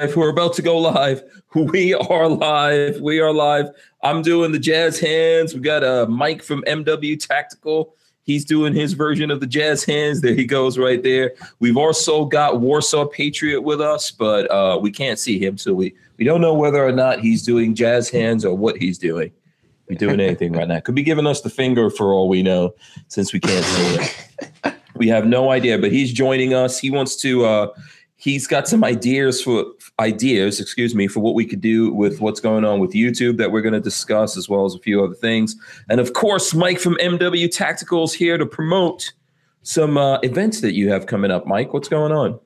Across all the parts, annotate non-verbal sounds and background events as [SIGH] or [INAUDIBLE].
If we're about to go live, we are live. We are live. I'm doing the jazz hands. We got a Mike from MW Tactical. He's doing his version of the jazz hands. There he goes, right there. We've also got Warsaw Patriot with us, but uh, we can't see him, so we we don't know whether or not he's doing jazz hands or what he's doing. He's doing anything right now. Could be giving us the finger for all we know, since we can't see him. We have no idea, but he's joining us. He wants to. Uh, he's got some ideas for ideas, excuse me, for what we could do with what's going on with YouTube that we're going to discuss, as well as a few other things. And of course, Mike from MW Tacticals here to promote some uh, events that you have coming up. Mike, what's going on?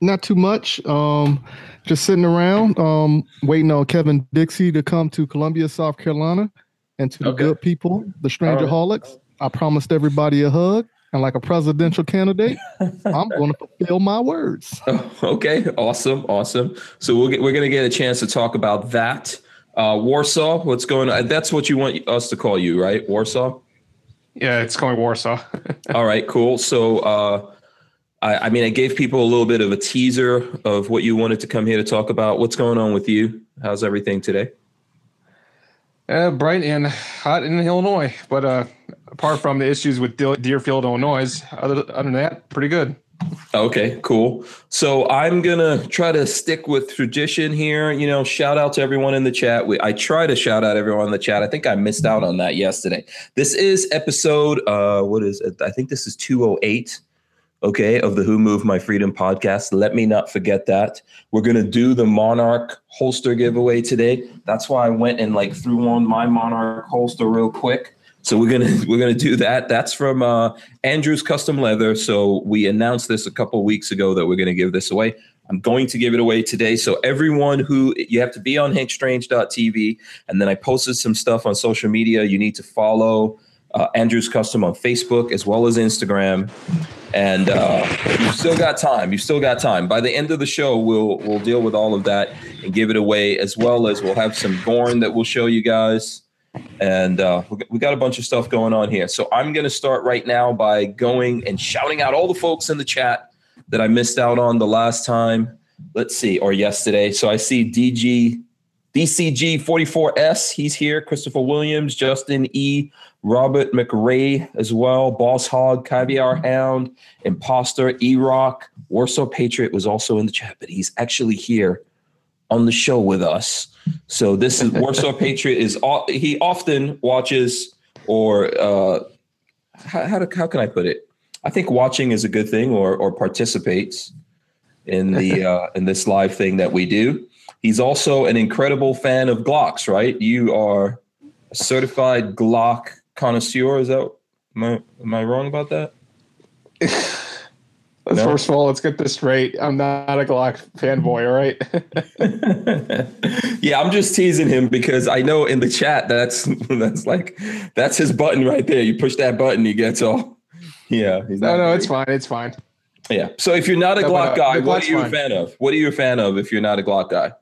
Not too much. Um, just sitting around, um, waiting on Kevin Dixie to come to Columbia, South Carolina, and to the okay. good people, the Strangerholics. Right. I promised everybody a hug and like a presidential candidate, [LAUGHS] I'm going to fulfill my words. Oh, [LAUGHS] okay, awesome, awesome. So we'll get, we're going to get a chance to talk about that. Uh, Warsaw, what's going on? That's what you want us to call you, right? Warsaw. Yeah, it's going Warsaw. [LAUGHS] All right, cool. So, uh, I, I mean, I gave people a little bit of a teaser of what you wanted to come here to talk about. What's going on with you? How's everything today? Uh, bright and hot in Illinois, but uh, apart from the issues with Deerfield, Illinois, other, other than that, pretty good. Okay, cool. So I'm gonna try to stick with tradition here. You know, shout out to everyone in the chat. We, I try to shout out everyone in the chat. I think I missed out on that yesterday. This is episode. Uh, what is it? I think this is 208 okay, of the Who Moved My Freedom podcast. Let me not forget that. We're gonna do the Monarch holster giveaway today. That's why I went and like threw on my Monarch holster real quick. So we're gonna [LAUGHS] we're gonna do that. That's from uh, Andrew's Custom Leather. So we announced this a couple weeks ago that we're gonna give this away. I'm going to give it away today. So everyone who you have to be on hankstrange.tv, and then I posted some stuff on social media. You need to follow uh, Andrew's Custom on Facebook as well as Instagram. And uh, you've still got time. You've still got time. By the end of the show, we'll we'll deal with all of that and give it away, as well as we'll have some Gorn that we'll show you guys and uh, we got a bunch of stuff going on here. So I'm going to start right now by going and shouting out all the folks in the chat that I missed out on the last time. Let's see, or yesterday. So I see DG, DCG 44S. He's here. Christopher Williams, Justin E, Robert McRae as well. Boss Hog, Caviar Hound, Imposter, E Rock, Warsaw Patriot was also in the chat, but he's actually here on the show with us. So this is [LAUGHS] Warsaw Patriot is he often watches or uh, how how, how can I put it? I think watching is a good thing or or participates in the [LAUGHS] uh, in this live thing that we do. He's also an incredible fan of Glocks, right? You are a certified Glock connoisseur. Is that am I, am I wrong about that? [LAUGHS] No? First of all, let's get this straight. I'm not a Glock fanboy, all right? [LAUGHS] yeah, I'm just teasing him because I know in the chat that's [LAUGHS] that's like that's his button right there. You push that button, he gets all. Yeah, he's no, no, great. it's fine. It's fine. Yeah. So if you're not a no, Glock uh, guy, what are you fine. a fan of? What are you a fan of if you're not a Glock guy?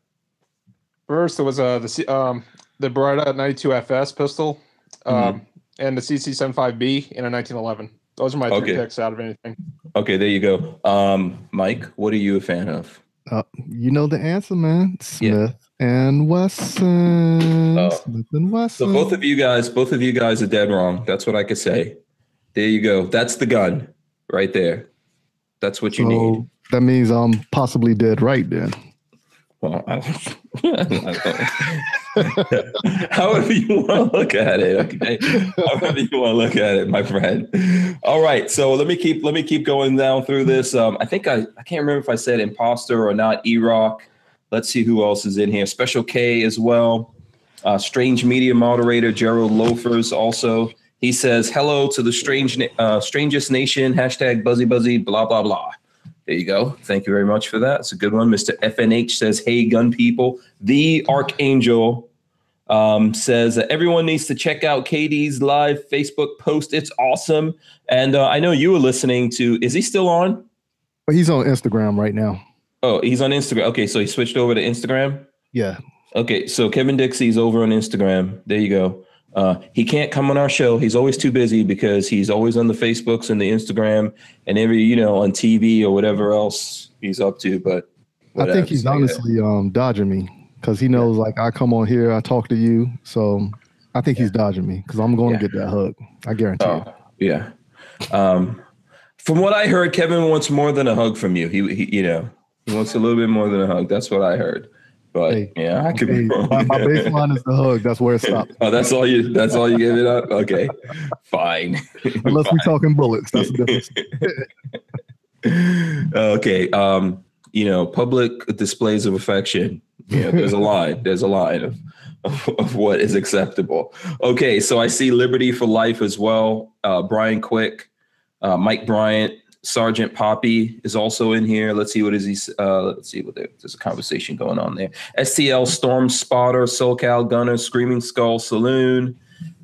First, it was uh, the um, the Beretta 92 FS pistol, um, mm-hmm. and the CZ75B in a 1911. Those are my okay. three picks out of anything. Okay, there you go. Um, Mike, what are you a fan of? Uh, you know the answer, man. Smith yeah. and Wesson. Oh. Smith and Wesson. So both of you guys, both of you guys are dead wrong. That's what I could say. There you go. That's the gun right there. That's what you so need. That means I'm possibly dead right then. Well, [LAUGHS] however you want to look at it, okay. however you want to look at it, my friend. All right, so let me keep let me keep going down through this. Um, I think I I can't remember if I said imposter or not. Erock. Let's see who else is in here. Special K as well. Uh, strange media moderator Gerald Loafers also. He says hello to the strange uh, strangest nation. Hashtag buzzy buzzy blah blah blah. There you go. Thank you very much for that. It's a good one. Mr. FNH says, Hey, gun people. The Archangel um, says that everyone needs to check out KD's live Facebook post. It's awesome. And uh, I know you were listening to, is he still on? Well, he's on Instagram right now. Oh, he's on Instagram. Okay. So he switched over to Instagram? Yeah. Okay. So Kevin Dixie's over on Instagram. There you go. Uh, he can't come on our show. He's always too busy because he's always on the Facebooks and the Instagram and every, you know, on TV or whatever else he's up to. But I think he's honestly um, dodging me because he knows yeah. like I come on here, I talk to you, so I think he's dodging me because I'm going to get that hug. I guarantee. Oh, yeah. Um, from what I heard, Kevin wants more than a hug from you. He, he, you know, he wants a little bit more than a hug. That's what I heard. But hey, yeah, I could hey, be. My, my baseline is the hug. That's where it stops. [LAUGHS] oh, that's all you. That's all you give it up. Okay, fine. [LAUGHS] Unless we're talking bullets, that's the difference. [LAUGHS] okay. Um, you know, public displays of affection. Yeah, there's a line. There's a line of, of, of what is acceptable. Okay, so I see Liberty for Life as well. Uh, Brian Quick, uh, Mike Bryant, Sergeant Poppy is also in here. Let's see what is he. Uh, let's see what there, there's a conversation going on there. STL Storm Spotter, SoCal Gunner, Screaming Skull Saloon,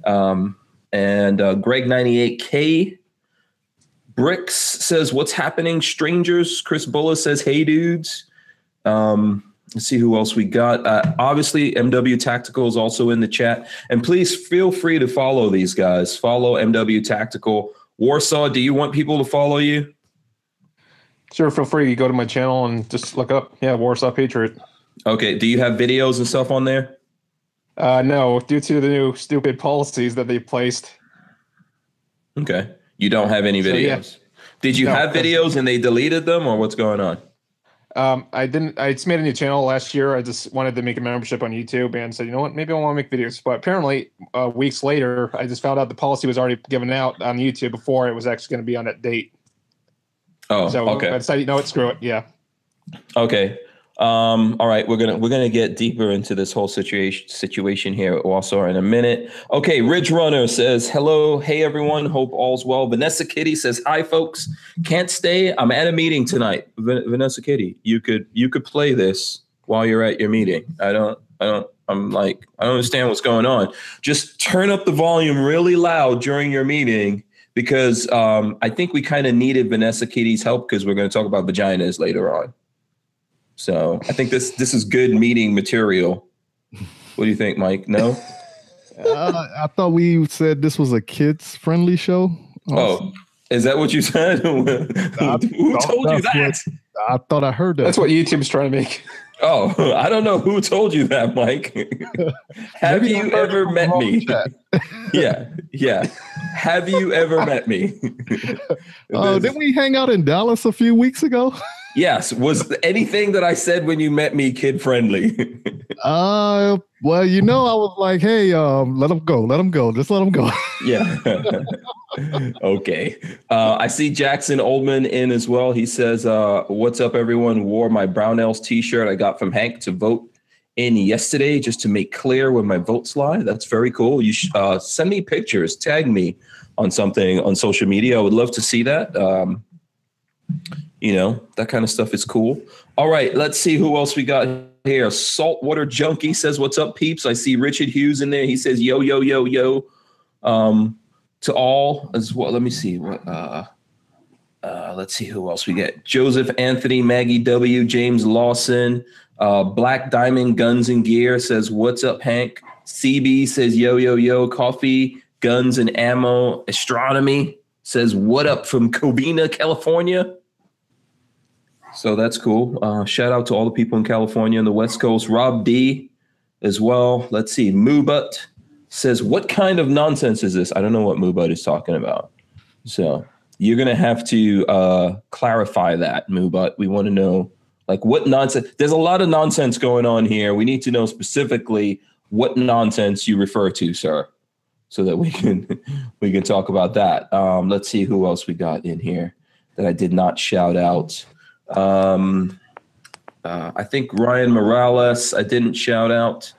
um, and uh, Greg 98K. Bricks says, "What's happening, strangers?" Chris Bulla says, "Hey, dudes." Um, let's see who else we got. Uh, obviously, MW Tactical is also in the chat, and please feel free to follow these guys. Follow MW Tactical Warsaw, do you want people to follow you? Sure, feel free. You go to my channel and just look up, yeah, Warsaw Patriot. Okay. Do you have videos and stuff on there? Uh, no, due to the new stupid policies that they placed. Okay. You don't have any videos. So, yeah. Did you no, have videos and they deleted them, or what's going on? Um, I didn't. I just made a new channel last year. I just wanted to make a membership on YouTube and said, you know what, maybe I want to make videos. But apparently, uh, weeks later, I just found out the policy was already given out on YouTube before it was actually going to be on that date. Oh, so okay. I decided, you know what, screw it. Yeah. Okay. Um, all right, we're gonna we're gonna get deeper into this whole situation situation here also in a minute. Okay, Ridge Runner says hello, hey everyone, hope all's well. Vanessa Kitty says hi, folks. Can't stay. I'm at a meeting tonight. V- Vanessa Kitty, you could you could play this while you're at your meeting. I don't I don't I'm like I don't understand what's going on. Just turn up the volume really loud during your meeting because um, I think we kind of needed Vanessa Kitty's help because we're going to talk about vaginas later on. So I think this this is good meeting material. What do you think, Mike? No. [LAUGHS] uh, I thought we said this was a kids friendly show. Oh, is that what you said? [LAUGHS] Who told you that? What, I thought I heard that. That's what YouTube's trying to make. Oh, [LAUGHS] I don't know who told you that, Mike. Have you ever met me? yeah, yeah. Have you ever met me? Oh, uh, didn't we hang out in Dallas a few weeks ago? Yes. Was anything that I said when you met me kid friendly? [LAUGHS] uh, well, you know, I was like, hey, um, let them go, let them go, just let them go. [LAUGHS] yeah. [LAUGHS] okay. Uh, I see Jackson Oldman in as well. He says, uh, "What's up, everyone? Wore my Brownells T-shirt I got from Hank to vote." In yesterday, just to make clear where my votes lie. That's very cool. You should uh, send me pictures, tag me on something on social media. I would love to see that. Um, you know, that kind of stuff is cool. All right, let's see who else we got here. Saltwater Junkie says, What's up, peeps? I see Richard Hughes in there. He says, Yo, yo, yo, yo. Um, to all as well. Let me see what uh uh, let's see who else we get. Joseph Anthony, Maggie W, James Lawson, uh, Black Diamond Guns and Gear says, What's up, Hank? CB says, Yo, yo, yo, coffee, guns and ammo, astronomy says, What up from Covina, California? So that's cool. Uh, shout out to all the people in California and the West Coast. Rob D as well. Let's see. Moobut says, What kind of nonsense is this? I don't know what Moobut is talking about. So you're going to have to uh, clarify that, Moobut. We want to know, like, what nonsense. There's a lot of nonsense going on here. We need to know specifically what nonsense you refer to, sir, so that we can [LAUGHS] we can talk about that. Um, let's see who else we got in here that I did not shout out. Um, uh, I think Ryan Morales, I didn't shout out.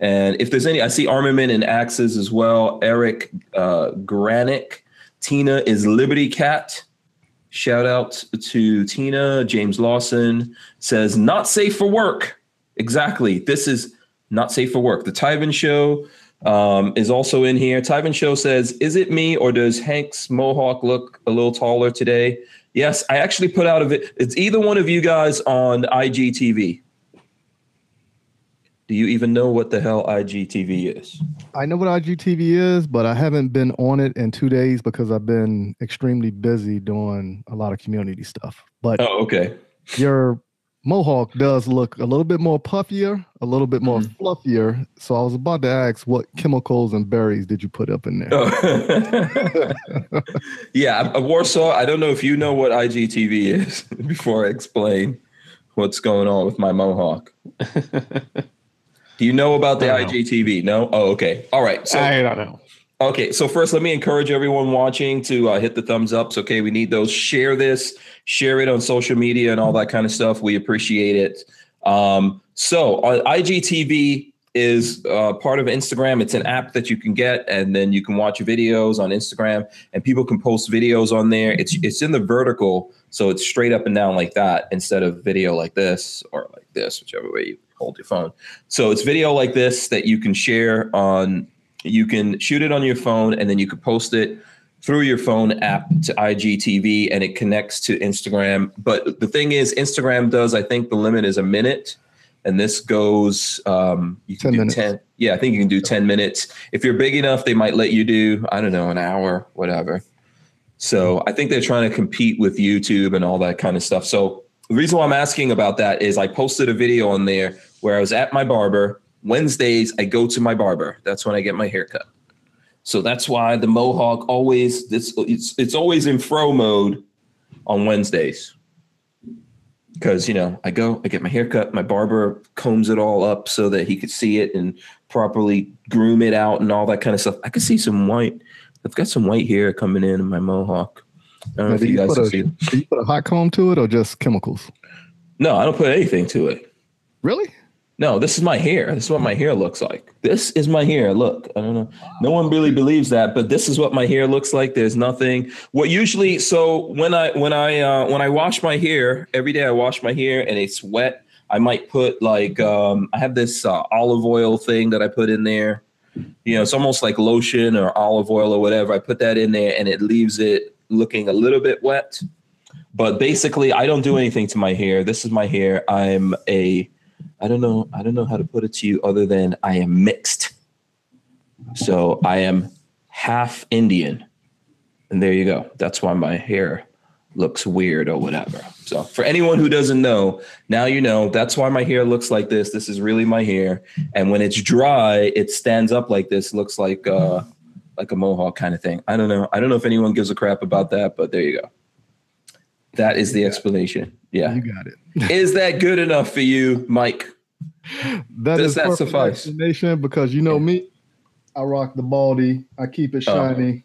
And if there's any, I see Armament and Axes as well. Eric uh, Granick. Tina is Liberty Cat. Shout out to Tina. James Lawson says, not safe for work. Exactly. This is not safe for work. The Tyven Show um, is also in here. Tyven Show says, is it me or does Hank's mohawk look a little taller today? Yes, I actually put out a it. It's either one of you guys on IGTV. Do you even know what the hell IGTV is? I know what IGTV is, but I haven't been on it in two days because I've been extremely busy doing a lot of community stuff. But oh, okay. Your mohawk does look a little bit more puffier, a little bit more Mhm. fluffier. So I was about to ask, what chemicals and berries did you put up in there? Oh. [LAUGHS] yeah, Warsaw. I don't know if you know what IGTV is [LAUGHS] before I explain what's going on with my mohawk. Do [LAUGHS] you know about the I don't know. IGTV? No. Oh, okay. All right. So I don't know. Okay, so first, let me encourage everyone watching to uh, hit the thumbs ups. Okay, we need those. Share this, share it on social media and all that kind of stuff. We appreciate it. Um, so, on IGTV is uh, part of Instagram. It's an app that you can get, and then you can watch videos on Instagram, and people can post videos on there. It's it's in the vertical, so it's straight up and down like that instead of video like this or like this, whichever way you hold your phone. So it's video like this that you can share on you can shoot it on your phone and then you can post it through your phone app to IGTV and it connects to Instagram. But the thing is, Instagram does, I think the limit is a minute. And this goes, um, you can 10 do minutes. 10. Yeah, I think you can do 10 minutes. If you're big enough, they might let you do, I don't know, an hour, whatever. So I think they're trying to compete with YouTube and all that kind of stuff. So the reason why I'm asking about that is I posted a video on there where I was at my barber. Wednesdays, I go to my barber. That's when I get my haircut. So that's why the mohawk always it's it's it's always in fro mode on Wednesdays. Because you know, I go, I get my haircut, my barber combs it all up so that he could see it and properly groom it out and all that kind of stuff. I could see some white. I've got some white hair coming in in my mohawk. I don't know if you you guys put a- see. Do you put a hot comb to it or just chemicals? No, I don't put anything to it. Really? No, this is my hair. This is what my hair looks like. This is my hair. Look, I don't know. No one really believes that, but this is what my hair looks like. There's nothing. What usually so when I when I uh, when I wash my hair every day, I wash my hair and it's wet. I might put like um, I have this uh, olive oil thing that I put in there. You know, it's almost like lotion or olive oil or whatever. I put that in there and it leaves it looking a little bit wet. But basically, I don't do anything to my hair. This is my hair. I'm a I don't know. I don't know how to put it to you other than I am mixed. So I am half Indian. And there you go. That's why my hair looks weird or whatever. So for anyone who doesn't know, now you know that's why my hair looks like this. This is really my hair. And when it's dry, it stands up like this, looks like uh like a mohawk kind of thing. I don't know. I don't know if anyone gives a crap about that, but there you go. That is the explanation. Yeah. You got it. [LAUGHS] Is that good enough for you, Mike? That Does is that suffice? explanation because you know me, I rock the baldy. I keep it Oh. shiny.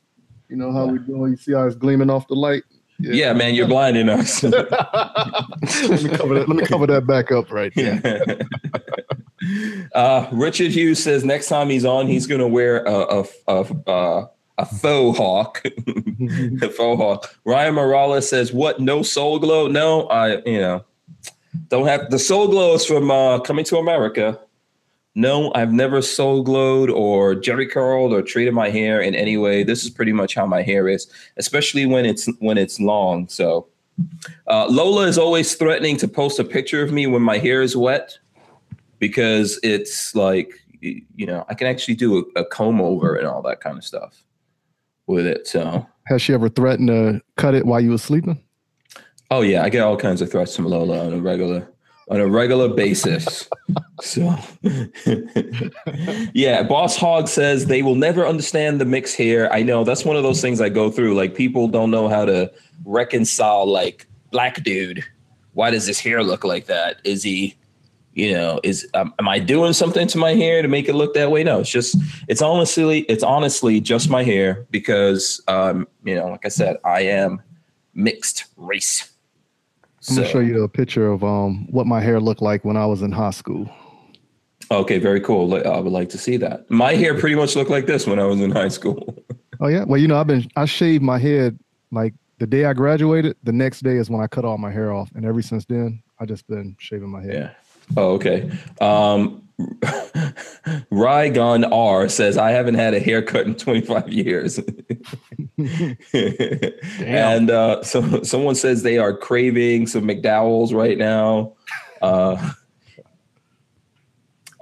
You know how we do. You see how it's gleaming off the light. Yeah, man, you're blinding us. [LAUGHS] let me cover that. Let me cover that back up right there. [LAUGHS] uh, Richard Hughes says next time he's on, he's going to wear a a, a, a, a faux hawk. [LAUGHS] a faux hawk. Ryan Morales says, "What? No soul glow? No, I you know don't have the soul glow is from uh, Coming to America." No, I've never soul glowed or jerry curled or treated my hair in any way. This is pretty much how my hair is, especially when it's when it's long. So, uh, Lola is always threatening to post a picture of me when my hair is wet because it's like you know I can actually do a, a comb over and all that kind of stuff with it. So, Has she ever threatened to cut it while you were sleeping? oh yeah, I get all kinds of threats from Lola on a regular on a regular basis. [LAUGHS] so, [LAUGHS] yeah, Boss Hog says they will never understand the mix here. I know that's one of those things I go through. Like people don't know how to reconcile. Like black dude, why does his hair look like that? Is he? You know is um, am i doing something to my hair to make it look that way no it's just it's honestly it's honestly just my hair because um you know like i said i am mixed race I'm gonna show you a picture of um what my hair looked like when I was in high school. okay very cool i would like to see that my hair pretty much looked like this when i was in high school [LAUGHS] Oh yeah. Well, you know, I've been I shaved my head like the day I graduated. The next day is when I cut all my hair off, and ever since then, I just been shaving my head. yeah oh okay um [LAUGHS] Rygon R says, I haven't had a haircut in 25 years. [LAUGHS] and uh, so someone says they are craving some McDowell's right now. Uh,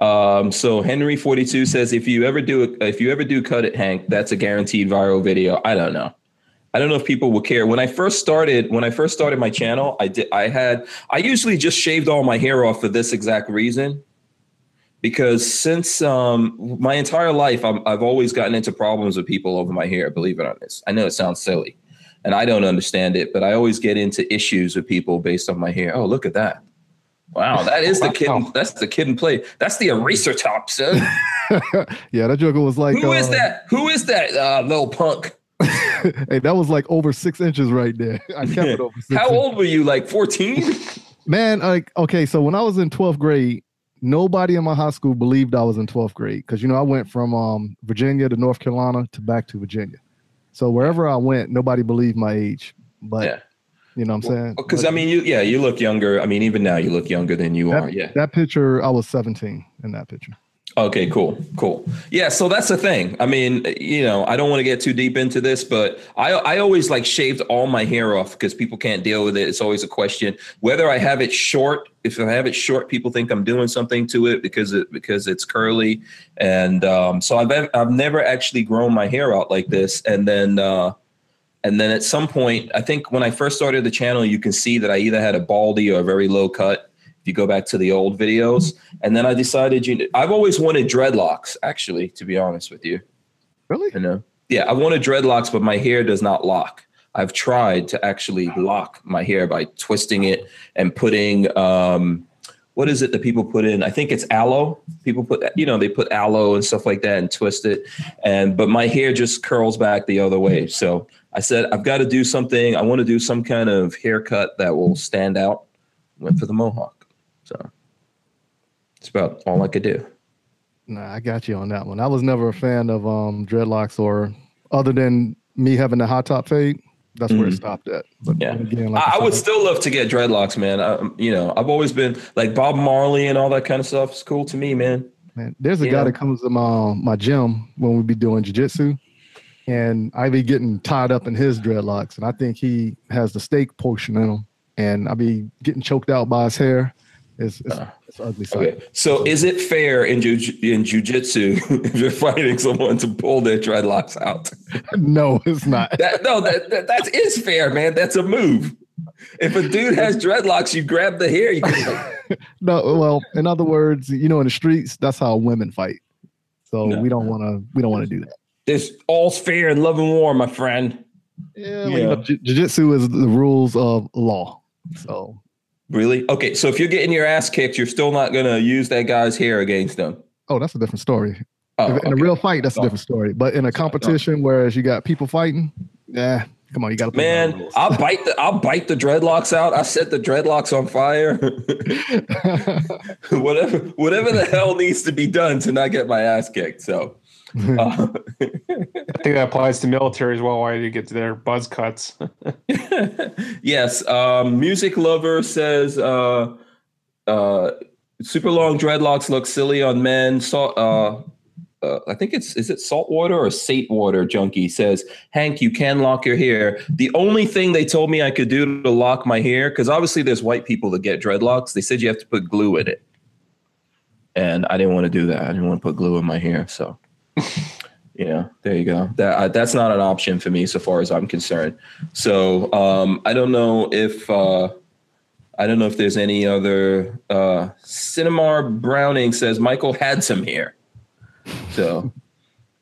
um, so Henry 42 says, if you ever do if you ever do cut it, Hank, that's a guaranteed viral video. I don't know. I don't know if people will care. When I first started, when I first started my channel, I did I had I usually just shaved all my hair off for this exact reason. Because since um, my entire life, i have always gotten into problems with people over my hair. Believe it or not, I know it sounds silly, and I don't understand it, but I always get into issues with people based on my hair. Oh, look at that! Wow, that is the [LAUGHS] kid. That's the kid and play. That's the eraser top, son. [LAUGHS] yeah, that joker was like. Who uh, is that? Who is that uh, little punk? [LAUGHS] hey, that was like over six inches right there. [LAUGHS] I kept it over. How inches. old were you? Like fourteen? [LAUGHS] Man, like okay, so when I was in twelfth grade, nobody in my high school believed I was in twelfth grade because you know I went from um, Virginia to North Carolina to back to Virginia. So wherever I went, nobody believed my age. But yeah. you know what I'm saying? Because I mean, you yeah, you look younger. I mean, even now you look younger than you that, are. Yeah. That picture, I was 17 in that picture. Okay, cool, cool. Yeah, so that's the thing. I mean, you know, I don't want to get too deep into this, but I I always like shaved all my hair off because people can't deal with it. It's always a question whether I have it short. If I have it short, people think I'm doing something to it because it because it's curly, and um, so I've I've never actually grown my hair out like this. And then uh, and then at some point, I think when I first started the channel, you can see that I either had a baldy or a very low cut if you go back to the old videos. And then I decided, you know, I've always wanted dreadlocks, actually, to be honest with you. Really? You know, yeah, I wanted dreadlocks, but my hair does not lock. I've tried to actually lock my hair by twisting it and putting, um, what is it that people put in? I think it's aloe. People put, you know, they put aloe and stuff like that and twist it. And, but my hair just curls back the other way. So I said, I've got to do something. I want to do some kind of haircut that will stand out. Went for the mohawk. It's about all I could do. Nah, I got you on that one. I was never a fan of um, dreadlocks or other than me having the hot top fade. That's mm-hmm. where it mm-hmm. stopped at. But yeah, again, like I, I would still love to get dreadlocks, man. I, you know, I've always been like Bob Marley and all that kind of stuff. It's cool to me, man. Man, there's a you guy know? that comes to my my gym when we be doing jujitsu, and I be getting tied up in his dreadlocks, and I think he has the steak portion in him, and I be getting choked out by his hair. It's, it's, uh, it's ugly sight. Okay. So, is it fair in ju- in jujitsu [LAUGHS] if you're fighting someone to pull their dreadlocks out? [LAUGHS] no, it's not. [LAUGHS] That, no, that, that that is fair, man. That's a move. If a dude has dreadlocks, you grab the hair. You can no, well, in other words, you know, in the streets, that's how women fight. So no. we don't want to. We don't want to do that. It's all's fair in love and war, my friend. Yeah, yeah. Like, jiu-jitsu is the rules of law. So Really? Okay. So if you're getting your ass kicked, you're still not going to use that guy's hair against them. Oh, that's a different story. Oh, in okay. a real fight, that's a oh. different story. But in a competition, whereas you got people fighting, yeah, come on, you got to. Man, I'll bite the I'll bite the dreadlocks out. I set the dreadlocks on fire. [LAUGHS] [LAUGHS] whatever whatever the hell needs to be done to not get my ass kicked. So uh, I think that applies to military as well. Why do you get to their buzz cuts? [LAUGHS] yes. Um, music lover says uh, uh, super long dreadlocks look silly on men. So, uh, uh, I think it's is it saltwater or sate water junkie says Hank you can lock your hair. The only thing they told me I could do to lock my hair because obviously there's white people that get dreadlocks. They said you have to put glue in it, and I didn't want to do that. I didn't want to put glue in my hair, so [LAUGHS] yeah, there you go. That uh, that's not an option for me so far as I'm concerned. So um, I don't know if uh, I don't know if there's any other. Uh, Cinemar Browning says Michael had some hair. So,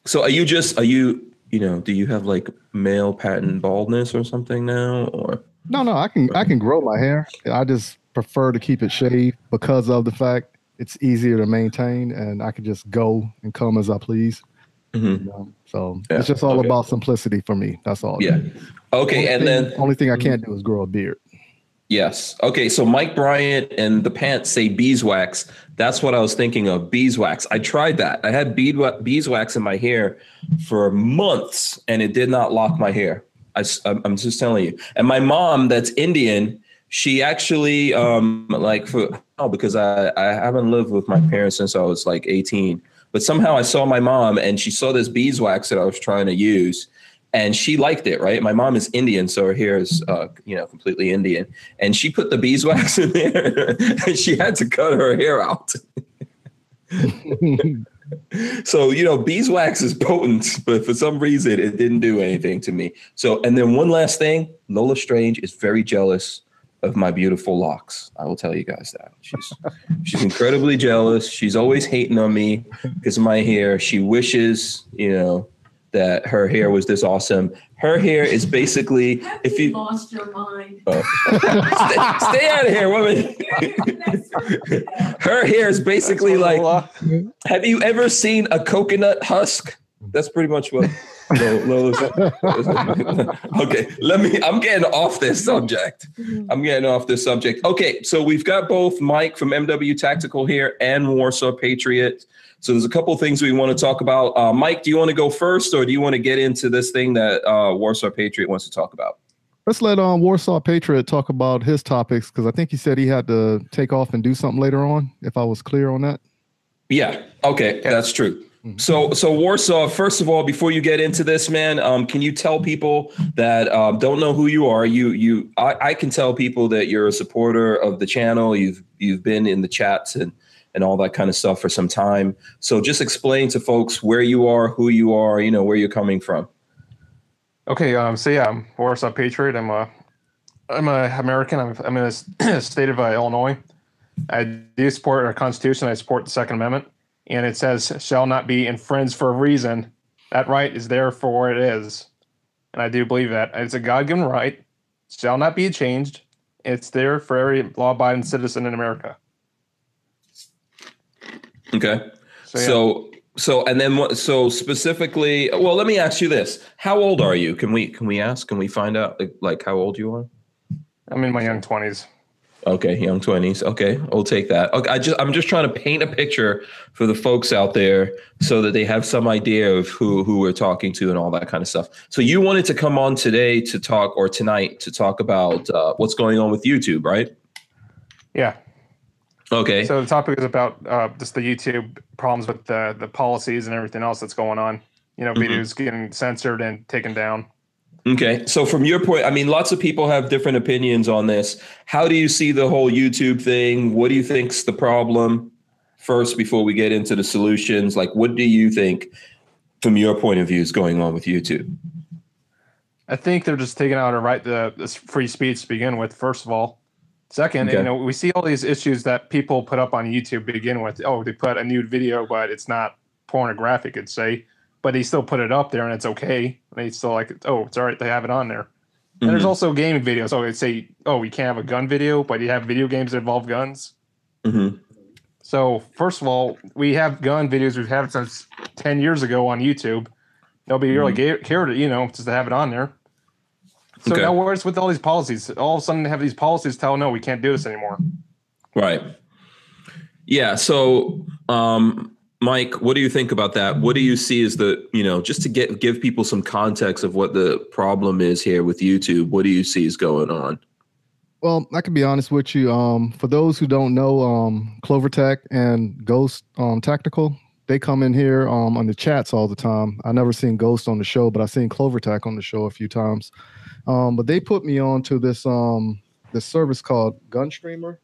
so are you just are you you know do you have like male pattern baldness or something now or? No, no, I can I can grow my hair. I just prefer to keep it shaved because of the fact it's easier to maintain and I can just go and come as I please. Mm-hmm. You know? So yeah. it's just all okay. about simplicity for me. That's all. Yeah. Okay. and thing, then only thing I can't do is grow a beard. Yes. Okay. So Mike Bryant and the pants say beeswax. That's what I was thinking of. Beeswax. I tried that. I had beeswax in my hair for months and it did not lock my hair. I, I'm just telling you. And my mom, that's Indian, she actually um like for oh because I I haven't lived with my parents since I was like 18 but somehow I saw my mom and she saw this beeswax that I was trying to use and she liked it right my mom is Indian so her hair is uh you know completely Indian and she put the beeswax [LAUGHS] in there and she had to cut her hair out [LAUGHS] so you know, beeswax is potent, but for some reason it didn't do anything to me. So, and then one last thing, Lola Strange is very jealous of my beautiful locks. I will tell you guys that. She's she's incredibly jealous. She's always hating on me because of my hair. She wishes, you know, that her hair was this awesome. Her hair is basically [LAUGHS] if you lost your mind. Oh. [LAUGHS] [LAUGHS] stay, stay, out of here, woman. her hair is basically like have you ever seen a coconut husk? That's pretty much what [LAUGHS] okay, let me. I'm getting off this subject. I'm getting off this subject. Okay, so we've got both Mike from MW Tactical here and Warsaw Patriot. So there's a couple things we want to talk about. Uh, Mike, do you want to go first, or do you want to get into this thing that uh, Warsaw Patriot wants to talk about? Let's let um, Warsaw Patriot talk about his topics because I think he said he had to take off and do something later on. If I was clear on that. Yeah. Okay, that's true. Mm-hmm. So, so Warsaw. First of all, before you get into this, man, um, can you tell people that um, don't know who you are? You, you, I, I, can tell people that you're a supporter of the channel. You've, you've been in the chats and and all that kind of stuff for some time. So, just explain to folks where you are, who you are, you know, where you're coming from. Okay. Um. So yeah, I'm Warsaw Patriot. I'm a, I'm a American. I'm, I'm in the [CLEARS THROAT] state of uh, Illinois. I do support our Constitution. I support the Second Amendment and it says shall not be infringed for a reason. That right is there for what it is. And I do believe that. It's a God given right, shall not be changed. It's there for every law abiding citizen in America. Okay. So, yeah. so, so and then what so specifically well let me ask you this how old are you can we can we ask can we find out like, like how old you are i'm in my young 20s Okay, young twenties. Okay, we'll take that. Okay, I just I'm just trying to paint a picture for the folks out there so that they have some idea of who who we're talking to and all that kind of stuff. So you wanted to come on today to talk or tonight to talk about uh, what's going on with YouTube, right? Yeah. Okay. So the topic is about uh, just the YouTube problems with the the policies and everything else that's going on. You know, mm-hmm. videos getting censored and taken down. Okay. So from your point, I mean, lots of people have different opinions on this. How do you see the whole YouTube thing? What do you think's the problem? First, before we get into the solutions, like what do you think from your point of view is going on with YouTube? I think they're just taking out a right to this free speech to begin with, first of all. Second, okay. you know, we see all these issues that people put up on YouTube to begin with. Oh, they put a nude video, but it's not pornographic, it'd say but they still put it up there and it's okay. They still like, oh, it's all right. They have it on there. And mm-hmm. there's also gaming videos. Oh, they say, oh, we can't have a gun video, but you have video games that involve guns. Mm-hmm. So first of all, we have gun videos we've had since ten years ago on YouTube. Nobody mm-hmm. really cared, you know, just to have it on there. So okay. now where's with all these policies? All of a sudden, they have these policies tell no, we can't do this anymore. Right. Yeah. So um, Mike, what do you think about that? What do you see as the, you know, just to get give people some context of what the problem is here with YouTube, what do you see is going on? Well, I can be honest with you. Um, for those who don't know, um, Clovertech and Ghost um, Tactical, they come in here um, on the chats all the time. I never seen Ghost on the show, but I've seen Clovertech on the show a few times. Um, but they put me on to this um, this service called Gunstreamer,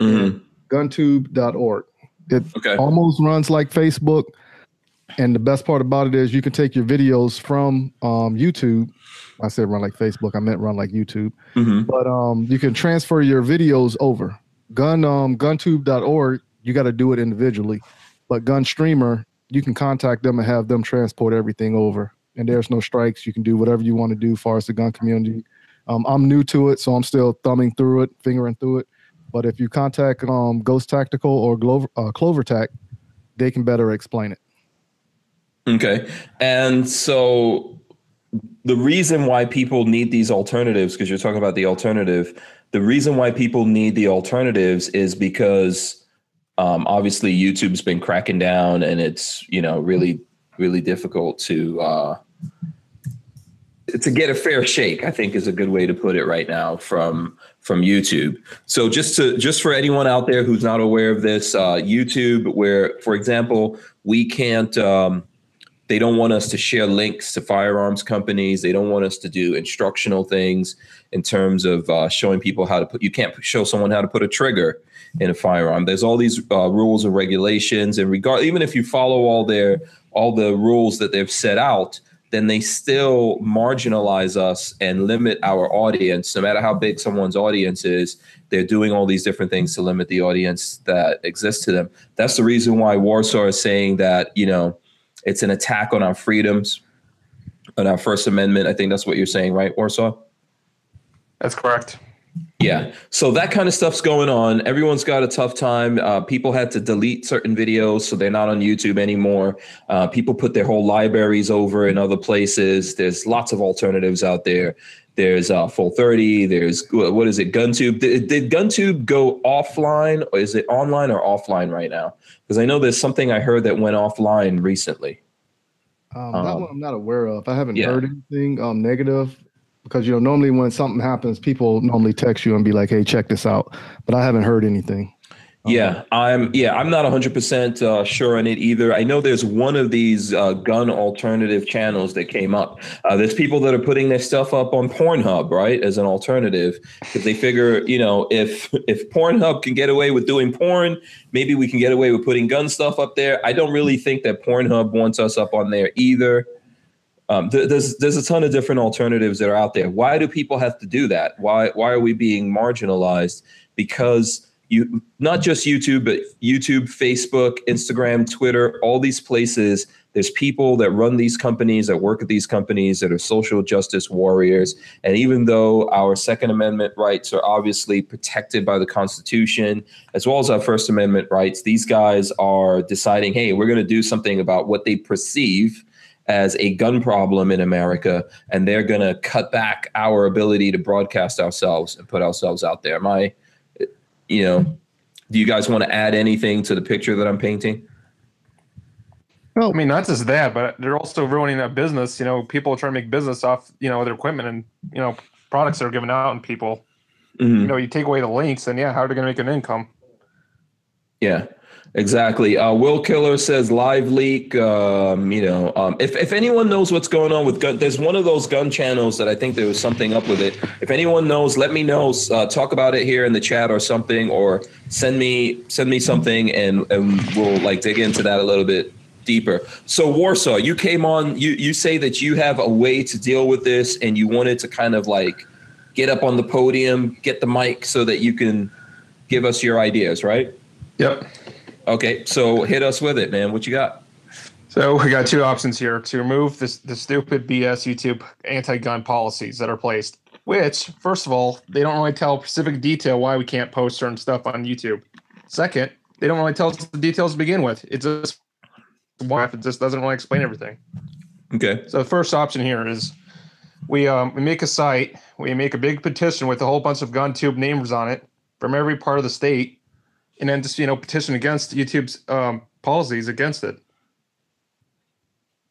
mm-hmm. guntube.org. It okay. almost runs like Facebook. And the best part about it is you can take your videos from um, YouTube. I said run like Facebook. I meant run like YouTube. Mm-hmm. But um, you can transfer your videos over. Gun um, guntube.org, you got to do it individually. But Gunstreamer, you can contact them and have them transport everything over. And there's no strikes. You can do whatever you want to do as far as the gun community. Um, I'm new to it, so I'm still thumbing through it, fingering through it. But if you contact um, Ghost Tactical or Glover, uh, Clovertech, they can better explain it. Okay. And so the reason why people need these alternatives, because you're talking about the alternative, the reason why people need the alternatives is because um, obviously YouTube's been cracking down and it's, you know, really, really difficult to, uh, to get a fair shake, I think is a good way to put it right now from from YouTube. So just to just for anyone out there who's not aware of this, uh, YouTube, where for example we can't um, they don't want us to share links to firearms companies. They don't want us to do instructional things in terms of uh, showing people how to put. You can't show someone how to put a trigger in a firearm. There's all these uh, rules and regulations, and regard even if you follow all their all the rules that they've set out, then they still marginalize us and limit our audience. No matter how big someone's audience is, they're doing all these different things to limit the audience that exists to them. That's the reason why Warsaw is saying that you know it's an attack on our freedoms, on our First Amendment. I think that's what you're saying, right, Warsaw? That's correct. Yeah. So that kind of stuff's going on. Everyone's got a tough time. Uh, people had to delete certain videos, so they're not on YouTube anymore. Uh, people put their whole libraries over in other places. There's lots of alternatives out there. There's uh, Full 30. There's what is it? GunTube. Did, did GunTube go offline, or is it online or offline right now? Because I know there's something I heard that went offline recently. Um, that um, one I'm not aware of. I haven't yeah. heard anything um, negative because you know normally when something happens, people normally text you and be like, "Hey, check this out," but I haven't heard anything. Yeah, I'm. Yeah, I'm not 100 uh, percent sure on it either. I know there's one of these uh, gun alternative channels that came up. Uh, there's people that are putting their stuff up on Pornhub, right, as an alternative, because they figure, you know, if if Pornhub can get away with doing porn, maybe we can get away with putting gun stuff up there. I don't really think that Pornhub wants us up on there either. Um, th- there's there's a ton of different alternatives that are out there. Why do people have to do that? Why why are we being marginalized? Because you not just YouTube, but YouTube, Facebook, Instagram, Twitter, all these places. There's people that run these companies, that work at these companies, that are social justice warriors. And even though our Second Amendment rights are obviously protected by the Constitution, as well as our First Amendment rights, these guys are deciding, hey, we're going to do something about what they perceive as a gun problem in America, and they're going to cut back our ability to broadcast ourselves and put ourselves out there. My, you know, do you guys want to add anything to the picture that I'm painting? Well, I mean, not just that, but they're also ruining a business. You know, people are trying to make business off, you know, their equipment and, you know, products that are given out and people. Mm-hmm. You know, you take away the links, and yeah, how are they going to make an income? Yeah. Exactly. Uh, Will Killer says live leak. Um, you know, um, if if anyone knows what's going on with gun, there's one of those gun channels that I think there was something up with it. If anyone knows, let me know. Uh, talk about it here in the chat or something, or send me send me something, and and we'll like dig into that a little bit deeper. So Warsaw, you came on. You you say that you have a way to deal with this, and you wanted to kind of like get up on the podium, get the mic, so that you can give us your ideas, right? Yep. Okay, so hit us with it, man. What you got? So we got two options here to remove this the stupid BS YouTube anti-gun policies that are placed. Which, first of all, they don't really tell specific detail why we can't post certain stuff on YouTube. Second, they don't really tell us the details to begin with. It just why it just doesn't really explain everything. Okay. So the first option here is we um, we make a site, we make a big petition with a whole bunch of gun tube names on it from every part of the state and then just you know petition against YouTube's um, policies against it.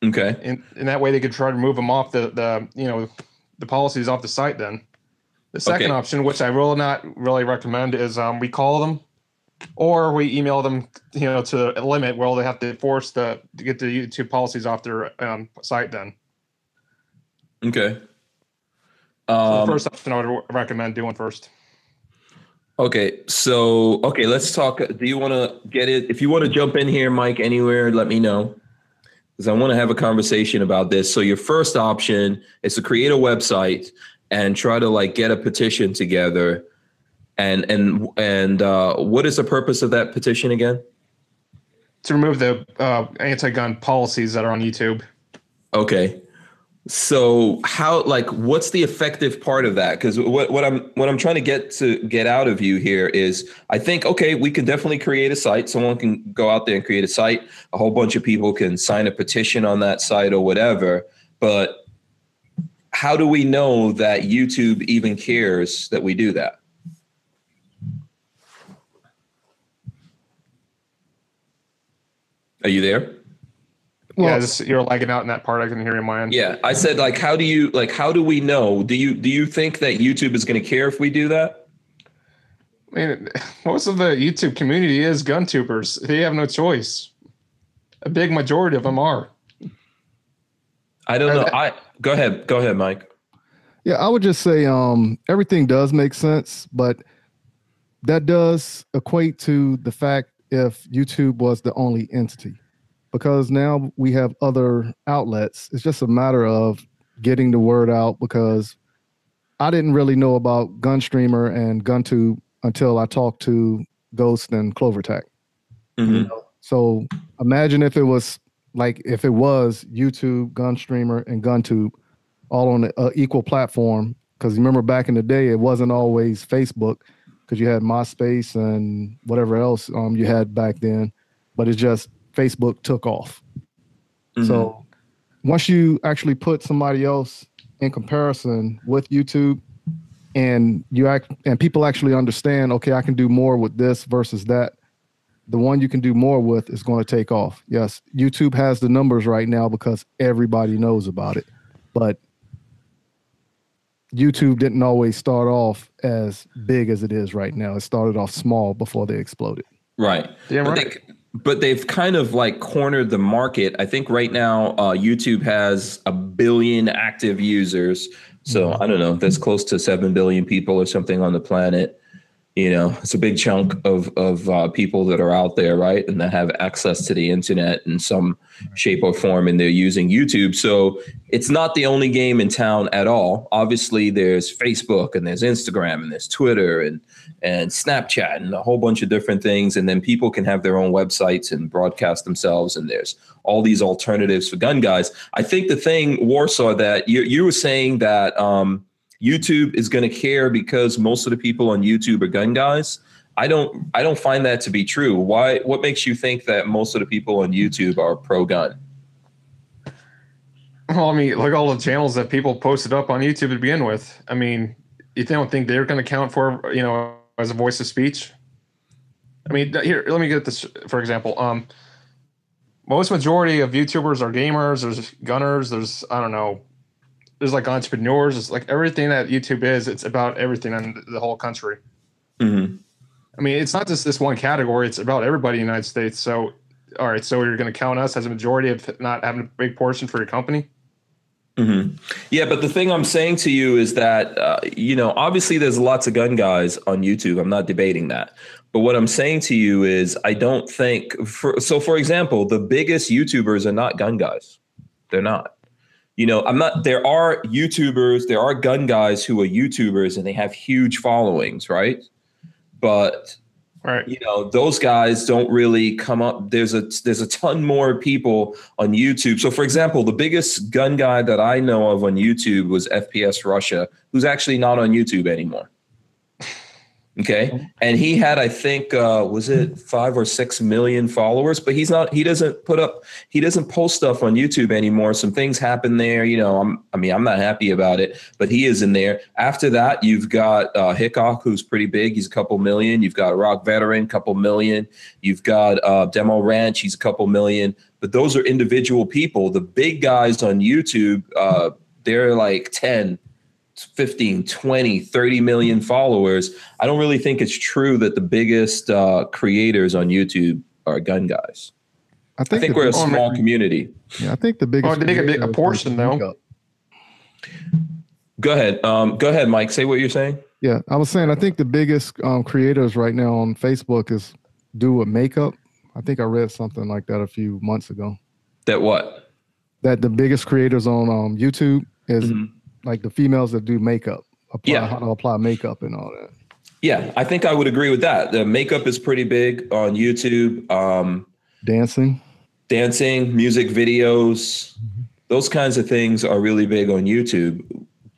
Okay. And in that way, they could try to move them off the the you know the policies off the site. Then the second okay. option, which I will not really recommend, is um, we call them or we email them you know to a limit where they have to force the to get the YouTube policies off their um, site. Then. Okay. Um, so the um, first option I would recommend doing first. Okay, so okay, let's talk. Do you want to get it? If you want to jump in here, Mike, anywhere, let me know because I want to have a conversation about this. So your first option is to create a website and try to like get a petition together. And and and uh, what is the purpose of that petition again? To remove the uh, anti-gun policies that are on YouTube. Okay so how like what's the effective part of that? Because what, what i'm what i'm trying to get to get out of you here is i think okay we can definitely create a site. Someone can go out there and create a site. A whole bunch of people can sign a petition on that site or whatever. But how do we know that youtube even cares that we do that? Are you there well, yeah, just, you're lagging out in that part. I can hear you my end. Yeah, I said like, how do you like? How do we know? Do you do you think that YouTube is going to care if we do that? I mean, most of the YouTube community is gun tubers. They have no choice. A big majority of them are. I don't know. I go ahead. Go ahead, Mike. Yeah, I would just say um, everything does make sense, but that does equate to the fact if YouTube was the only entity, because now we have other outlets. It's just a matter of getting the word out. Because I didn't really know about Gunstreamer and GunTube until I talked to Ghost and CloverTech. Mm-hmm. You know? So imagine if it was like if it was YouTube, Gunstreamer, and GunTube all on an equal platform. Because remember back in the day, it wasn't always Facebook because you had MySpace and whatever else um, you had back then, but it's just Facebook took off. Mm-hmm. So once you actually put somebody else in comparison with YouTube, and you act and people actually understand, okay, I can do more with this versus that. The one you can do more with is going to take off. Yes, YouTube has the numbers right now because everybody knows about it, but YouTube didn't always start off as big as it is right now. It started off small before they exploded. Right. Yeah, right. They, but they've kind of like cornered the market. I think right now uh, YouTube has a billion active users. So mm-hmm. I don't know, that's close to 7 billion people or something on the planet you know it's a big chunk of of uh, people that are out there right and that have access to the internet in some shape or form and they're using youtube. So it's not the only game in town at all. Obviously there's facebook and there's instagram and there's twitter and and snapchat and a whole bunch of different things. And then people can have their own websites and broadcast themselves and there's all these alternatives for gun guys. I think the thing warsaw that you, you were saying that um, YouTube is going to care because most of the people on YouTube are gun guys. I don't I don't find that to be true. Why what makes you think that most of the people on YouTube are pro gun? Well, I mean, like all the channels that people posted up on YouTube to begin with. I mean, you don't think they're going to count for, you know, as a voice of speech? I mean, here, let me get this for example. Um, most majority of YouTubers are gamers. There's gunners. There's I don't know there's like entrepreneurs. It's like everything that YouTube is. It's about everything in the whole country. Mm-hmm. I mean, it's not just this one category. It's about everybody in the United States. So, all right. So you're going to count us as a majority of not having a big portion for your company. Mm-hmm. Yeah, but the thing I'm saying to you is that uh, you know, obviously, there's lots of gun guys on YouTube. I'm not debating that. But what I'm saying to you is, I don't think. For, so, for example, the biggest YouTubers are not gun guys. They're not you know, I'm not, there are YouTubers, there are gun guys who are YouTubers and they have huge followings, right? But, right. you know, those guys don't really come up. There's a, there's a ton more people on YouTube. So, for example, the biggest gun guy that I know of on YouTube was FPS Russia, who's actually not on YouTube anymore. Okay. And he had, I think, uh, was it five or six million followers, but he's not, he doesn't put up, he doesn't post stuff on YouTube anymore. Some things happen there. You know, I'm, I mean, I'm not happy about it, but he is in there. After that, you've got uh, Hickok, who's pretty big. He's a couple million. You've got Iraq Veteran, couple million. You've got uh, Demo Ranch. He's a couple million. But those are individual people. The big guys on YouTube, uh, they're like 10, 15 20 30 million followers i don't really think it's true that the biggest uh, creators on youtube are gun guys. I think, I think we're a small community. Yeah i think the biggest oh, they get a, big, a portion though. Go ahead um, go ahead mike say what you're saying. Yeah i was saying i think the biggest um, creators right now on facebook is do with makeup. I think i read something like that a few months ago. That what? That the biggest creators on um, youtube is mm-hmm like the females that do makeup, apply, yeah. how to apply makeup and all that. Yeah, I think I would agree with that. The makeup is pretty big on YouTube. Um, dancing, dancing, music videos, mm-hmm. those kinds of things are really big on YouTube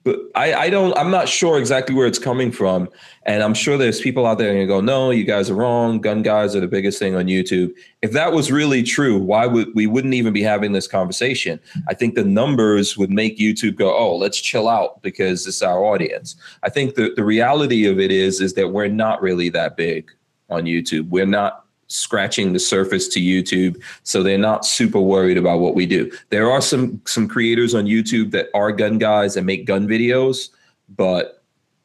but I, I don't i'm not sure exactly where it's coming from. And i'm sure there's people out there and go no you guys are wrong. Gun guys are the biggest thing on youtube. If that was really true why would we wouldn't even be having this conversation. I think the numbers would make youtube go oh let's chill out because it's our audience. I think the, the reality of it is is that we're not really that big on youtube. We're not scratching the surface to YouTube, so they're not super worried about what we do. There are some some creators on YouTube that are gun guys and make gun videos, but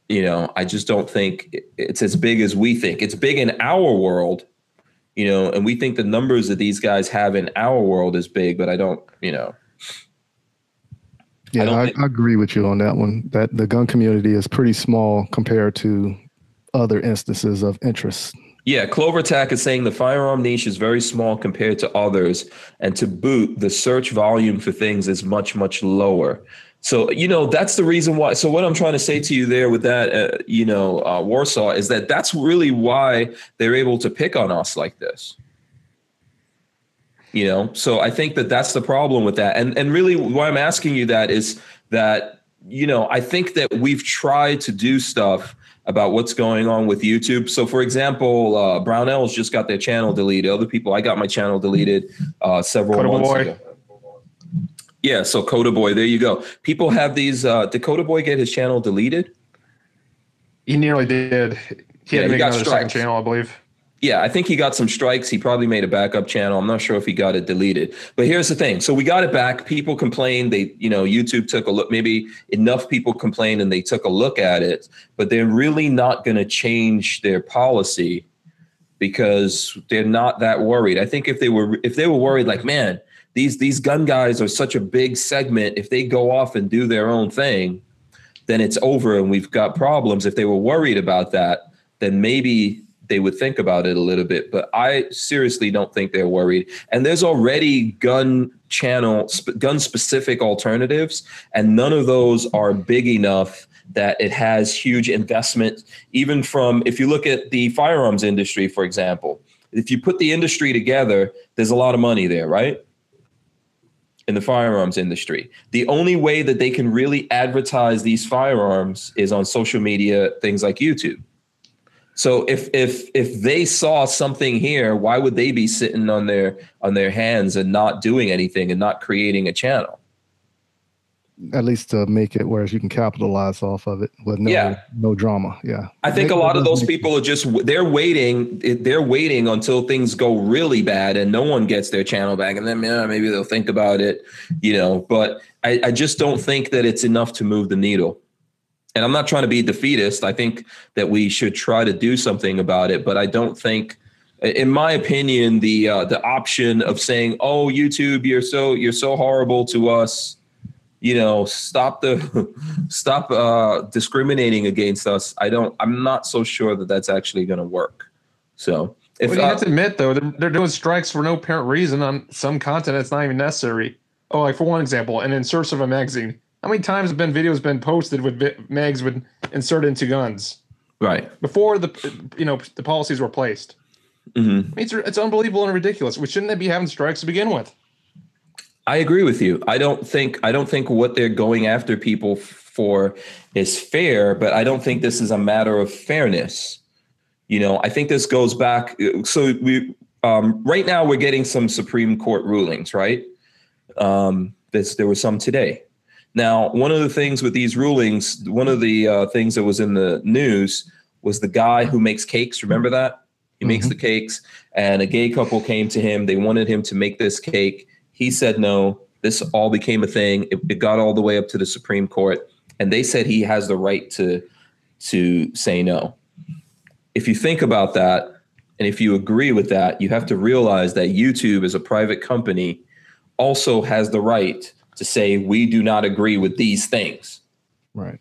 you know, I just don't think it's as big as we think. It's big in our world, you know, and we think the numbers that these guys have in our world is big, but I don't, you know. Yeah, I, I, I, agree with you on that one. That the gun community is pretty small compared to other instances of interest. Yeah, Clover Tack is saying the firearm niche is very small compared to others, and to boot, the search volume for things is much much lower. So you know that's the reason why. So what I'm trying to say to you there with that, uh, you know, uh, Warsaw is that that's really why they're able to pick on us like this you know so i think that that's the problem with that and and really why i'm asking you that is that you know i think that we've tried to do stuff about what's going on with youtube. So for example uh, brownells just got their channel deleted. Other people i got my channel deleted uh, several Coda months boy. ago. Yeah so coda boy there you go. People have these uh dakota boy get his channel deleted? He nearly did. He had to make another strikes. second channel i believe yeah, I think he got some strikes. He probably made a backup channel. I'm not sure if he got it deleted. But here's the thing. So we got it back. People complained. They, you know, YouTube took a look. Maybe enough people complained and they took a look at it, but they're really not going to change their policy because they're not that worried. I think if they were if they were worried like, man, these these gun guys are such a big segment, if they go off and do their own thing, then it's over and we've got problems. If they were worried about that, then maybe they would think about it a little bit. But I seriously don't think they're worried. And there's already gun channel, sp- gun specific alternatives, and none of those are big enough that it has huge investment. Even from, if you look at the firearms industry, for example, if you put the industry together, there's a lot of money there, right? in the firearms industry. The only way that they can really advertise these firearms is on social media, things like YouTube. So if if if they saw something here, why would they be sitting on their on their hands and not doing anything and not creating a channel? At least to make it whereas you can capitalize off of it with no yeah. no drama. Yeah. I think a lot of those people are just they're waiting they're waiting until things go really bad and no one gets their channel back and then yeah, maybe they'll think about it, you know, but I, I just don't think that it's enough to move the needle and I'm not trying to be defeatist. I think that we should try to do something about it, but I don't think, in my opinion, the uh, the option of saying, "Oh, YouTube, you're so you're so horrible to us," you know, stop the [LAUGHS] stop uh, discriminating against us. I don't. I'm not so sure that that's actually going to work. So. If, well, you uh, have to admit, though, they're, they're doing strikes for no apparent reason on some content that's not even necessary. Oh, like for one example, an inserts of a magazine how many times have been videos been posted with mags would insert into guns? Right. Before the you know the policies were placed. Mm-hmm. It's, it's unbelievable and ridiculous. We shouldn't they be having strikes to begin with. I agree with you. I don't think I don't think what they're going after people for is fair, but I don't think this is a matter of fairness. You know, I think this goes back. So we um, right now we're getting some Supreme Court rulings, right? Um, this, there was some today. Now, one of the things with these rulings, one of the uh, things that was in the news was the guy who makes cakes. Remember that? He mm-hmm. makes the cakes, and a gay couple came to him. They wanted him to make this cake. He said no. This all became a thing. It, it got all the way up to the Supreme Court, and they said he has the right to to say no. If you think about that, and if you agree with that, you have to realize that YouTube, as a private company, also has the right to say we do not agree with these things. Right.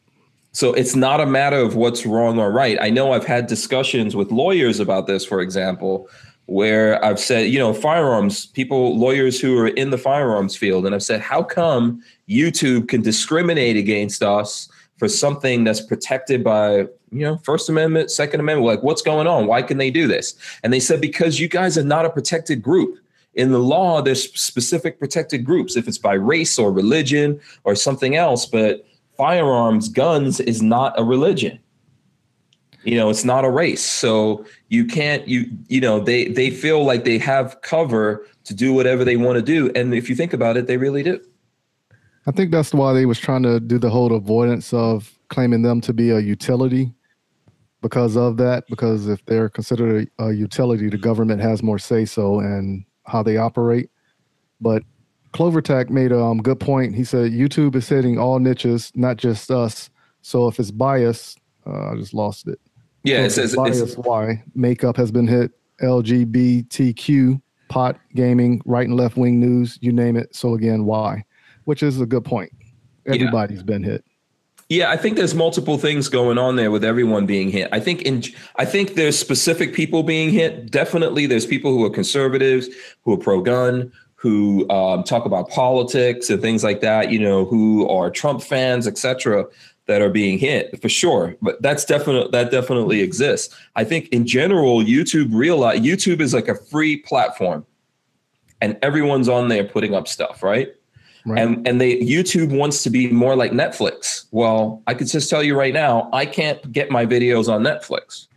So it's not a matter of what's wrong or right. I know I've had discussions with lawyers about this, for example, where I've said, you know, firearms, people, lawyers who are in the firearms field, and I've said, how come YouTube can discriminate against us for something that's protected by, you know, First Amendment, Second Amendment? Like, what's going on? Why can they do this? And they said, because you guys are not a protected group in the law, there's specific protected groups, if it's by race or religion or something else, but firearms, guns is not a religion. You know, it's not a race. So you can't, you, you know, they, they feel like they have cover to do whatever they want to do. And if you think about it, they really do. I think that's why they was trying to do the whole avoidance of claiming them to be a utility because of that. Because if they're considered a, a utility, the government has more say so, and how they operate. But Clovertack made a um, good point. He said YouTube is hitting all niches, not just us. So if it's bias, uh, I just lost it. Yeah, so it says bias. Why makeup has been hit, LGBTQ, pot, gaming, right and left wing news, you name it. So again, why? Which is a good point. everybody's yeah. been hit. Yeah, I think there's multiple things going on there with everyone being hit. I think in I think there's specific people being hit. Definitely, there's people who are conservatives, who are pro-gun, who um, talk about politics and things like that. You know, who are Trump fans, etc that are being hit for sure but that's definitely that definitely exists i think in general youtube realize youtube is like a free platform and everyone's on there putting up stuff right? Right. And and they youtube wants to be more like netflix. Well i could just tell you right now i can't get my videos on netflix.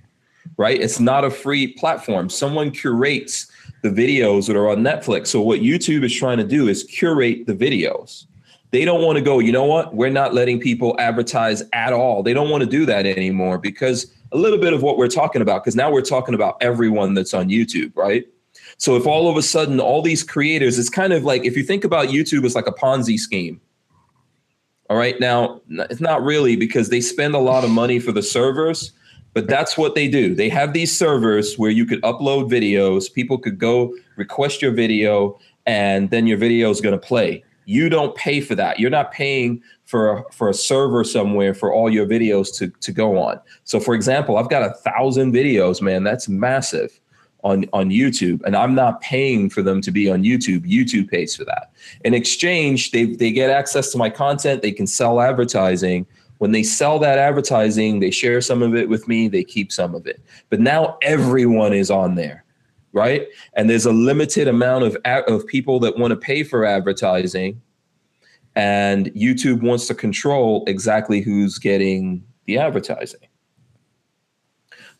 Right? It's not a free platform. Someone curates the videos that are on netflix. So what youtube is trying to do is curate the videos. They don't want to go, you know what? We're not letting people advertise at all. They don't want to do that anymore because a little bit of what we're talking about, because now we're talking about everyone that's on YouTube, right? So if all of a sudden all these creators, it's kind of like if you think about YouTube as like a Ponzi scheme. All right. Now, it's not really because they spend a lot of money for the servers, but that's what they do. They have these servers where you could upload videos, people could go request your video, and then your video is going to play. You don't pay for that. You're not paying for for a server somewhere for all your videos to to go on. So, for example, I've got a thousand videos, man. That's massive on on YouTube, and I'm not paying for them to be on YouTube. YouTube pays for that. In exchange, they they get access to my content. They can sell advertising. When they sell that advertising, they share some of it with me. They keep some of it. But now everyone is on there right? And there's a limited amount of of people that want to pay for advertising, and YouTube wants to control exactly who's getting the advertising.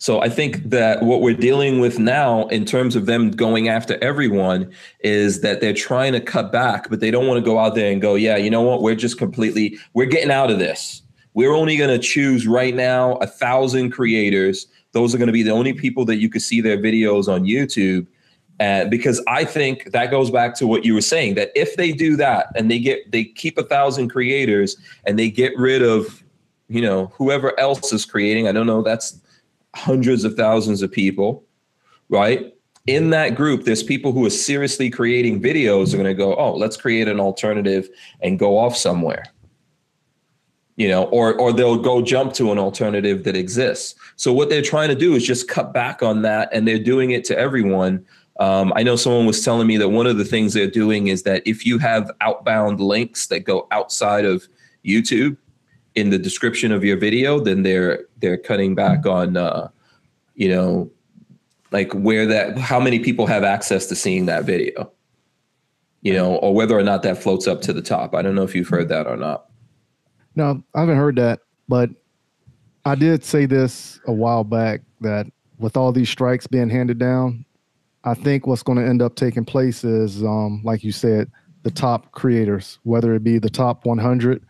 So I think that what we're dealing with now in terms of them going after everyone is that they're trying to cut back, but they don't want to go out there and go, yeah, you know what? We're just completely, we're getting out of this. We're only going to choose right now a thousand creators those are going to be the only people that you could see their videos on YouTube. Uh, because I think that goes back to what you were saying that if they do that and they get they keep a thousand creators and they get rid of you know whoever else is creating I don't know that's hundreds of thousands of people right in that group there's people who are seriously creating videos are going to go oh let's create an alternative and go off somewhere you know, or or they'll go jump to an alternative that exists. So what they're trying to do is just cut back on that, and they're doing it to everyone. Um, I know someone was telling me that one of the things they're doing is that if you have outbound links that go outside of YouTube in the description of your video, then they're they're cutting back on, uh, you know, like where that how many people have access to seeing that video, you know, or whether or not that floats up to the top. I don't know if you've heard that or not. No, I haven't heard that, but I did say this a while back that with all these strikes being handed down, I think what's going to end up taking place is, um, like you said, the top creators, whether it be the top 100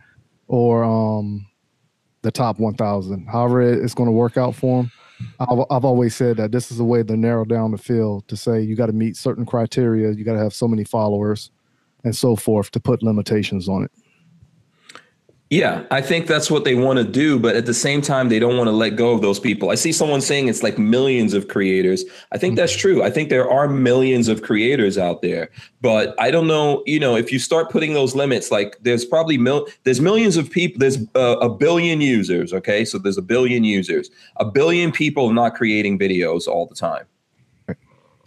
or um, the top 1,000, however it's going to work out for them. I've, I've always said that this is a way to narrow down the field to say you got to meet certain criteria, you got to have so many followers, and so forth to put limitations on it. Yeah, I think that's what they want to do, but at the same time, they don't want to let go of those people. I see someone saying it's like millions of creators. I think that's mm-hmm. true. I think there are millions of creators out there, but I don't know. You know, if you start putting those limits, like there's probably mil, there's millions of people. There's uh, a billion users. Okay, so there's a billion users. A billion people not creating videos all the time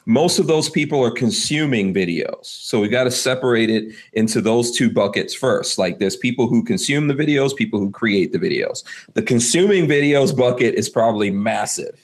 most of those people are consuming videos. So we got to separate it into those two buckets first. Like there's people who consume the videos, people who create the videos. The consuming videos bucket is probably massive,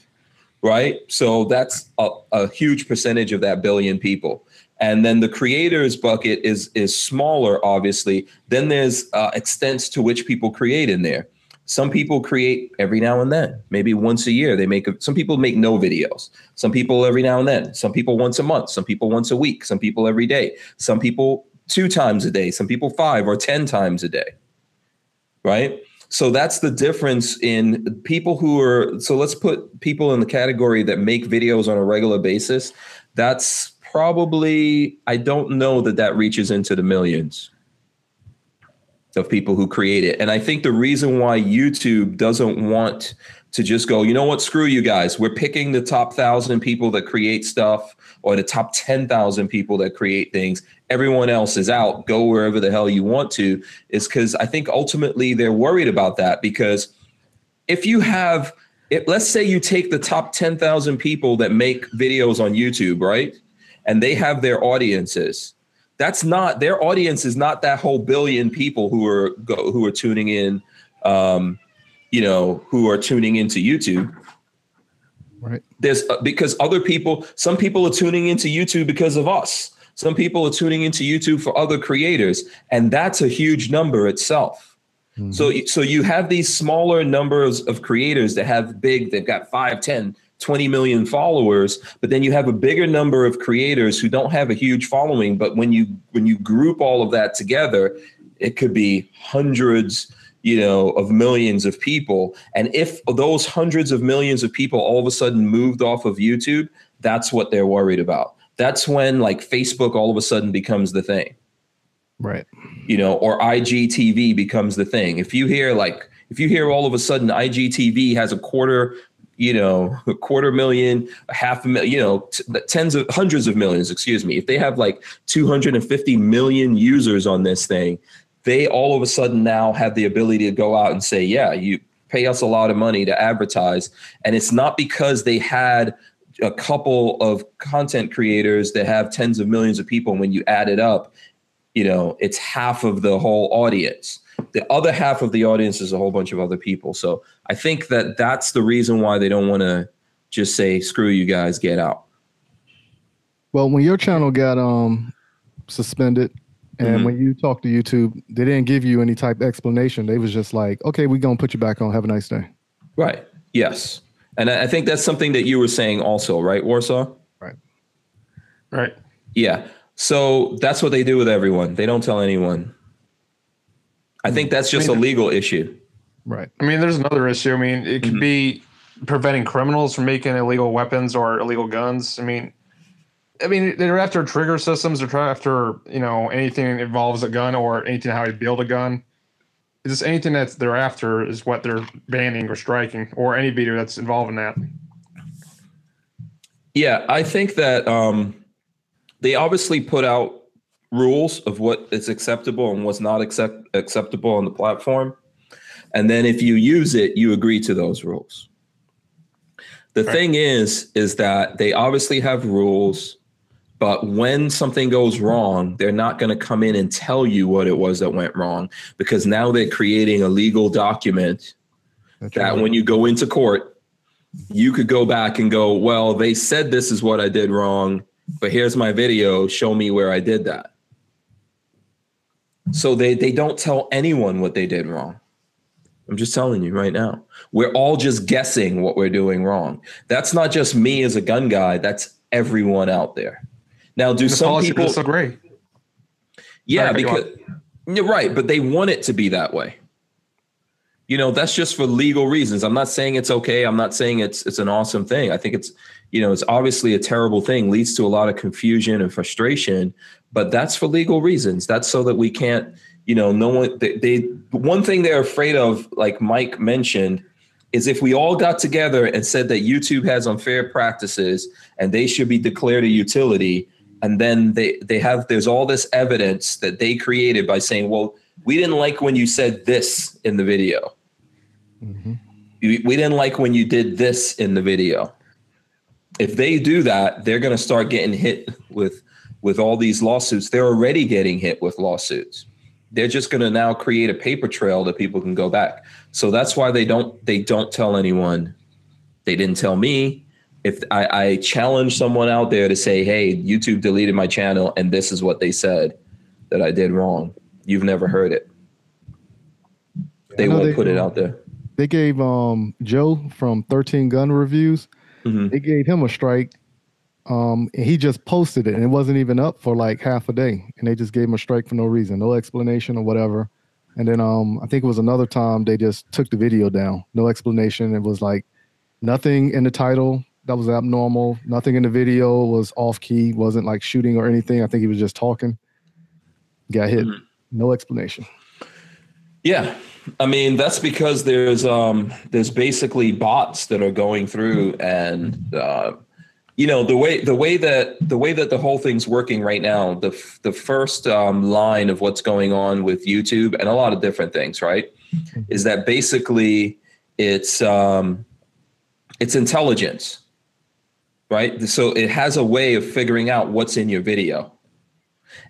right? So that's a, a huge percentage of that billion people. And then the creators bucket is is smaller, obviously. Then there's uh, extents to which people create in there. Some people create every now and then, maybe once a year. They make a, some people make no videos. Some people every now and then. Some people once a month. Some people once a week. Some people every day. Some people two times a day. Some people five or ten times a day. Right. So that's the difference in people who are. So let's put people in the category that make videos on a regular basis. That's probably I don't know that that reaches into the millions. Of people who create it. And I think the reason why YouTube doesn't want to just go, you know what, screw you guys. We're picking the top thousand people that create stuff or the top 10,000 people that create things. Everyone else is out. Go wherever the hell you want to, is because I think ultimately they're worried about that. Because if you have, let's say you take the top 10,000 people that make videos on YouTube, right? And they have their audiences that's not their audience is not that whole billion people who are go, who are tuning in um, you know who are tuning into youtube. Right. There's uh, because other people some people are tuning into youtube because of us. Some people are tuning into youtube for other creators and that's a huge number itself. Mm-hmm. so so you have these smaller numbers of creators that have big they've got 5 10 20 million followers but then you have a bigger number of creators who don't have a huge following but when you when you group all of that together it could be hundreds you know of millions of people. And if those hundreds of millions of people all of a sudden moved off of YouTube that's what they're worried about. That's when like Facebook all of a sudden becomes the thing. Right. You know or IGTV becomes the thing. If you hear like if you hear all of a sudden IGTV has a quarter you know, a quarter million, a half a million, you know, t- tens of hundreds of millions, excuse me. If they have like 250 million users on this thing, they all of a sudden now have the ability to go out and say, yeah, you pay us a lot of money to advertise. And it's not because they had a couple of content creators that have tens of millions of people. And when you add it up, you know, it's half of the whole audience. The other half of the audience is a whole bunch of other people. So I think that that's the reason why they don't want to just say, screw you guys, get out. Well, when your channel got um suspended and mm-hmm. when you talked to YouTube, they didn't give you any type of explanation. They was just like, okay, we're gonna put you back on. Have a nice day. Right. Yes. And I think that's something that you were saying also, right, Warsaw? Right. Right. Yeah. So that's what they do with everyone. They don't tell anyone. I think that's just I mean, a legal issue. Right. I mean, there's another issue. I mean, it could mm-hmm. be preventing criminals from making illegal weapons or illegal guns. I mean, I mean, they're after trigger systems. They're after you know anything that involves a gun or anything how you build a gun. Just anything that's they're after is what they're banning or striking, or any video that's involved in that. Yeah, I think that um, they obviously put out rules of what is acceptable and what's not accept- acceptable on the platform. And then if you use it, you agree to those rules. The right. thing is, is that they obviously have rules, but when something goes wrong, they're not going to come in and tell you what it was that went wrong because now they're creating a legal document That's that right. when you go into court, you could go back and go, well, they said this is what I did wrong, but here's my video. Show me where I did that. So they, they don't tell anyone what they did wrong. I'm just telling you right now. We're all just guessing what we're doing wrong. That's not just me as a gun guy, that's everyone out there. Now, do some people great? Yeah, because you're right, but they want it to be that way. You know, that's just for legal reasons. I'm not saying it's okay. I'm not saying it's it's an awesome thing. I think it's, you know, it's obviously a terrible thing, leads to a lot of confusion and frustration, but that's for legal reasons. That's so that we can't you know, no one they, they one thing they're afraid of, like Mike mentioned, is if we all got together and said that YouTube has unfair practices and they should be declared a utility, and then they they have there's all this evidence that they created by saying, well, we didn't like when you said this in the video. Mm-hmm. We, we didn't like when you did this in the video. If they do that, they're going to start getting hit with with all these lawsuits. They're already getting hit with lawsuits they're just going to now create a paper trail that people can go back. So that's why they don't they don't tell anyone. They didn't tell me. If I, I challenge someone out there to say, "Hey, YouTube deleted my channel, and this is what they said that I did wrong," you've never heard it. They won't they, put it out there. They gave um, Joe from Thirteen Gun Reviews. Mm-hmm. They gave him a strike um, he just posted it and it wasn't even up for like half a day. And they just gave him a strike for no reason, no explanation or whatever. And then um, I think it was another time they just took the video down, no explanation. It was like nothing in the title that was abnormal, nothing in the video was off key, wasn't like shooting or anything. I think he was just talking. Got hit, mm-hmm. no explanation. Yeah. I mean, that's because there's um there's basically bots that are going through and uh you know the way the way that the way that the whole thing's working right now the the first um, line of what's going on with youtube and a lot of different things right is that basically it's um it's intelligence right? So it has a way of figuring out what's in your video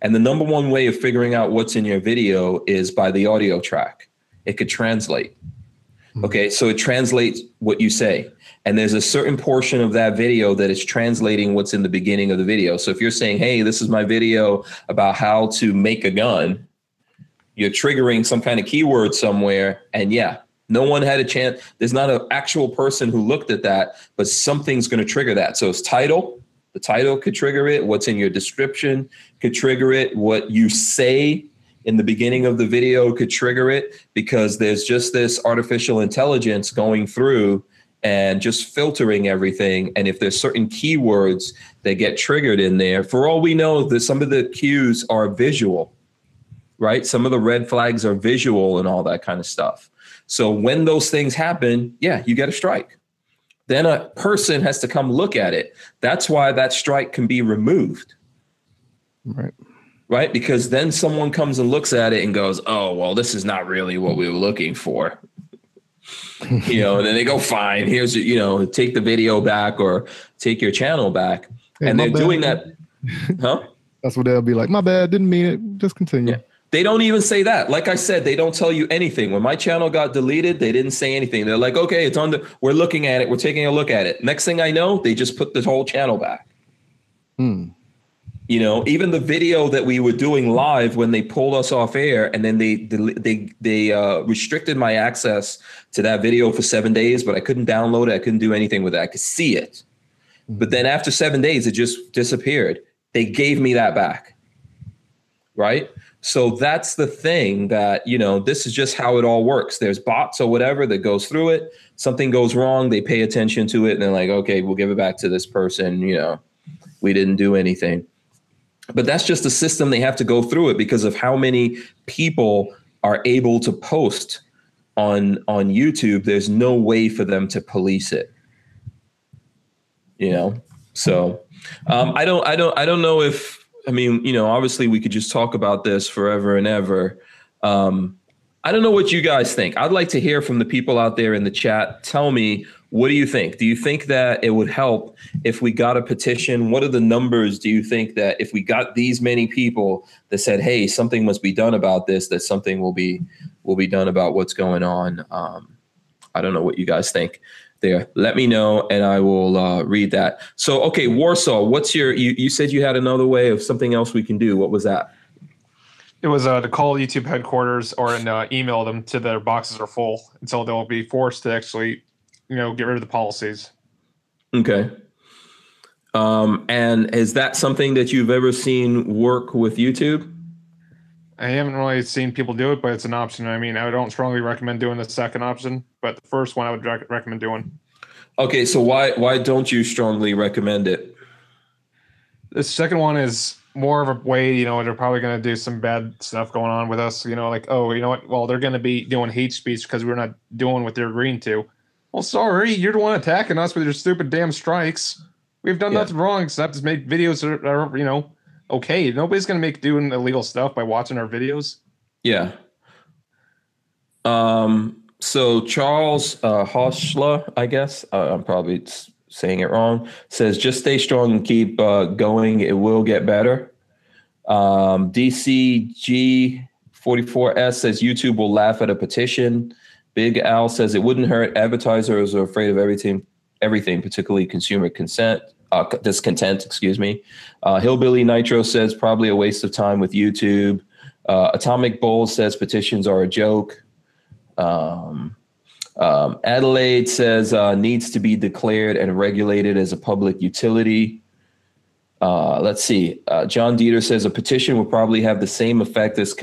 and the number one way of figuring out what's in your video is by the audio track it could translate hmm. okay so it translates what you say and there's a certain portion of that video that is translating what's in the beginning of the video. So if you're saying, "Hey, this is my video about how to make a gun," you're triggering some kind of keyword somewhere, and yeah, no one had a chance. There's not an actual person who looked at that, but something's going to trigger that. So it's title. The title could trigger it. What's in your description could trigger it. What you say in the beginning of the video could trigger it because there's just this artificial intelligence going through and just filtering everything. And if there's certain keywords that get triggered in there, for all we know, that some of the cues are visual, right? Some of the red flags are visual and all that kind of stuff. So when those things happen, yeah, you get a strike. Then a person has to come look at it. That's why that strike can be removed. Right. Right. Because then someone comes and looks at it and goes, oh, well, this is not really what we were looking for [LAUGHS] you know, and then they go, fine, here's, you know, take the video back or take your channel back. Hey, and they're bad. doing that. Huh? [LAUGHS] That's what they'll be like. My bad, didn't mean it. Just continue. Yeah. They don't even say that. Like I said, they don't tell you anything. When my channel got deleted, they didn't say anything. They're like, okay, it's on the, we're looking at it. We're taking a look at it. Next thing I know, they just put the whole channel back. Hmm. You know, even the video that we were doing live when they pulled us off air, and then they they they uh, restricted my access to that video for seven days, but I couldn't download it. I couldn't do anything with it. I could see it, but then after seven days, it just disappeared. They gave me that back, right? So that's the thing that you know. This is just how it all works. There's bots or whatever that goes through it. Something goes wrong, they pay attention to it, and they're like, okay, we'll give it back to this person. You know, we didn't do anything but that's just a system they have to go through it because of how many people are able to post on on YouTube. There's no way for them to police it. You know, so um, I don't I don't I don't know if I mean you know obviously we could just talk about this forever and ever. Um, I don't know what you guys think. I'd like to hear from the people out there in the chat. Tell me what do you think? Do you think that it would help if we got a petition? What are the numbers? Do you think that if we got these many people that said, "Hey, something must be done about this," that something will be will be done about what's going on? Um, I don't know what you guys think. There, let me know, and I will uh, read that. So, okay, Warsaw, what's your? You, you said you had another way of something else we can do. What was that? It was uh, to call YouTube headquarters or and, uh, email them to their boxes are full until they'll be forced to actually you know, get rid of the policies. Okay. Um, and is that something that you've ever seen work with YouTube? I haven't really seen people do it, but it's an option. I mean, I don't strongly recommend doing the second option, but the first one I would rec- recommend doing. Okay, so why why don't you strongly recommend it? The second one is more of a way, you know, they're probably going to do some bad stuff going on with us. You know, like, oh, you know what? Well, they're going to be doing hate speech because we're not doing what they're agreeing to. Well, sorry, you're the one attacking us with your stupid damn strikes. We've done yeah. nothing wrong except to make videos that are, you know, okay. Nobody's gonna make doing illegal stuff by watching our videos. Yeah. Um. So Charles uh, Hoschler, I guess uh, I'm probably saying it wrong, says just stay strong and keep uh, going. It will get better. Um, DCG 44S says YouTube will laugh at a petition. Big Al says it wouldn't hurt. Advertisers are afraid of everything, everything, particularly consumer consent, uh, discontent. Excuse me. Uh, Hillbilly Nitro says probably a waste of time with YouTube. Uh, Atomic Bull says petitions are a joke. Um, um, Adelaide says uh, needs to be declared and regulated as a public utility. Uh, let's see. Uh, John Dieter says a petition will probably have the same effect as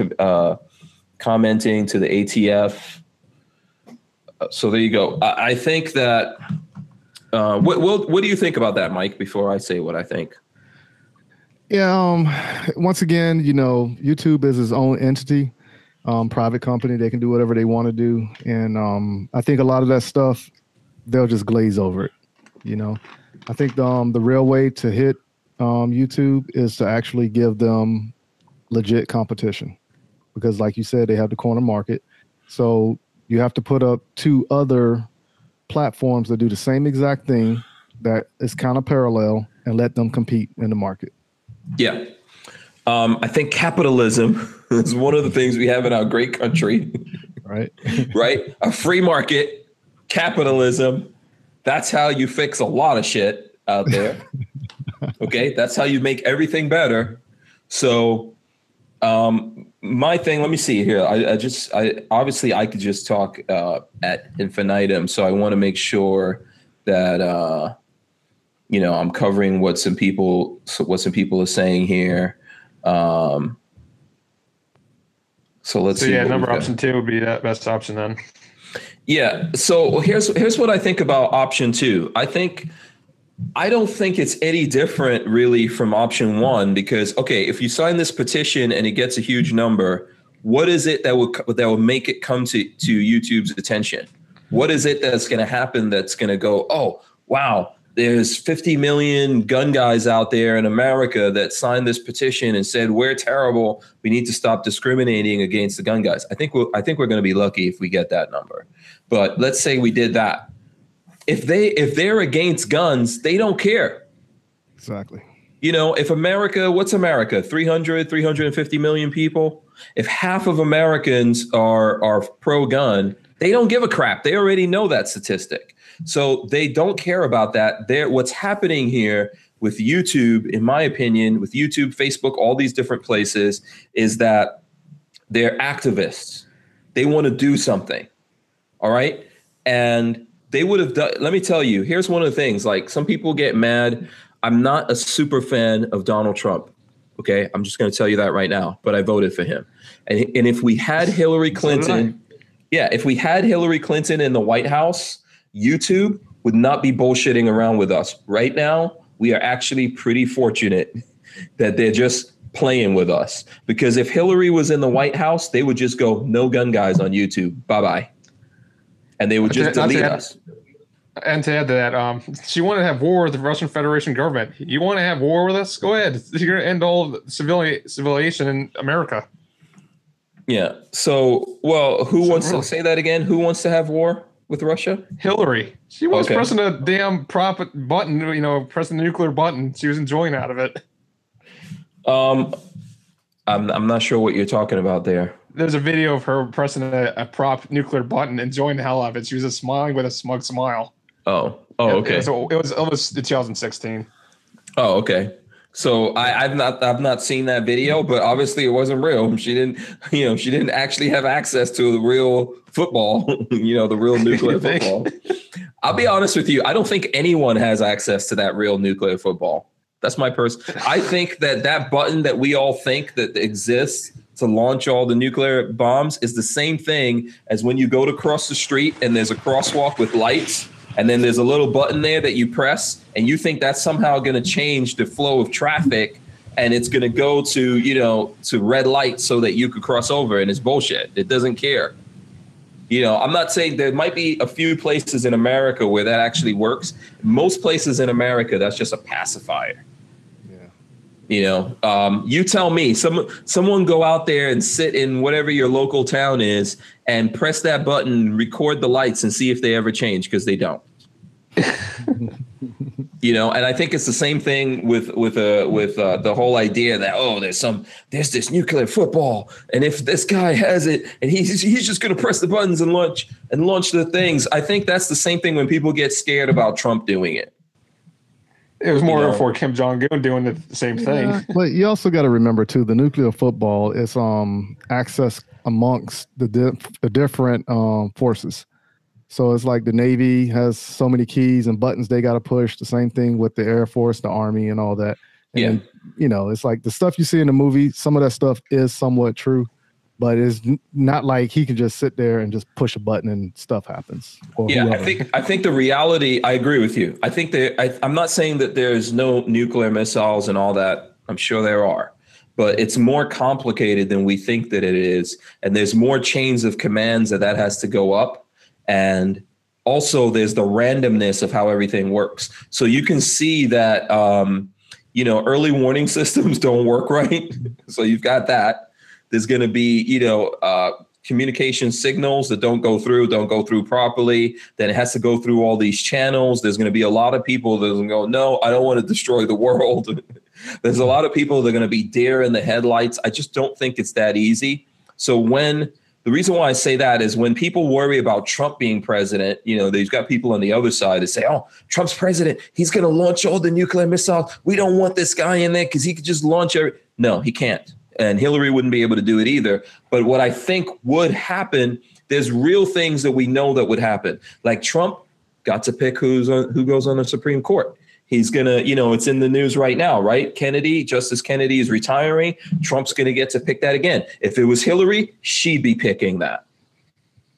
commenting to the ATF so there you go. I, I think that. Uh, what, what what do you think about that, Mike? Before I say what I think. Yeah. Um. Once again, you know, YouTube is its own entity. um, private company. They can do whatever they want to do, and um, I think a lot of that stuff they'll just glaze over it. You know, I think the, um, the real way to hit um, YouTube is to actually give them legit competition, because like you said, they have the corner market. So you have to put up two other platforms that do the same exact thing that is kind of parallel and let them compete in the market. Yeah. Um, I think capitalism [LAUGHS] is one of the things we have in our great country. Right. [LAUGHS] right? A free market, capitalism. That's how you fix a lot of shit out there. [LAUGHS] okay. That's how you make everything better. So, um, my thing, let me see here. I, I just, I obviously I could just talk uh, ad infinitum. So I want to make sure that, uh, you know, I'm covering what some people, what some people are saying here. Um, so let's so see. Yeah, number option two would be that best option then. Yeah. So here's here's what I think about option two. I think I don't think it's any different really from option one because okay, if you sign this petition and it gets a huge number, what is it that will that will make it come to to YouTube's attention? What is it that's going to happen that's going to go, oh wow, there's 50 million gun guys out there in America that signed this petition and said we're terrible. We need to stop discriminating against the gun guys. I think we'll, I think we're going to be lucky if we get that number. But let's say we did that. If they if they're against guns, they don't care. Exactly. You know, if America, what's America? 300, 350 million people. If half of Americans are are pro gun, they don't give a crap. They already know that statistic. So they don't care about that. There, what's happening here with YouTube, in my opinion, with YouTube, Facebook, all these different places, is that they're activists. They want to do something. All right. And they would have done, let me tell you, here's one of the things like some people get mad. I'm not a super fan of Donald Trump. Okay. I'm just going to tell you that right now, but I voted for him. And, and if we had Hillary Clinton, yeah, if we had Hillary Clinton in the White House, YouTube would not be bullshitting around with us. Right now, we are actually pretty fortunate that they're just playing with us. Because if Hillary was in the White House, they would just go, no gun guys on YouTube. Bye bye. And they would just delete add, us. And to add to that, um, she wanted to have war with the Russian Federation government. You want to have war with us? Go ahead. [LAUGHS] You're going to end all civilian civilization in America. Yeah. So, well, who so wants really? to say that again? Who wants to have war? with Russia? Hillary. She was okay. pressing a damn profit button, you know, pressing the nuclear button. She was enjoying out of it. Um, I'm I'm not sure what you're talking about there. There's a video of her pressing a, a prop nuclear button, and enjoying the hell out of it. She was just smiling with a smug smile. Oh, oh, okay. It was, it was, it was 2016. Oh, okay. So I, have not I've not seen that video, but obviously it wasn't real. She didn't, [LAUGHS] you know, she didn't actually have access to the real football, [LAUGHS] you know, the real nuclear [LAUGHS] football. I'll be honest with you, I don't think anyone has access to that real nuclear football. That's my person. I think that that button that we all think that exists to launch all the nuclear bombs is the same thing as when you go to cross the street and there's a crosswalk with lights and then there's a little button there that you press and you think that's somehow going to change the flow of traffic and it's going to go to you know to red light so that you could cross over and it's bullshit. It doesn't care. You know i'm not saying there might be a few places in america where that actually works. Most places in america that's just a pacifier you know, um, you tell me. Some someone go out there and sit in whatever your local town is and press that button, record the lights, and see if they ever change because they don't. [LAUGHS] you know, and I think it's the same thing with with uh, with uh, the whole idea that oh, there's some there's this nuclear football, and if this guy has it, and he's he's just going to press the buttons and launch and launch the things. I think that's the same thing when people get scared about Trump doing it it was more you know, for Kim Jong Un doing the same thing. Yeah, [LAUGHS] but you also got to remember too, the nuclear football is um access amongst the di- the different um forces. So it's like the Navy has so many keys and buttons they got to push. The same thing with the Air Force, the Army, and all that. And, yeah. You know, it's like the stuff you see in the movie. Some of that stuff is somewhat true, but it's not like he can just sit there and just push a button and stuff happens. Yeah, whoever. I think I think the reality. I agree with you. I think that I, I'm not saying that there's no nuclear missiles and all that. I'm sure there are, but it's more complicated than we think that it is. And there's more chains of commands that that has to go up. And also there's the randomness of how everything works. So you can see that, um, you know, early warning [LAUGHS] systems don't work right. [LAUGHS] so you've got that. There's going to be, you know, uh, communication signals that don't go through, don't go through properly. Then it has to go through all these channels. There's going to be a lot of people that will go, no, I don't want to destroy the world. [LAUGHS] There's a lot of people that are going to be deer in the headlights. I just don't think it's that easy. So when the reason why I say that is when people worry about Trump being president, you know, they've got people on the other side that say, oh, Trump's president, he's going to launch all the nuclear missiles. We don't want this guy in there because he could just launch every. No, he can't and Hillary wouldn't be able to do it either. But what I think would happen, there's real things that we know that would happen. Like Trump got to pick who's on, who goes on the Supreme Court. He's gonna, you know, it's in the news right now, right? Kennedy, Justice Kennedy is retiring. Trump's gonna get to pick that again. If it was Hillary, she'd be picking that.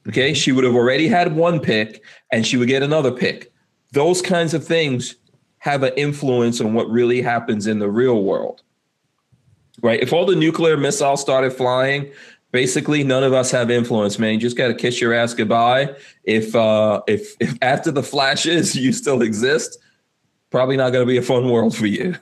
Okay, she would have already had one pick, and she would get another pick. Those kinds of things have an influence on what really happens in the real world right? If all the nuclear missiles started flying, basically none of us have influence, man. You just got to kiss your ass goodbye. If uh, if if after the flashes you still exist, probably not going to be a fun world for you.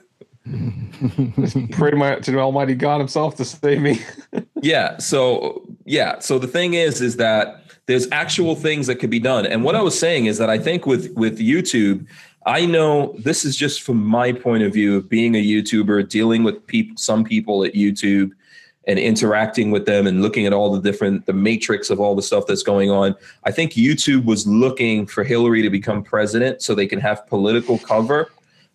[LAUGHS] Pray my, to Almighty God Himself to save me. [LAUGHS] yeah. So yeah. So the thing is, is that there's actual things that could be done. And what I was saying is that I think with with YouTube, I know this is just from my point of view of being a YouTuber, dealing with people, some people at YouTube and interacting with them and looking at all the different the matrix of all the stuff that's going on. I think YouTube was looking for Hillary to become president so they can have political cover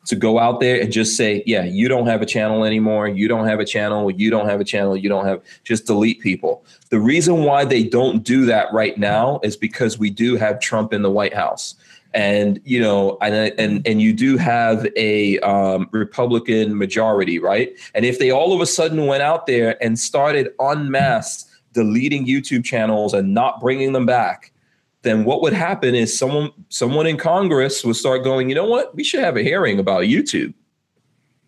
to go out there and just say, yeah, you don't have a channel anymore. You don't have a channel. You don't have a channel. You don't have just delete people. The reason why they don't do that right now is because we do have Trump in the White House and you know and and and you do have a um, republican majority right? And if they all of a sudden went out there and started en masse deleting youtube channels and not bringing them back then what would happen is someone someone in congress would start going you know what? We should have a hearing about youtube.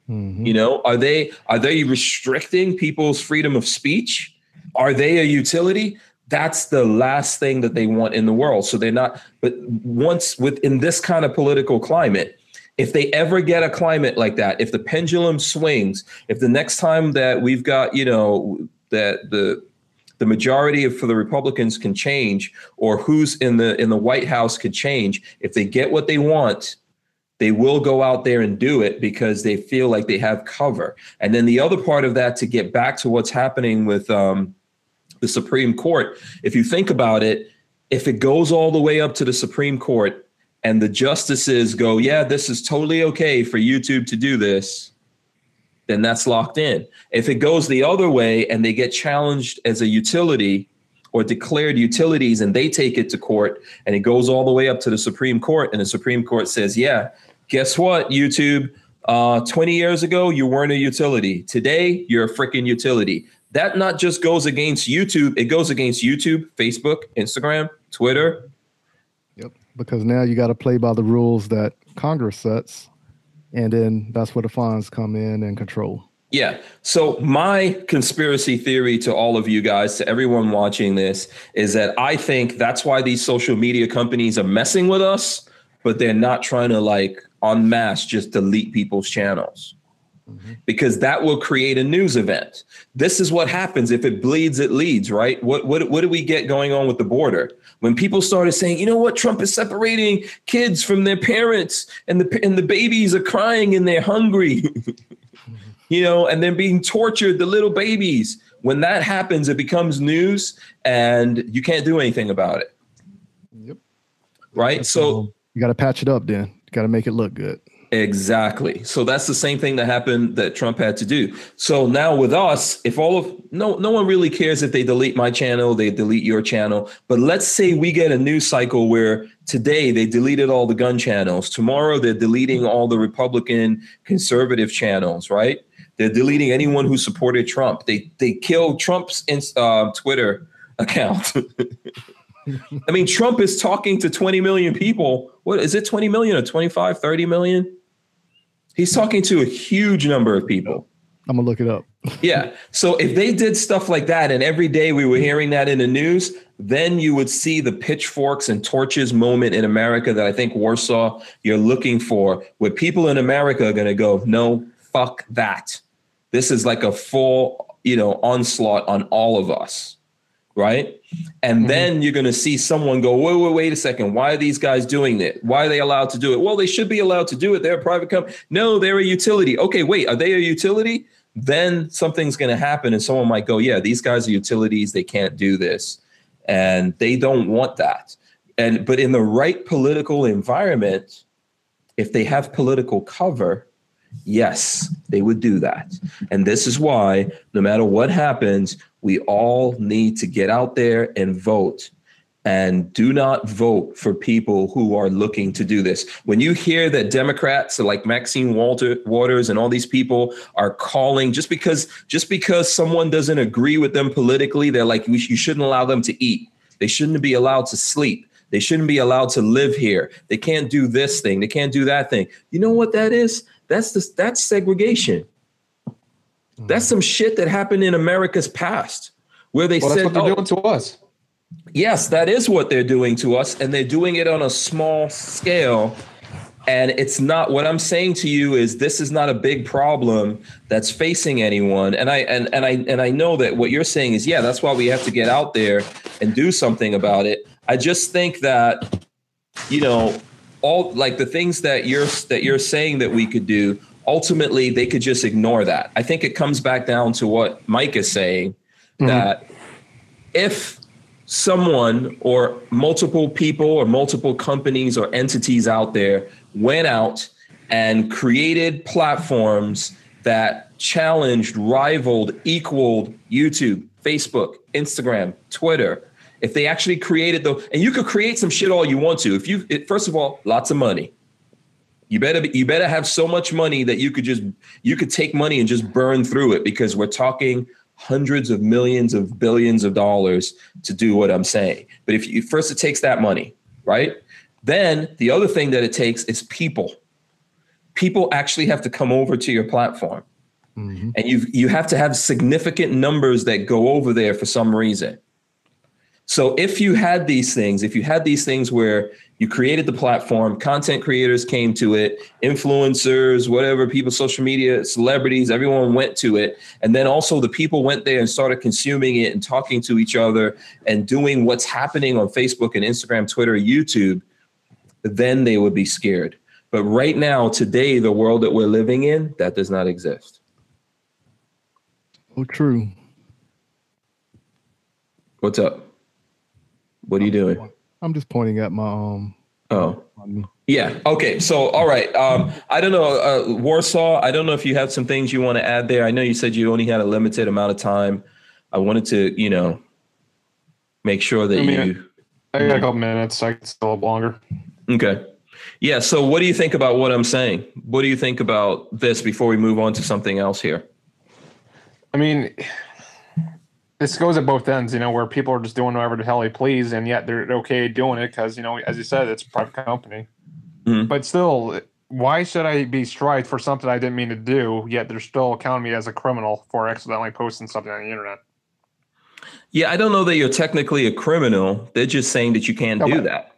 Mm-hmm. you know are they are they restricting people's freedom of speech? Are they a utility that's the last thing that they want in the world. So they're not, but once within this kind of political climate, if they ever get a climate like that, if the pendulum swings, if the next time that we've got, you know, that the the majority of for the Republicans can change, or who's in the in the White House could change, if they get what they want, they will go out there and do it because they feel like they have cover. And then the other part of that to get back to what's happening with um, the Supreme Court, if you think about it, if it goes all the way up to the Supreme Court and the justices go, yeah, this is totally okay for YouTube to do this, then that's locked in. If it goes the other way and they get challenged as a utility or declared utilities and they take it to court and it goes all the way up to the Supreme Court and the Supreme Court says, yeah, guess what, YouTube? Uh, 20 years ago, you weren't a utility. Today, you're a freaking utility that not just goes against YouTube, it goes against YouTube, Facebook, Instagram, Twitter. Yep. Because now you got to play by the rules that Congress sets. And then that's where the funds come in and control. Yeah. So my conspiracy theory to all of you guys, to everyone watching this, is that I think that's why these social media companies are messing with us, but they're not trying to like en masse just delete people's channels mm-hmm. because that will create a news event. This is what happens if it bleeds, it leads, right? What what what do we get going on with the border? When people started saying, you know what, Trump is separating kids from their parents, and the and the babies are crying and they're hungry, [LAUGHS] mm-hmm. you know, and they're being tortured, the little babies. When that happens, it becomes news, and you can't do anything about it. Yep. Right. So you got to patch it up. Then you got to make it look good. Exactly. So that's the same thing that happened that Trump had to do. So now with us, if all of no no one really cares if they delete my channel, they delete your channel. But let's say we get a news cycle where today they deleted all the gun channels. Tomorrow they're deleting all the Republican conservative channels, right? They're deleting anyone who supported Trump. They they killed Trump's uh, Twitter account. [LAUGHS] I mean, Trump is talking to 20 million people. What is it, 20 million or 25, 30 million? He's talking to a huge number of people. I'm gonna look it up. [LAUGHS] yeah. So if they did stuff like that, and every day we were hearing that in the news, then you would see the pitchforks and torches moment in America that I think Warsaw you're looking for, where people in America are going to go, no, fuck that. This is like a full, you know, onslaught on all of us, right? And mm-hmm. then you're going to see someone go, wait, wait, wait a second. Why are these guys doing it? Why are they allowed to do it? Well, they should be allowed to do it. They're a private company. No, they're a utility. Okay, wait, are they a utility? Then something's going to happen, and someone might go, yeah, these guys are utilities. They can't do this and they don't want that and but in the right political environment if they have political cover yes they would do that and this is why no matter what happens we all need to get out there and vote and do not vote for people who are looking to do this. When you hear that Democrats like Maxine Walter, Waters and all these people are calling just because just because someone doesn't agree with them politically, they're like you shouldn't allow them to eat. They shouldn't be allowed to sleep. They shouldn't be allowed to live here. They can't do this thing. They can't do that thing. You know what that is? That's the, that's segregation. That's some shit that happened in America's past where they well, said, that's what they're oh, doing to us. Yes, that is what they're doing to us, and they're doing it on a small scale. And it's not what I'm saying to you is this is not a big problem that's facing anyone. And I and and I and I know that what you're saying is yeah, that's why we have to get out there and do something about it. I just think that you know all like the things that you're that you're saying that we could do ultimately they could just ignore that. I think it comes back down to what Mike is saying mm-hmm. that if someone or multiple people or multiple companies or entities out there went out and created platforms that challenged, rivaled, equaled YouTube, Facebook, Instagram, Twitter. If they actually created the, and you could create some shit all you want to. If you, it, first of all, lots of money. You better, you better have so much money that you could just, you could take money and just burn through it because we're talking hundreds of millions of billions of dollars to do what I'm saying. But if you first, it takes that money, right? Then the other thing that it takes is people. People actually have to come over to your platform. Mm-hmm. And you you have to have significant numbers that go over there for some reason. So if you had these things, if you had these things where you created the platform, content creators came to it, influencers, whatever, people, social media, celebrities, everyone went to it. And then also the people went there and started consuming it and talking to each other and doing what's happening on Facebook and Instagram, Twitter, YouTube, then they would be scared. But right now, today, the world that we're living in, that does not exist. Oh, true. What's up? What are you doing? I'm just pointing at my um. Oh. Yeah. Okay. So, all right. Um, I don't know, uh, Warsaw. I don't know if you have some things you want to add there. I know you said you only had a limited amount of time. I wanted to, you know, make sure that I mean, you. I got a couple minutes. I can still up longer. Okay. Yeah. So, what do you think about what I'm saying? What do you think about this before we move on to something else here? I mean, this goes at both ends, you know, where people are just doing whatever the hell they please, and yet they're okay doing it because, you know, as you said, it's a private company. Mm-hmm. But still, why should I be striked for something I didn't mean to do? Yet they're still counting me as a criminal for accidentally posting something on the internet. Yeah, I don't know that you're technically a criminal. They're just saying that you can't do that.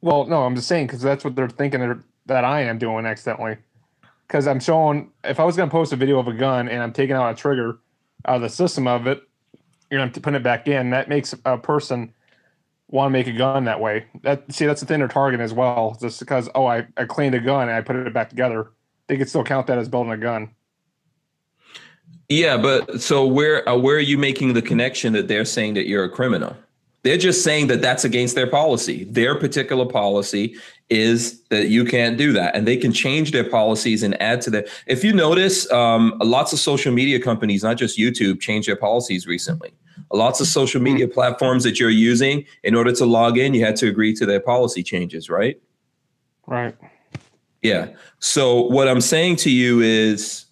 Well, no, I'm just saying because that's what they're thinking that I am doing accidentally. Because I'm showing, if I was going to post a video of a gun and I'm taking out a trigger out of the system of it, you know, putting it back in, that makes a person want to make a gun that way. That see, that's a thinner they're as well. Just because, oh, I, I cleaned a gun and I put it back together, they could still count that as building a gun. Yeah, but so where uh, where are you making the connection that they're saying that you're a criminal? They're just saying that that's against their policy. Their particular policy is that you can't do that, and they can change their policies and add to that. If you notice, um, lots of social media companies, not just YouTube, changed their policies recently. Lots of social media platforms that you're using, in order to log in, you had to agree to their policy changes, right? Right. Yeah. So what I'm saying to you is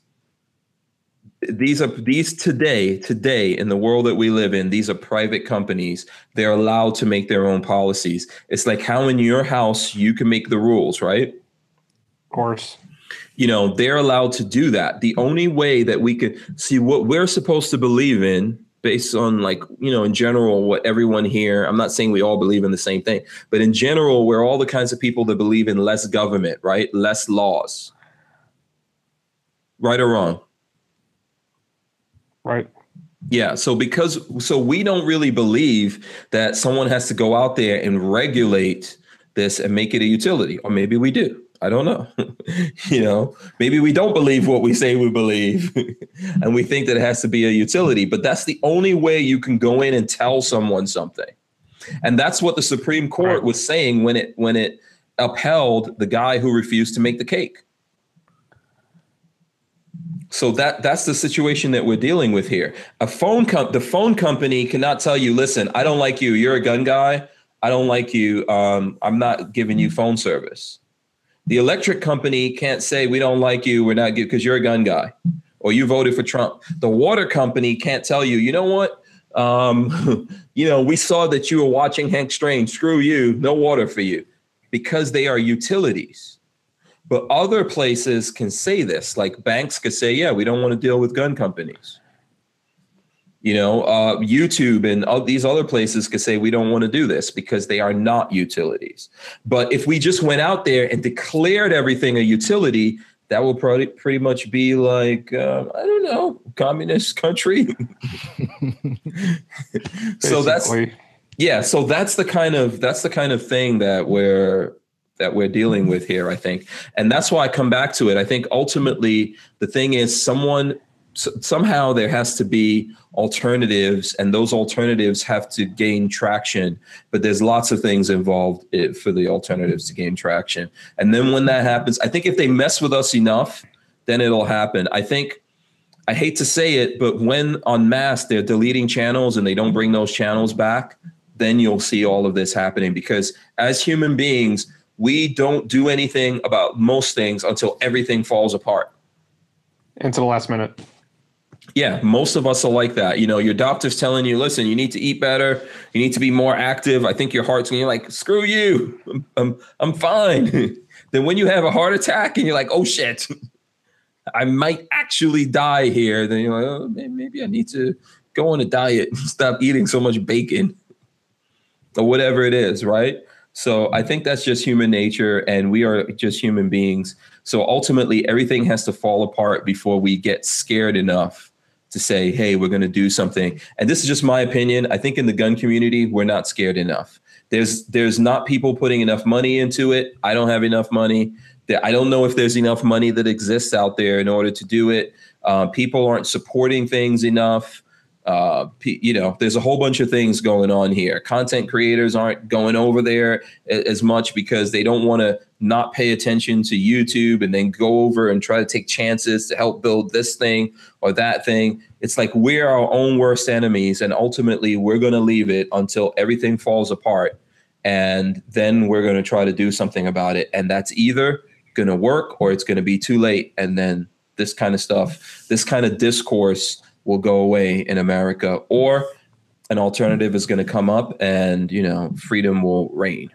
these are these today today in the world that we live in these are private companies they're allowed to make their own policies it's like how in your house you can make the rules right of course you know, they're allowed to do that. The only way that we could see what we're supposed to believe in based on like you know in general what everyone here i'm not saying we all believe in the same thing but in general we're all the kinds of people that believe in less government right? Less laws. Right or wrong? Right. Yeah so because so we don't really believe that someone has to go out there and regulate this and make it a utility or maybe we do I don't know. [LAUGHS] you know, maybe we don't believe what we say we believe [LAUGHS] and we think that it has to be a utility, but that's the only way you can go in and tell someone something. And that's what the Supreme Court right. was saying when it when it upheld the guy who refused to make the cake. So that that's the situation that we're dealing with here. A phone com- the phone company cannot tell you, listen, I don't like you. You're a gun guy. I don't like you. Um, I'm not giving you phone service the electric company can't say we don't like you, we're not good because you're a gun guy, or you voted for Trump. The water company can't tell you, you know what? Um, [LAUGHS] you know, we saw that you were watching Hank Strange. Screw you, no water for you, because they are utilities. But other places can say this, like banks could say, yeah, we don't want to deal with gun companies you know uh, youtube and all these other places could say we don't want to do this because they are not utilities. But if we just went out there and declared everything a utility that will probably pretty much be like uh, i don't know communist country. [LAUGHS] So that's yeah so that's the kind of that's the kind of thing that we're that we're dealing with here i think. And that's why i come back to it. I think ultimately the thing is someone somehow there has to be alternatives and those alternatives have to gain traction but there's lots of things involved eh, for the alternatives to gain traction. And then when that happens i think if they mess with us enough then it'll happen. I think i hate to say it but when on mass they're deleting channels and they don't bring those channels back then you'll see all of this happening. Because as human beings we don't do anything about most things until everything falls apart. Until the last minute yeah, most of us are like that. You know, your doctor's telling you, listen, you need to eat better. You need to be more active. I think your heart's going like, screw you. I'm, I'm, I'm fine. [LAUGHS] then when you have a heart attack and you're like, oh shit, I might actually die here. Then you're like, oh, maybe I need to go on a diet, and stop eating so much bacon or whatever it is, right? So I think that's just human nature and we are just human beings. So ultimately, everything has to fall apart before we get scared enough to say, hey, we're going to do something. And this is just my opinion. I think in the gun community, we're not scared enough. There's there's not people putting enough money into it. I don't have enough money. I don't know if there's enough money that exists out there in order to do it. Uh, people aren't supporting things enough. Uh, you know, there's a whole bunch of things going on here. Content creators aren't going over there as much because they don't want to not pay attention to YouTube and then go over and try to take chances to help build this thing or that thing. It's like we're our own worst enemies, and ultimately we're going to leave it until everything falls apart, and then we're going to try to do something about it. And that's either going to work or it's going to be too late, and then this kind of stuff, this kind of discourse will go away in America, or an alternative is going to come up, and you know, freedom will reign.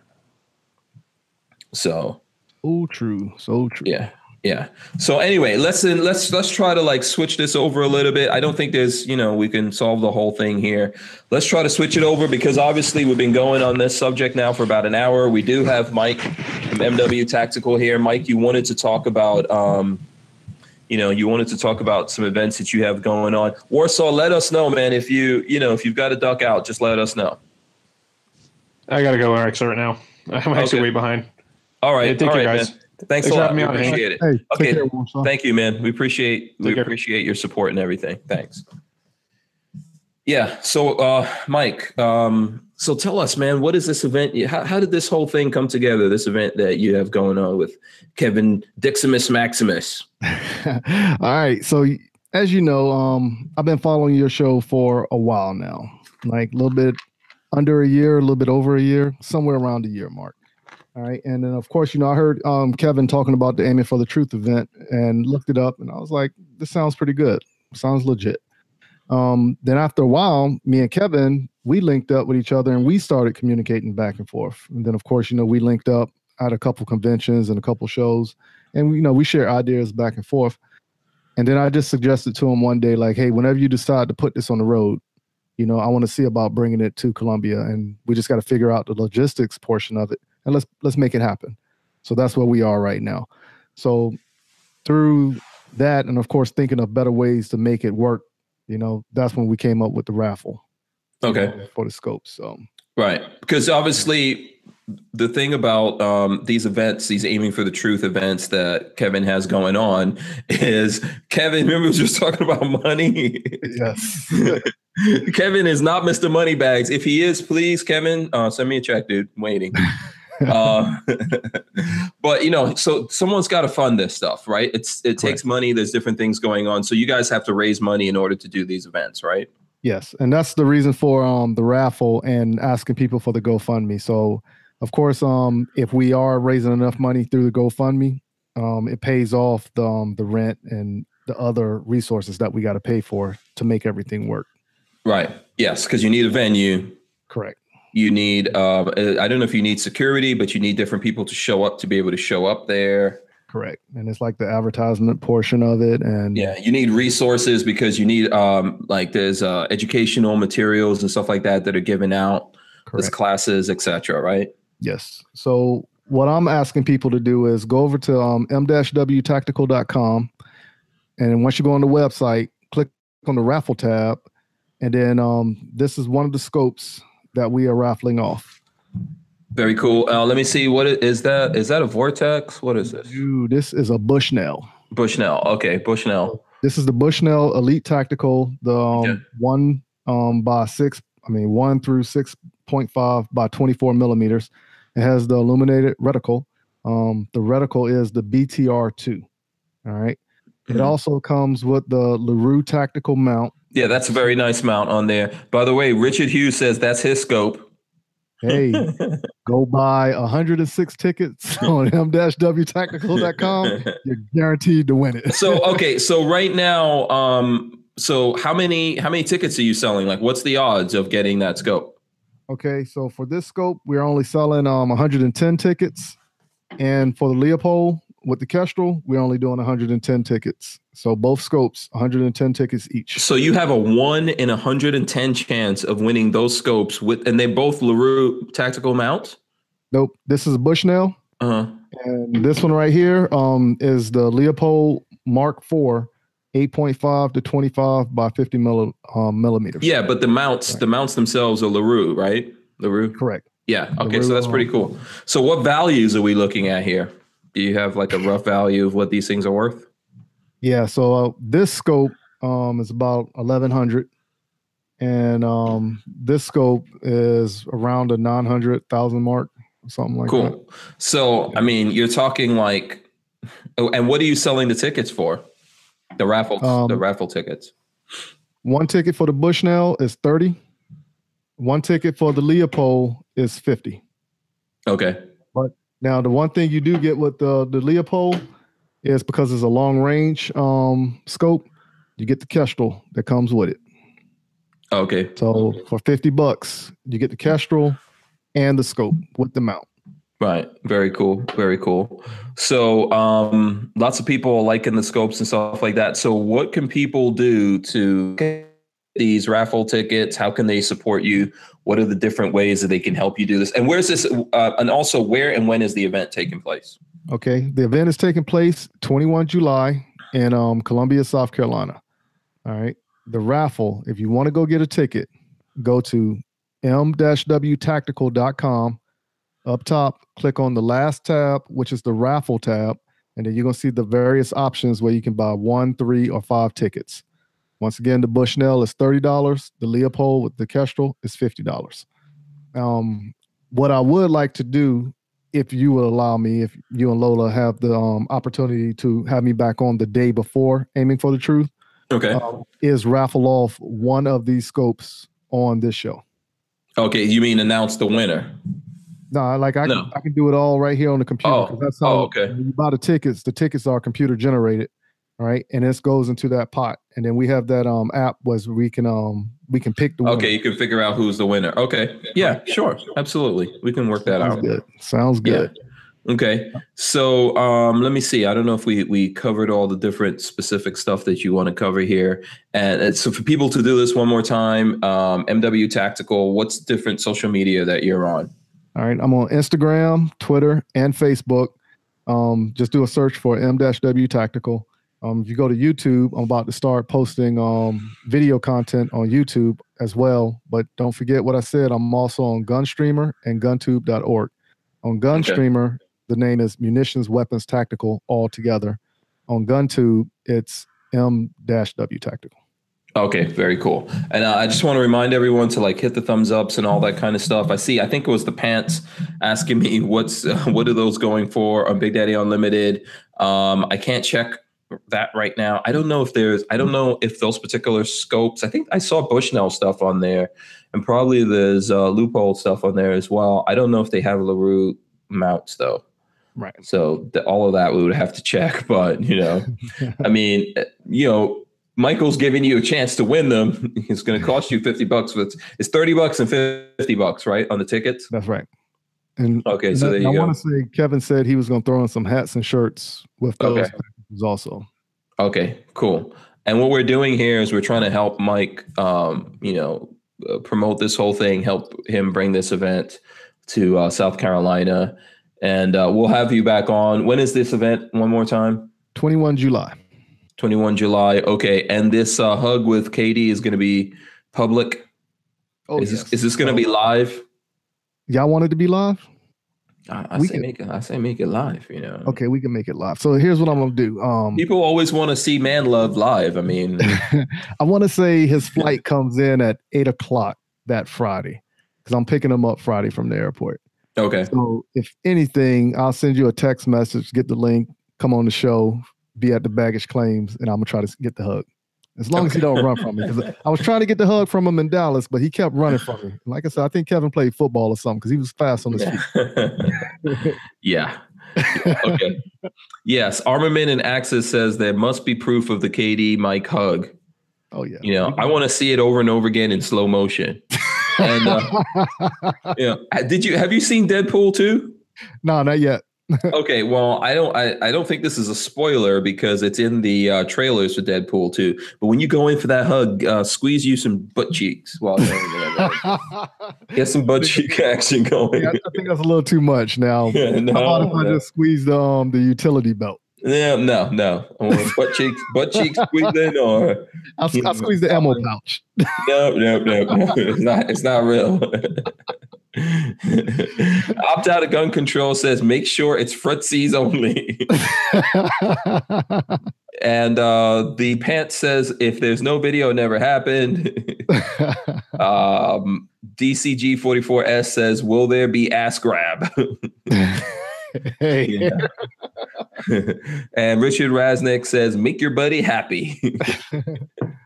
So, oh, true, so true. Yeah, yeah. So anyway, let's let's let's try to like switch this over a little bit. I don't think there's you know we can solve the whole thing here. Let's try to switch it over because obviously we've been going on this subject now for about an hour. We do have Mike from MW Tactical here. Mike, you wanted to talk about. Um, you know, you wanted to talk about some events that you have going on. Warsaw, let us know, man. If you, you know, if you've got to duck out, just let us know. I gotta go actually right now. [LAUGHS] I'm actually okay. way behind. All right. Yeah, take All care, right, guys. Man. Thanks, Thanks a lot. We appreciate it. Hey, okay. Care, Thank you, man. We appreciate we appreciate your support and everything. Thanks. Yeah. So, uh, Mike, um, so tell us, man, what is this event? How, how did this whole thing come together? This event that you have going on with Kevin Diximus Maximus. [LAUGHS] All right. So, as you know, um, I've been following your show for a while now, like a little bit under a year, a little bit over a year, somewhere around a year mark. All right. And then, of course, you know, I heard um, Kevin talking about the Aiming for the Truth event and looked it up. And I was like, this sounds pretty good. Sounds legit. Um, then, after a while, me and Kevin, we linked up with each other and we started communicating back and forth. And then, of course, you know, we linked up at a couple conventions and a couple shows. and you know we share ideas back and forth. And then I just suggested to him one day, like, hey, whenever you decide to put this on the road, you know, I want to see about bringing it to Columbia, and we just got to figure out the logistics portion of it, and let's let's make it happen. So that's where we are right now. So through that, and of course, thinking of better ways to make it work, you know, that's when we came up with the raffle. Okay. For the scope So right, because obviously the thing about um, these events, these aiming for the truth events that Kevin has going on, is Kevin. [LAUGHS] Remember, we were just talking about money. Yes. [LAUGHS] Kevin is not Mr. Moneybags. If he is, please, Kevin, uh, send me a check, dude. I'm waiting. [LAUGHS] uh, but you know, so someone's got to fund this stuff, right? It's it takes money. There's different things going on, so you guys have to raise money in order to do these events, right? Yes, and that's the reason for um, the raffle and asking people for the GoFundMe. So of course, um, if we are raising enough money through the GoFundMe, um, it pays off the um, the rent and the other resources that we got to pay for to make everything work. Right. Yes, because you need a venue. Correct. You need. Uh, I don't know if you need security, but you need different people to show up to be able to show up there. Correct. And it's like the advertisement portion of it, and yeah, you need resources because you need um, like there's uh, educational materials and stuff like that that are given out. Correct. There's classes, etc. Right. Yes. So what I'm asking people to do is go over to um, m-wtactical.com. And once you go on the website, click on the raffle tab. And then um, this is one of the scopes that we are raffling off. Very cool. Uh, let me see. What is that? Is that a vortex? What is this? Dude, this is a Bushnell. Bushnell. Okay, Bushnell. This is the Bushnell Elite Tactical, the um, yeah. one um, by six. I mean, one through six point five by twenty four millimeters. It has the illuminated reticle. Um, the reticle is the BTR2. All right. mm-hmm. It also comes with the LaRue tactical mount. Yeah, that's a very nice mount on there. By the way, Richard Hughes says that's his scope. Hey, [LAUGHS] go buy 106 tickets [LAUGHS] on m-wtactical.com. [LAUGHS] You're guaranteed to win it. so, okay, so right now, um, so how many how many tickets are you selling? Like, what's the odds of getting that scope? Okay, so for this scope, we're only selling um 110 tickets, and for the Leupold with the Kestrel, we're only doing 110 tickets. So both scopes, 110 tickets each. So you have a one in 110 chance of winning those scopes with, and they both LaRue tactical mounts. Nope, this is Bushnell. Uh huh. And this one right here um is the Leupold Mark IV 8.5 to 25 by 50 milli, um, millimeters. Yeah, but the mounts, right. the mounts themselves are LaRue, right? LaRue? Correct. Yeah. Okay. LaRue, so that's pretty cool. So what values are we looking at here? Do you have like a rough value of what these things are worth? Yeah. So uh, this scope um, is about 1100 and um, this scope is around a 900,000 mark, something like cool. that. Cool. So, I mean, you're talking like, oh, and what are you selling the tickets for? The raffle, um, the raffle tickets. One ticket for the Bushnell is thirty. One ticket for the Leupold is fifty. Okay. Now the one thing you do get with the the Leupold is because it's a long range um, scope, you get the Kestrel that comes with it. Okay. So for fifty bucks, you get the Kestrel and the scope with the mount. Right. Very cool. Very cool. So, um, lots of people liking the scopes and stuff like that. So, what can people do to these raffle tickets? How can they support you? What are the different ways that they can help you do this? And where's this? Uh, and also, where and when is the event taking place? Okay, the event is taking place 21 July in um, Columbia, South Carolina. All right. The raffle, if you want to go get a ticket, go to m-wtactical.com up top, click on the last tab, which is the raffle tab, and then you're going to see the various options where you can buy one, three, or five tickets. Once again, the Bushnell is $30. The Leupold with the Kestrel is $50. Um, what I would like to do, if you would allow me, if you and Lola have the um, opportunity to have me back on the day before Aiming for the Truth, okay, uh, is raffle off one of these scopes on this show. Okay, you mean announce the winner? No, like I, no. can, I can do it all right here on the computer. Oh, that's how, oh, okay. When you buy the tickets, the tickets are computer generated, right? And this goes into that pot, and then we have that um app was we can um we can pick the winner. Okay, you can figure out who's the winner. Okay, yeah, sure, absolutely, we can work that Sounds out. Good. Sounds good. Yeah. Okay. So um, let me see. I don't know if we we covered all the different specific stuff that you want to cover here. And so for people to do this one more time, um, MW Tactical, what's different social media that you're on? All right. I'm on Instagram, Twitter, and Facebook. Um, just do a search for M-W Tactical. Um, if you go to YouTube, I'm about to start posting um, video content on YouTube as well. But don't forget what I said. I'm also on Gunstreamer and GunTube.org. On Gunstreamer, okay. the name is Munitions Weapons Tactical all together. On GunTube, it's M-W Tactical. Okay, very cool. And uh, I just want to remind everyone to like hit the thumbs ups and all that kind of stuff. I see. I think it was the pants asking me [LAUGHS] what's uh, [LAUGHS] what are those going for on Big Daddy Unlimited. Um, I can't check that right now. I don't know if there's. I don't know if those particular scopes. I think I saw Bushnell stuff on there, and probably there's uh, Leupold stuff on there as well. I don't know if they have LaRue mounts though. Right. So the, all of that we would have to check. [LAUGHS] But you know, I mean, you know Michael's giving you a chance to win them. It's going to cost you 50 bucks. But it's 30 bucks and 50 bucks, right? On the tickets. That's right. And okay, so there you I want to say Kevin said he was going to throw in some hats and shirts with those Okay. Also. Okay, cool. And what we're doing here is we're trying to help Mike, um, you know, uh, promote this whole thing, help him bring this event to uh, South Carolina. And uh, we'll have you back on. When is this event? One more time. 21 July. 21 July. Okay. And this uh, hug with Katie is going to be public. Oh, is, yes. this, is this going to be live? Y'all wanted to be live? I, I We say can- make it. I say make it live. You know. Okay, we can make it live. So here's what I'm going to do. Um, People always want to see Man Love live. I mean, [LAUGHS] I want to say his flight comes in at eight o'clock that Friday because I'm picking him up Friday from the airport. okay. So if anything, I'll send you a text message, get the link, come on the show, be at the baggage claims, and I'm gonna try to get the hug. As long as he don't run from me, because I was trying to get the hug from him in Dallas, but he kept running from me. Like I said, I think Kevin played football or something because he was fast on his feet. yeah. [LAUGHS] yeah. Okay. Yes. Armament and Axis says there must be proof of the KD Mike hug. Oh yeah. You know, I want to see it over and over again in slow motion. And uh, [LAUGHS] you know, did you have you seen Deadpool 2? no, not yet. Okay, well, I don't, I, I don't think this is a spoiler because it's in the uh, trailers for Deadpool 2. But when you go in for that hug, uh, squeeze you some butt cheeks while you're in there. [LAUGHS] get some butt cheek action going. Yeah, I think that's a little too much now. [LAUGHS] Yeah, no, How about if I just squeeze um the utility belt? No, no, no. Butt cheeks, butt cheeks squeezing, [LAUGHS] or I'll, I'll squeeze the ammo pouch. no, no, no, no. It's not. It's not real. Opt out of gun control says make sure it's footsies only. and uh, the pants says if there's no video, it never happened. [LAUGHS] um, DCG 44S says will there be ass grab? hey, and Richard Rasnick says, "Make your buddy happy." [LAUGHS]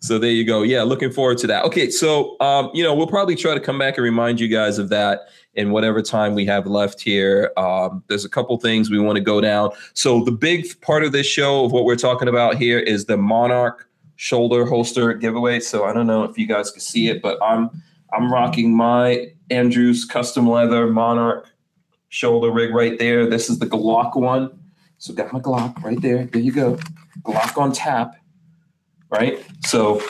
so there you go. Yeah, looking forward to that. Okay, so um, you know we'll probably try to come back and remind you guys of that in whatever time we have left here. Um, there's a couple things we want to go down. So the big part of this show of what we're talking about here is the Monarch shoulder holster giveaway. So I don't know if you guys can see it, but I'm I'm rocking my Andrews custom leather Monarch shoulder rig right there. This is the Glock one. So got my Glock right there. There you go. Glock on tap. Right. So,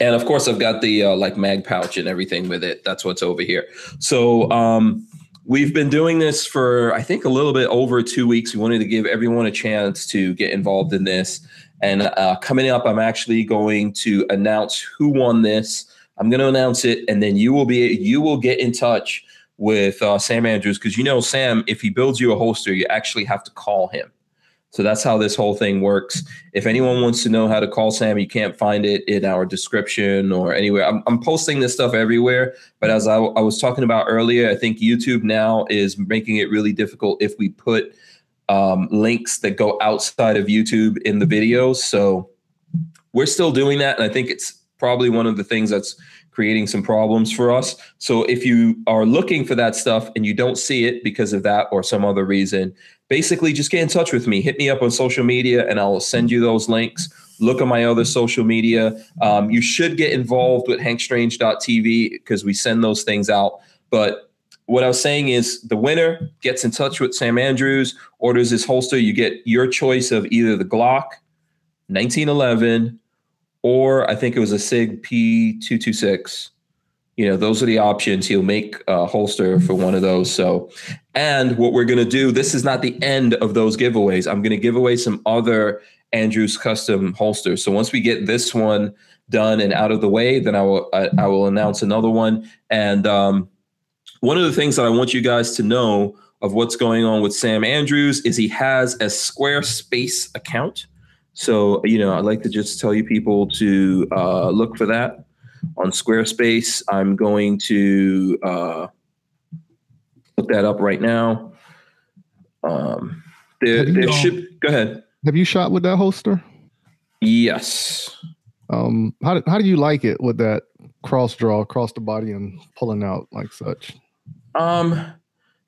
and of course I've got the uh, like mag pouch and everything with it. That's what's over here. So, um, we've been doing this for I think a little bit over two weeks. We wanted to give everyone a chance to get involved in this. And uh, coming up, I'm actually going to announce who won this. I'm going to announce it, and then you will be you will get in touch with uh, Sam Andrews because you know Sam, if he builds you a holster, you actually have to call him. So that's how this whole thing works. If anyone wants to know how to call Sam, you can't find it in our description or anywhere. I'm, I'm posting this stuff everywhere, but as I, was talking about earlier, I think YouTube now is making it really difficult if we put um, links that go outside of YouTube in the videos. So we're still doing that, and I think it's probably one of the things that's creating some problems for us. So if you are looking for that stuff and you don't see it because of that or some other reason, basically just get in touch with me. Hit me up on social media and I'll send you those links. Look at my other social media. Um, you should get involved with hankstrange.tv because we send those things out. But what I was saying is the winner gets in touch with Sam Andrews, orders his holster. You get your choice of either the Glock 1911 or I think it was a Sig P226 you know those are the options. He'll make a holster for one of those. So and what we're going to do this is not the end of those giveaways. I'm going to give away some other andrews custom holsters. So once we get this one done and out of the way then i will i, I will announce another one. And um, one of the things that i want you guys to know of what's going on with sam andrews is he has a squarespace account. So you know i'd like to just tell you people to uh, look for that on Squarespace. I'm going to uh, look that up right now. Um, there, there should go ahead. Have you shot with that holster? Yes. Um, how how do you like it with that cross draw across the body and pulling out like such? Um,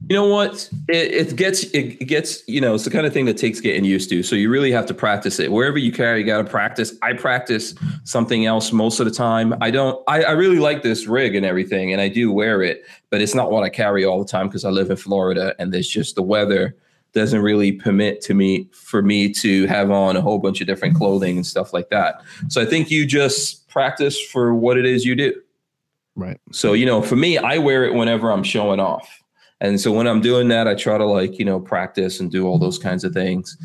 you know what? It, it gets it gets you know it's the kind of thing that takes getting used to. So you really have to practice it. Wherever you carry, you got to practice. I practice something else most of the time. I don't. I, I really like this rig and everything, and I do wear it, but it's not what I carry all the time because I live in Florida and there's just the weather doesn't really permit to me for me to have on a whole bunch of different clothing and stuff like that. So I think you just practice for what it is you do. Right. So you know, for me, I wear it whenever I'm showing off and so when I'm doing that, I try to like, you know, practice and do all those kinds of things.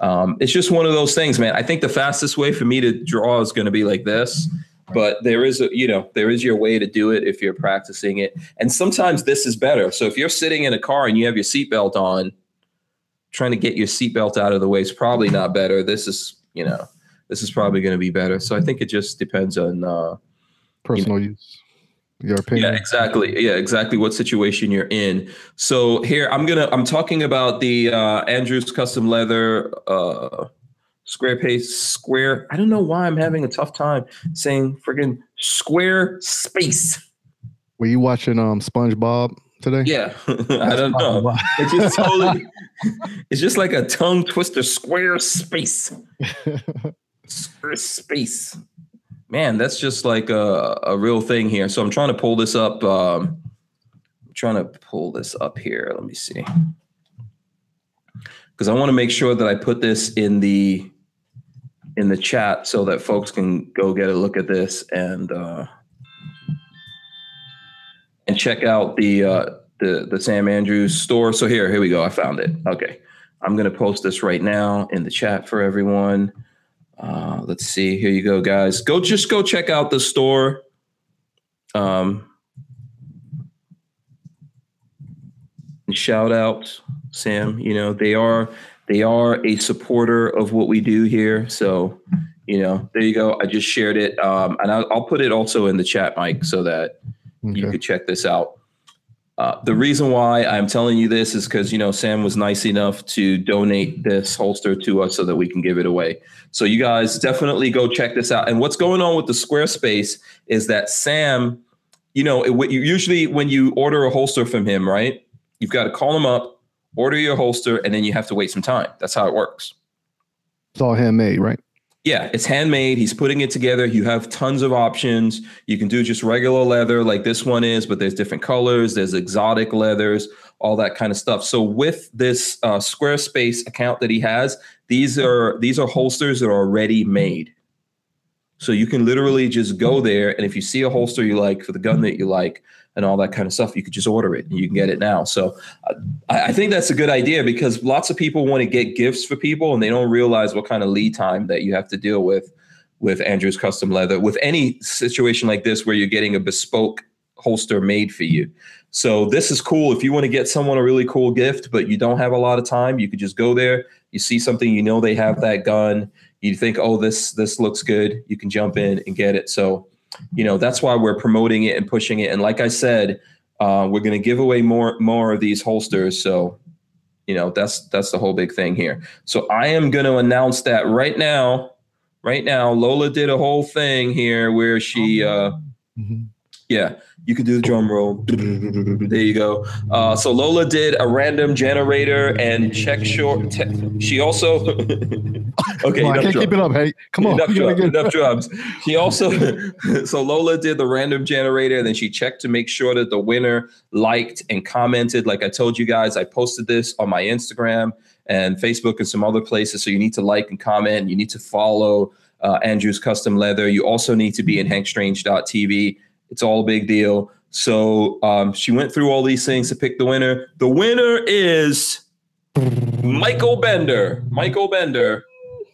Um, it's just one of those things, man. I think the fastest way for me to draw is going to be like this. But there is a, you know, there is your way to do it if you're practicing it. And sometimes this is better. So if you're sitting in a car and you have your seatbelt on, trying to get your seatbelt out of the way is probably not better. This is, you know, this is probably going to be better. So I think it just depends on uh, personal you know, use your opinion. yeah exactly. Yeah exactly what situation you're in. So here i'm gonna i'm talking about the uh andrews custom leather uh square pace square i don't know why i'm having a tough time saying friggin square space. Were you watching um spongebob today? Yeah [LAUGHS] i don't know. It's just [LAUGHS] totally it's just like a tongue twister square space. [LAUGHS] Square space man, that's just like a, a real thing here. So I'm trying to pull this up. Um, I'm trying to pull this up here. Let me see. Because I want to make sure that I put this in the in the chat so that folks can go get a look at this and uh, and check out the uh, the the Sam Andrews store. So here, here we go. I found it. Okay, I'm gonna post this right now in the chat for everyone. Uh, let's see. Here you go, guys. Go just go check out the store. Um, shout out Sam. You know they are they are a supporter of what we do here. So you know there you go. I just shared it, um, and I'll, I'll, put it also in the chat, Mike, so that okay. you could check this out. Uh, the reason why I'm telling you this is because you know Sam was nice enough to donate this holster to us so that we can give it away. So you guys definitely go check this out. And what's going on with the Squarespace is that Sam, you know, it, usually when you order a holster from him, right, you've got to call him up, order your holster, and then you have to wait some time. That's how it works. It's all handmade, right? Yeah, it's handmade. He's putting it together. You have tons of options. You can do just regular leather like this one is, but there's different colors, there's exotic leathers, all that kind of stuff. So with this uh, Squarespace account that he has, these are these are holsters that are already made. So you can literally just go there and if you see a holster you like for the gun that you like, and all that kind of stuff, you could just order it and you can get it now. So uh, I, I think that's a good idea because lots of people want to get gifts for people and they don't realize what kind of lead time that you have to deal with with Andrew's custom leather with any situation like this where you're getting a bespoke holster made for you. So this is cool. If you want to get someone a really cool gift, but you don't have a lot of time, you could just go there. You see something, you know they have that gun. You think, oh, this this looks good. You can jump in and get it. So you know that's why we're promoting it and pushing it. And like i said uh, we're going to give away more more of these holsters. So you know that's that's the whole big thing here. So i am going to announce that right now right now lola did a whole thing here where she uh, mm-hmm. Yeah, you can do the drum roll. There you go. Uh, so Lola did a random generator and check short. Te- she also. [LAUGHS] okay, well, I can't drum. keep it up. Hey, come on. Enough, drum, enough drums. She also. [LAUGHS] so Lola did the random generator, and then she checked to make sure that the winner liked and commented. Like I told you guys, I posted this on my Instagram and Facebook and some other places. So you need to like and comment. You need to follow uh, Andrew's Custom Leather. You also need to be in hankstrange.tv it's all a big deal. So um, she went through all these things to pick the winner. The winner is Michael Bender. Michael Bender.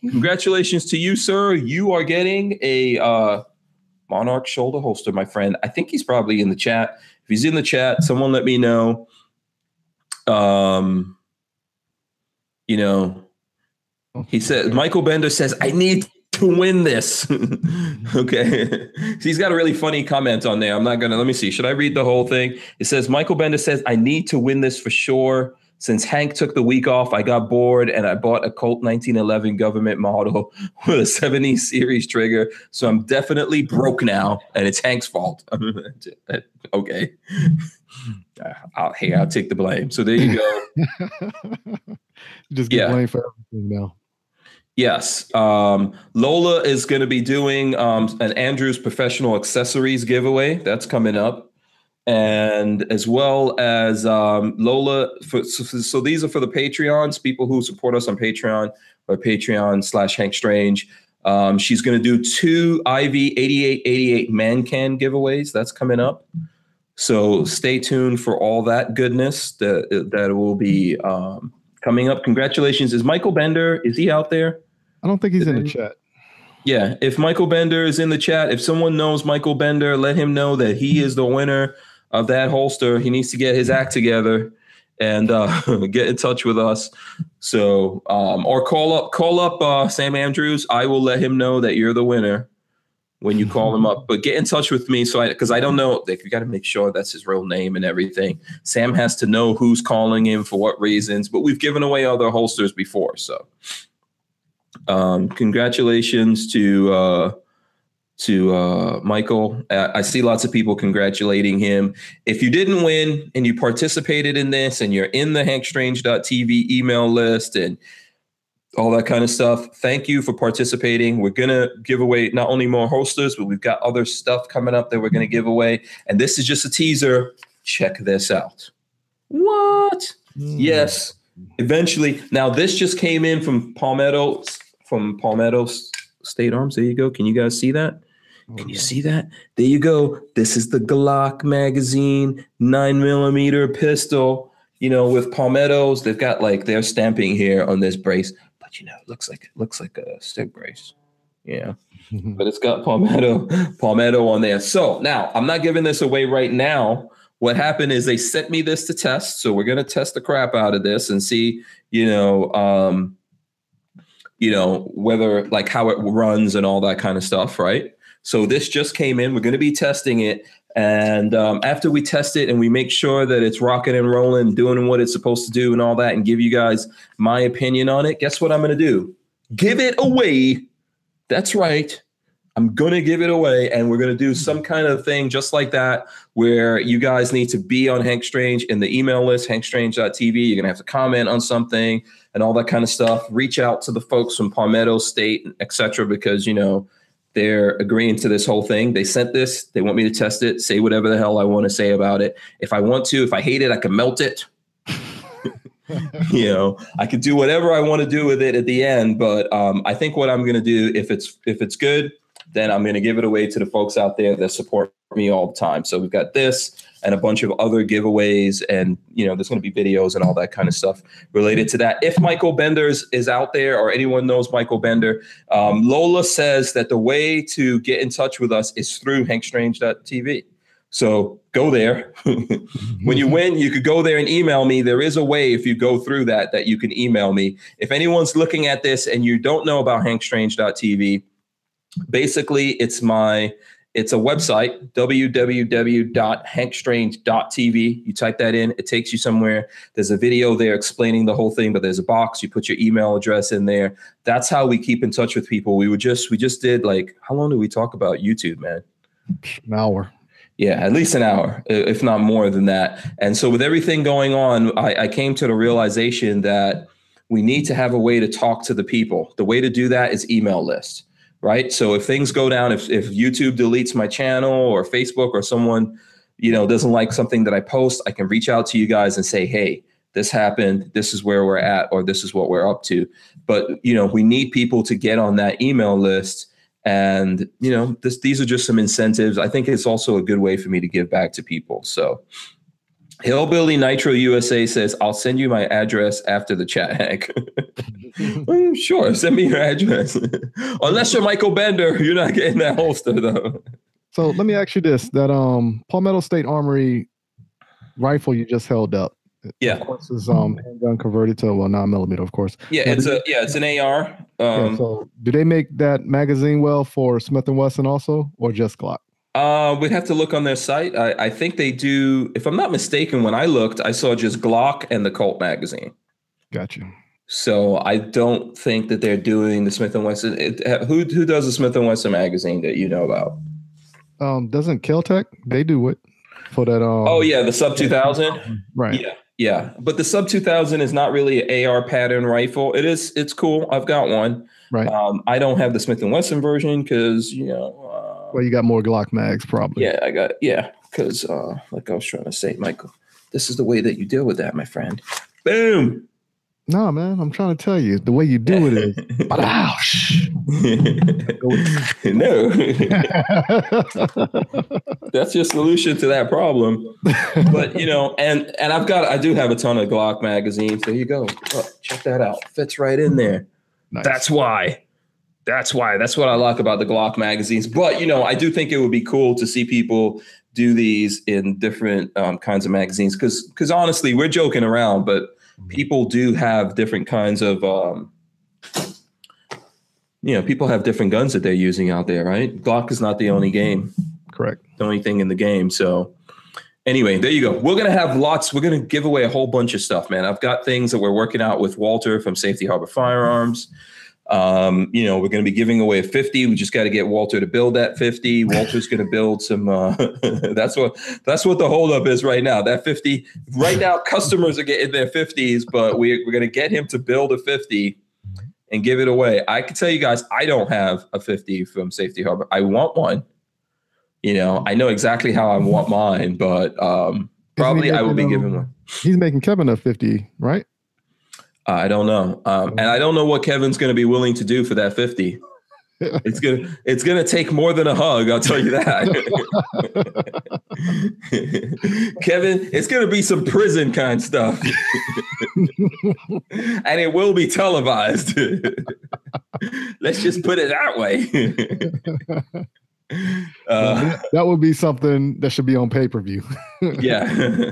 Congratulations to you, sir. You are getting a uh, Monarch shoulder holster, my friend. I think he's probably in the chat. If he's in the chat, someone let me know. Um, you know, he said Michael Bender says, I need to win this. [LAUGHS] okay. He's got a really funny comment on there. I'm not going to, let me see. Should I read the whole thing? It says, Michael Bender says, I need to win this for sure. Since Hank took the week off, I got bored and I bought a Colt 1911 government model [LAUGHS] with a 70 series trigger. So I'm definitely broke now, and it's Hank's fault. [LAUGHS] okay. I'll, hey, I'll take the blame. So there you go. Just get yeah. blame for everything now. Yes. Um, Lola is going to be doing um, an Andrews professional accessories giveaway. That's coming up. And as well as um, Lola, for, so, so, these are for the Patreons, people who support us on Patreon or Patreon slash Hank Strange. Um, she's going to do two IV 8888 man can giveaways. That's coming up. So stay tuned for all that goodness that that will be um, coming up. Congratulations. Is Michael Bender, is he out there? I don't think he's in the chat. Yeah, if Michael Bender is in the chat, if someone knows Michael Bender, let him know that he is the winner of that holster. He needs to get his act together and uh, [LAUGHS] get in touch with us. So, um, or call up, call up uh, Sam Andrews. I will let him know that you're the winner when you call him up. But get in touch with me so I because I don't know. Like, you got to make sure that's his real name and everything. Sam has to know who's calling him for what reasons. But we've given away other holsters before, so um, congratulations to uh, to uh, Michael. I, I, see lots of people congratulating him. If you didn't win and you participated in this and you're in the hankstrange.tv email list and all that kind of stuff. Thank you for participating. We're going to give away not only more holsters, but we've got other stuff coming up that we're going to give away. And this is just a teaser. Check this out. What? Mm. Yes. Eventually. Now, this just came in from Palmetto, from Palmetto State Arms. There you go. Can you guys see that? Can you see that? There you go. This is the Glock magazine, nine millimeter pistol. You know, with palmettos, they've got like their stamping here on this brace you know, it looks like it looks like a stick brace. Yeah. [LAUGHS] but it's got palmetto palmetto on there. So now I'm not giving this away right now. What happened is they sent me this to test. So we're gonna test the crap out of this and see, you know, um, you know, whether like how it runs and all that kind of stuff, right? So this just came in. We're going to be testing it. And um, after we test it and we make sure that it's rocking and rolling, doing what it's supposed to do, and all that, and give you guys my opinion on it, guess what I'm going to do? Give it away. That's right. I'm going to give it away. And we're going to do some kind of thing just like that, where you guys need to be on Hank Strange in the email list, hankstrange.tv. You're going to have to comment on something and all that kind of stuff. Reach out to the folks from Palmetto State, etc., because, you know, they're agreeing to this whole thing. They sent this. They want me to test it, say whatever the hell I want to say about it. If I want to, if I hate it, I can melt it. [LAUGHS] you know, I could do whatever I want to do with it at the end. But um, I think what I'm going to do, if it's if it's good, then I'm going to give it away to the folks out there that support me all the time. So we've got this and a bunch of other giveaways and you know there's going to be videos and all that kind of stuff related to that. If michael benders is out there or anyone knows michael bender um, lola says that the way to get in touch with us is through hankstrange.tv so go there. [LAUGHS] When you win you could go there and email me. There is a way if you go through that that you can email me. If anyone's looking at this and you don't know about hankstrange.tv basically it's my it's a website, www.hankstrange.tv. You type that in, it takes you somewhere. There's a video there explaining the whole thing, but there's a box. You put your email address in there. That's how we keep in touch with people. We were just, we just did like, how long did we talk about YouTube, man? An hour. Yeah, at least an hour, if not more than that. And so, with everything going on, I, I, came to the realization that we need to have a way to talk to the people. The way to do that is email list, right? So, if things go down, if, if YouTube deletes my channel or Facebook or someone, you know, doesn't like something that I post, I can reach out to you guys and say, hey, this happened, this is where we're at, or this is what we're up to. But, you know, we need people to get on that email list and you know, this these are just some incentives. I think it's also a good way for me to give back to people. So Hillbilly Nitro USA says, I'll send you my address after the chat, Hank. [LAUGHS] sure, send me your address. [LAUGHS] Unless you're Michael Bender, you're not getting that holster though. So let me ask you this: that um Palmetto State Armory rifle you just held up, yeah. Of course, is um handgun converted to well nine millimeter, of course. Yeah, now, it's a yeah, it's an AR. Um, yeah, so do they make that magazine well for Smith and Wesson also, or just Glock? Uh, we'd have to look on their site. I, I think they do. If I'm not mistaken, when I looked, I saw just Glock and the Colt magazine. Gotcha. So I don't think that they're doing the Smith and Wesson. It, who who does the Smith and Wesson magazine that you know about? Um, doesn't Keltec they do it for that? Um, oh yeah, the sub two thousand. Right. Yeah. Yeah, but the sub 2000 is not really an AR pattern rifle. It is. It's cool. I've got one. Right. Um, I don't have the Smith and Wesson version because you know. Well, you got more Glock mags, probably. Yeah, I got. Yeah, because uh, like I was trying to say, Michael, this is the way that you deal with that, my friend. Boom. No, man, I'm trying to tell you the way you do it is. [LAUGHS] [LAUGHS] no, [LAUGHS] that's your solution to that problem. But you know, and and I've got I do have a ton of Glock magazines. There you go. Oh, check that out. Fits right in there. Nice. That's why. That's why. That's what I like about the Glock magazines. But you know, I do think it would be cool to see people do these in different um, kinds of magazines. Because because honestly, we're joking around, but people do have different kinds of um, you know people have different guns that they're using out there right? Glock is not the only game. Correct. The only thing in the game so anyway there you go. We're gonna have lots we're gonna give away a whole bunch of stuff man. I've got things that we're working out with walter from safety harbor firearms um, you know, we're going to be giving away a 50. We just got to get Walter to build that 50. [LAUGHS] Walter's going to build some. Uh, [LAUGHS] that's what that's what the holdup is right now. That 50 right now, customers are getting their 50s, but we, we're going to get him to build a 50 and give it away. I can tell you guys, I don't have a 50 from Safety Harbor. I want one. You know, I know exactly how I want mine, but um, probably I will be giving one. He's making Kevin a 50, right? I don't know, um, and I don't know what Kevin's going to be willing to do for that fifty. [LAUGHS] It's gonna it's gonna take more than a hug. I'll tell you that, [LAUGHS] Kevin. It's gonna be some prison kind stuff, [LAUGHS] and it will be televised. Let's just put it that way. Uh, that would be something that should be on pay per view. yeah.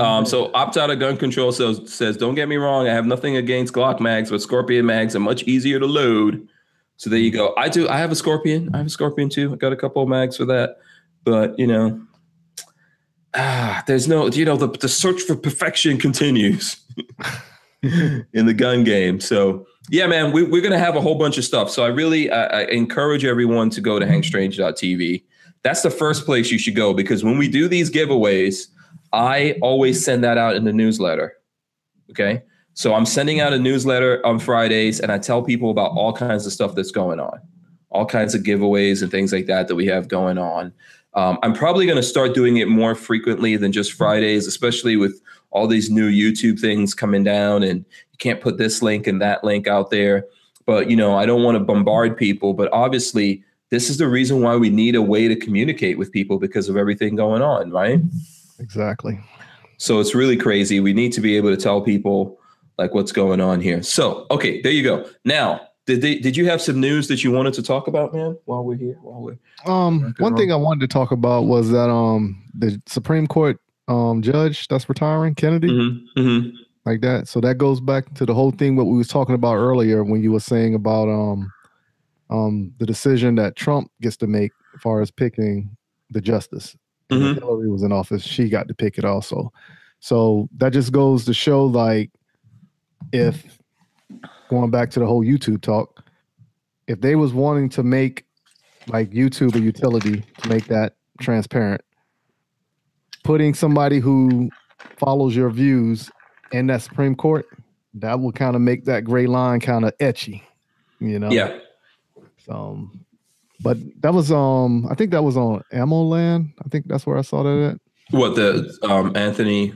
Um, so opt out of gun control says, says, don't get me wrong, I have nothing against Glock mags, but Scorpion mags are much easier to load. So there you go. I do. I have a Scorpion. I have a Scorpion too. I got a couple of mags for that, but you know, ah, there's no, you know, the, the search for perfection continues [LAUGHS] in the gun game. So yeah, man, we, we're gonna have a whole bunch of stuff. So I really I, I encourage everyone to go to hankstrange.tv. That's the first place you should go because when we do these giveaways I always send that out in the newsletter. Okay. So I'm sending out a newsletter on Fridays and I tell people about all kinds of stuff that's going on, all kinds of giveaways and things like that that we have going on. Um, I'm probably going to start doing it more frequently than just Fridays, especially with all these new YouTube things coming down and you can't put this link and that link out there. But, you know, I don't want to bombard people, but obviously, this is the reason why we need a way to communicate with people because of everything going on, right? Exactly. So it's really crazy. We need to be able to tell people like what's going on here. So, okay, there you go. Now, did they, did you have some news that you wanted to talk about, man? While we're here, while we're um, one thing I wanted to talk about was that um, the Supreme Court um judge that's retiring, Kennedy, mm-hmm. Mm-hmm. like that. So that goes back to the whole thing what we was talking about earlier when you were saying about um, um, the decision that Trump gets to make as far as picking the justice mm-hmm. Hillary was in office, she got to pick it also. So that just goes to show like if going back to the whole YouTube talk, if they was wanting to make like YouTube a utility to make that transparent. Putting somebody who follows your views in that Supreme Court, that will kind of make that gray line kind of etchy, you know? Yeah. So, but that was um, I think that was on AmmoLand. I think that's where I saw that at. What the um Anthony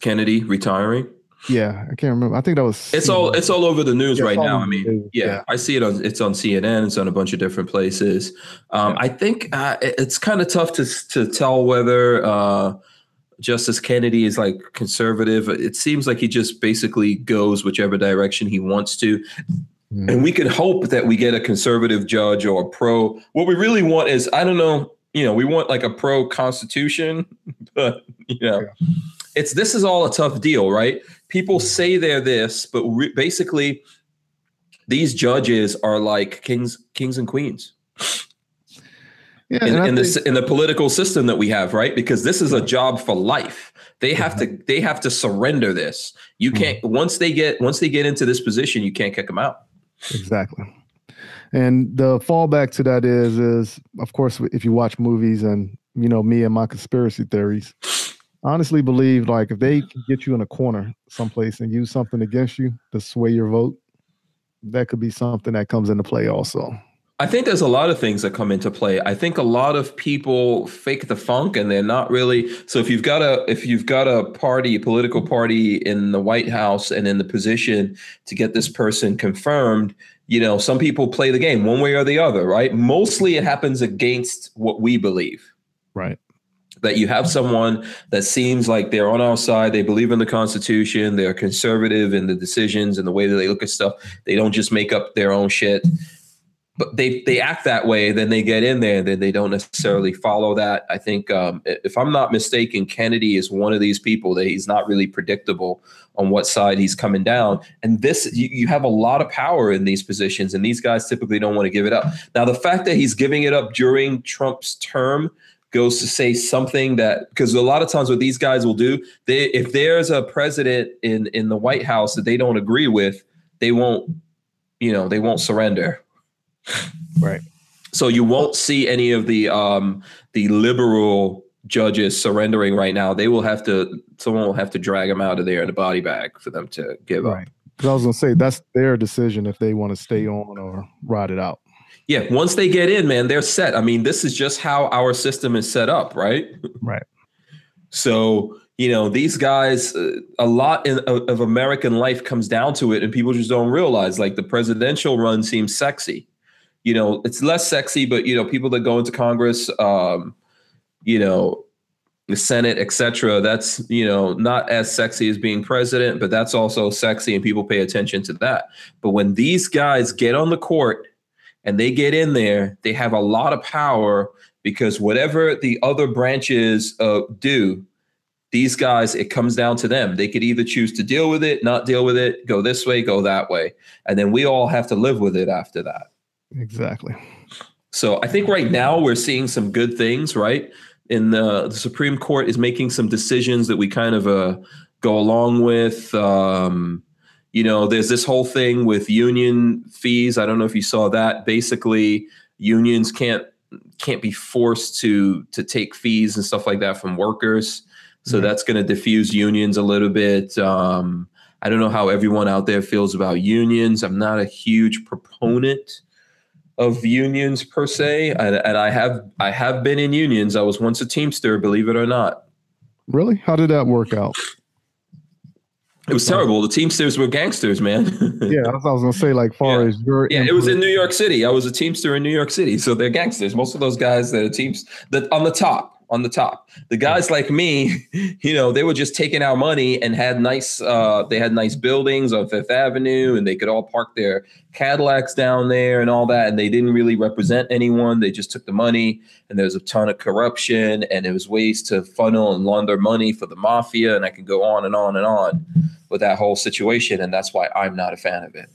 Kennedy retiring? Yeah, I can't remember. I think that was. It's all it's all over the news Yeah, right now. I mean, yeah, yeah. I see it on it's on CNN. It's on a bunch of different places. Um, I think uh, it's kind of tough to to tell whether uh, Justice Kennedy is like conservative. It seems like he just basically goes whichever direction he wants to. Mm. And we can hope that we get a conservative judge or a pro. What we really want is, I don't know, you know, we want like a pro constitution, [LAUGHS] but you know, it's this is all a tough deal, right? People say they're this, but re- basically, these judges are like kings, kings and queens Yeah, in, in the in the political system that we have, right? Because this is a job for life. They have to they have to surrender this. You Mm-hmm. can't once they get once they get into this position, you can't kick them out. Exactly. And the fallback to that is is of course if you watch movies and you know me and my conspiracy theories, honestly believe like if they get you in a corner someplace and use something against you to sway your vote, that could be something that comes into play also. I think there's a lot of things that come into play. I think a lot of people fake the funk and they're not really so if you've got a if you've got a party, a political party in the White House and in the position to get this person confirmed, you know, some people play the game one way or the other, right? Mostly it happens against what we believe. Right. That you have someone that seems like they're on our side, they believe in the Constitution, they're conservative in the decisions and the way that they look at stuff. They don't just make up their own shit but they they act that way then they get in there then they don't necessarily follow that. I think um, if i'm not mistaken kennedy is one of these people that he's not really predictable on what side he's coming down. And this you, you have a lot of power in these positions and these guys typically don't want to give it up. Now the fact that he's giving it up during trump's term goes to say something that because a lot of times what these guys will do they if there's a president in in the white house that they don't agree with they won't you know they won't surrender Right. so you won't see any of the um, the liberal judges surrendering right now. They will have to. Someone will have to drag them out of there in a body bag for them to give up. Because I was gonna say that's their decision if they want to stay on or ride it out. Yeah, once they get in, man, they're set. I mean, this is just how our system is set up, right? Right. So you know, these guys, uh, a lot in, of, of American life comes down to it, and people just don't realize. Like the presidential run seems sexy. You know, it's less sexy, but you know, people that go into Congress, um, you know, the Senate, etc. That's you know not as sexy as being president, but that's also sexy, and people pay attention to that. But when these guys get on the court and they get in there, they have a lot of power because whatever the other branches uh, do, these guys, it comes down to them. They could either choose to deal with it, not deal with it, go this way, go that way, and then we all have to live with it after that. Exactly. So I think right now we're seeing some good things, right? In the, the Supreme Court is making some decisions that we kind of uh, go along with. Um, you know, there's this whole thing with union fees. I don't know if you saw that. Basically, unions can't can't be forced to to take fees and stuff like that from workers. So Mhm. that's going to diffuse unions a little bit. Um, I don't know how everyone out there feels about unions. I'm not a huge proponent of unions per se, and, and I have I have been in unions. I was once a Teamster, believe it or not. Really? How did that work out? It was terrible. The Teamsters were gangsters, man. [LAUGHS] Yeah, I was gonna say. Like far Yeah. as your Yeah, it was in New York City. I was a Teamster in New York City, so they're gangsters. Most of those guys that are teams that on the top, on the top. The guys like me, [LAUGHS] you know, they were just taking our money and had nice. Uh, they had nice buildings on Fifth Avenue, and they could all park their Cadillacs down there and all that. And they didn't really represent anyone. They just took the money, and there was a ton of corruption, and it was ways to funnel and launder money for the mafia, and I can go on and on and on with that whole situation. And that's why I'm not a fan of it.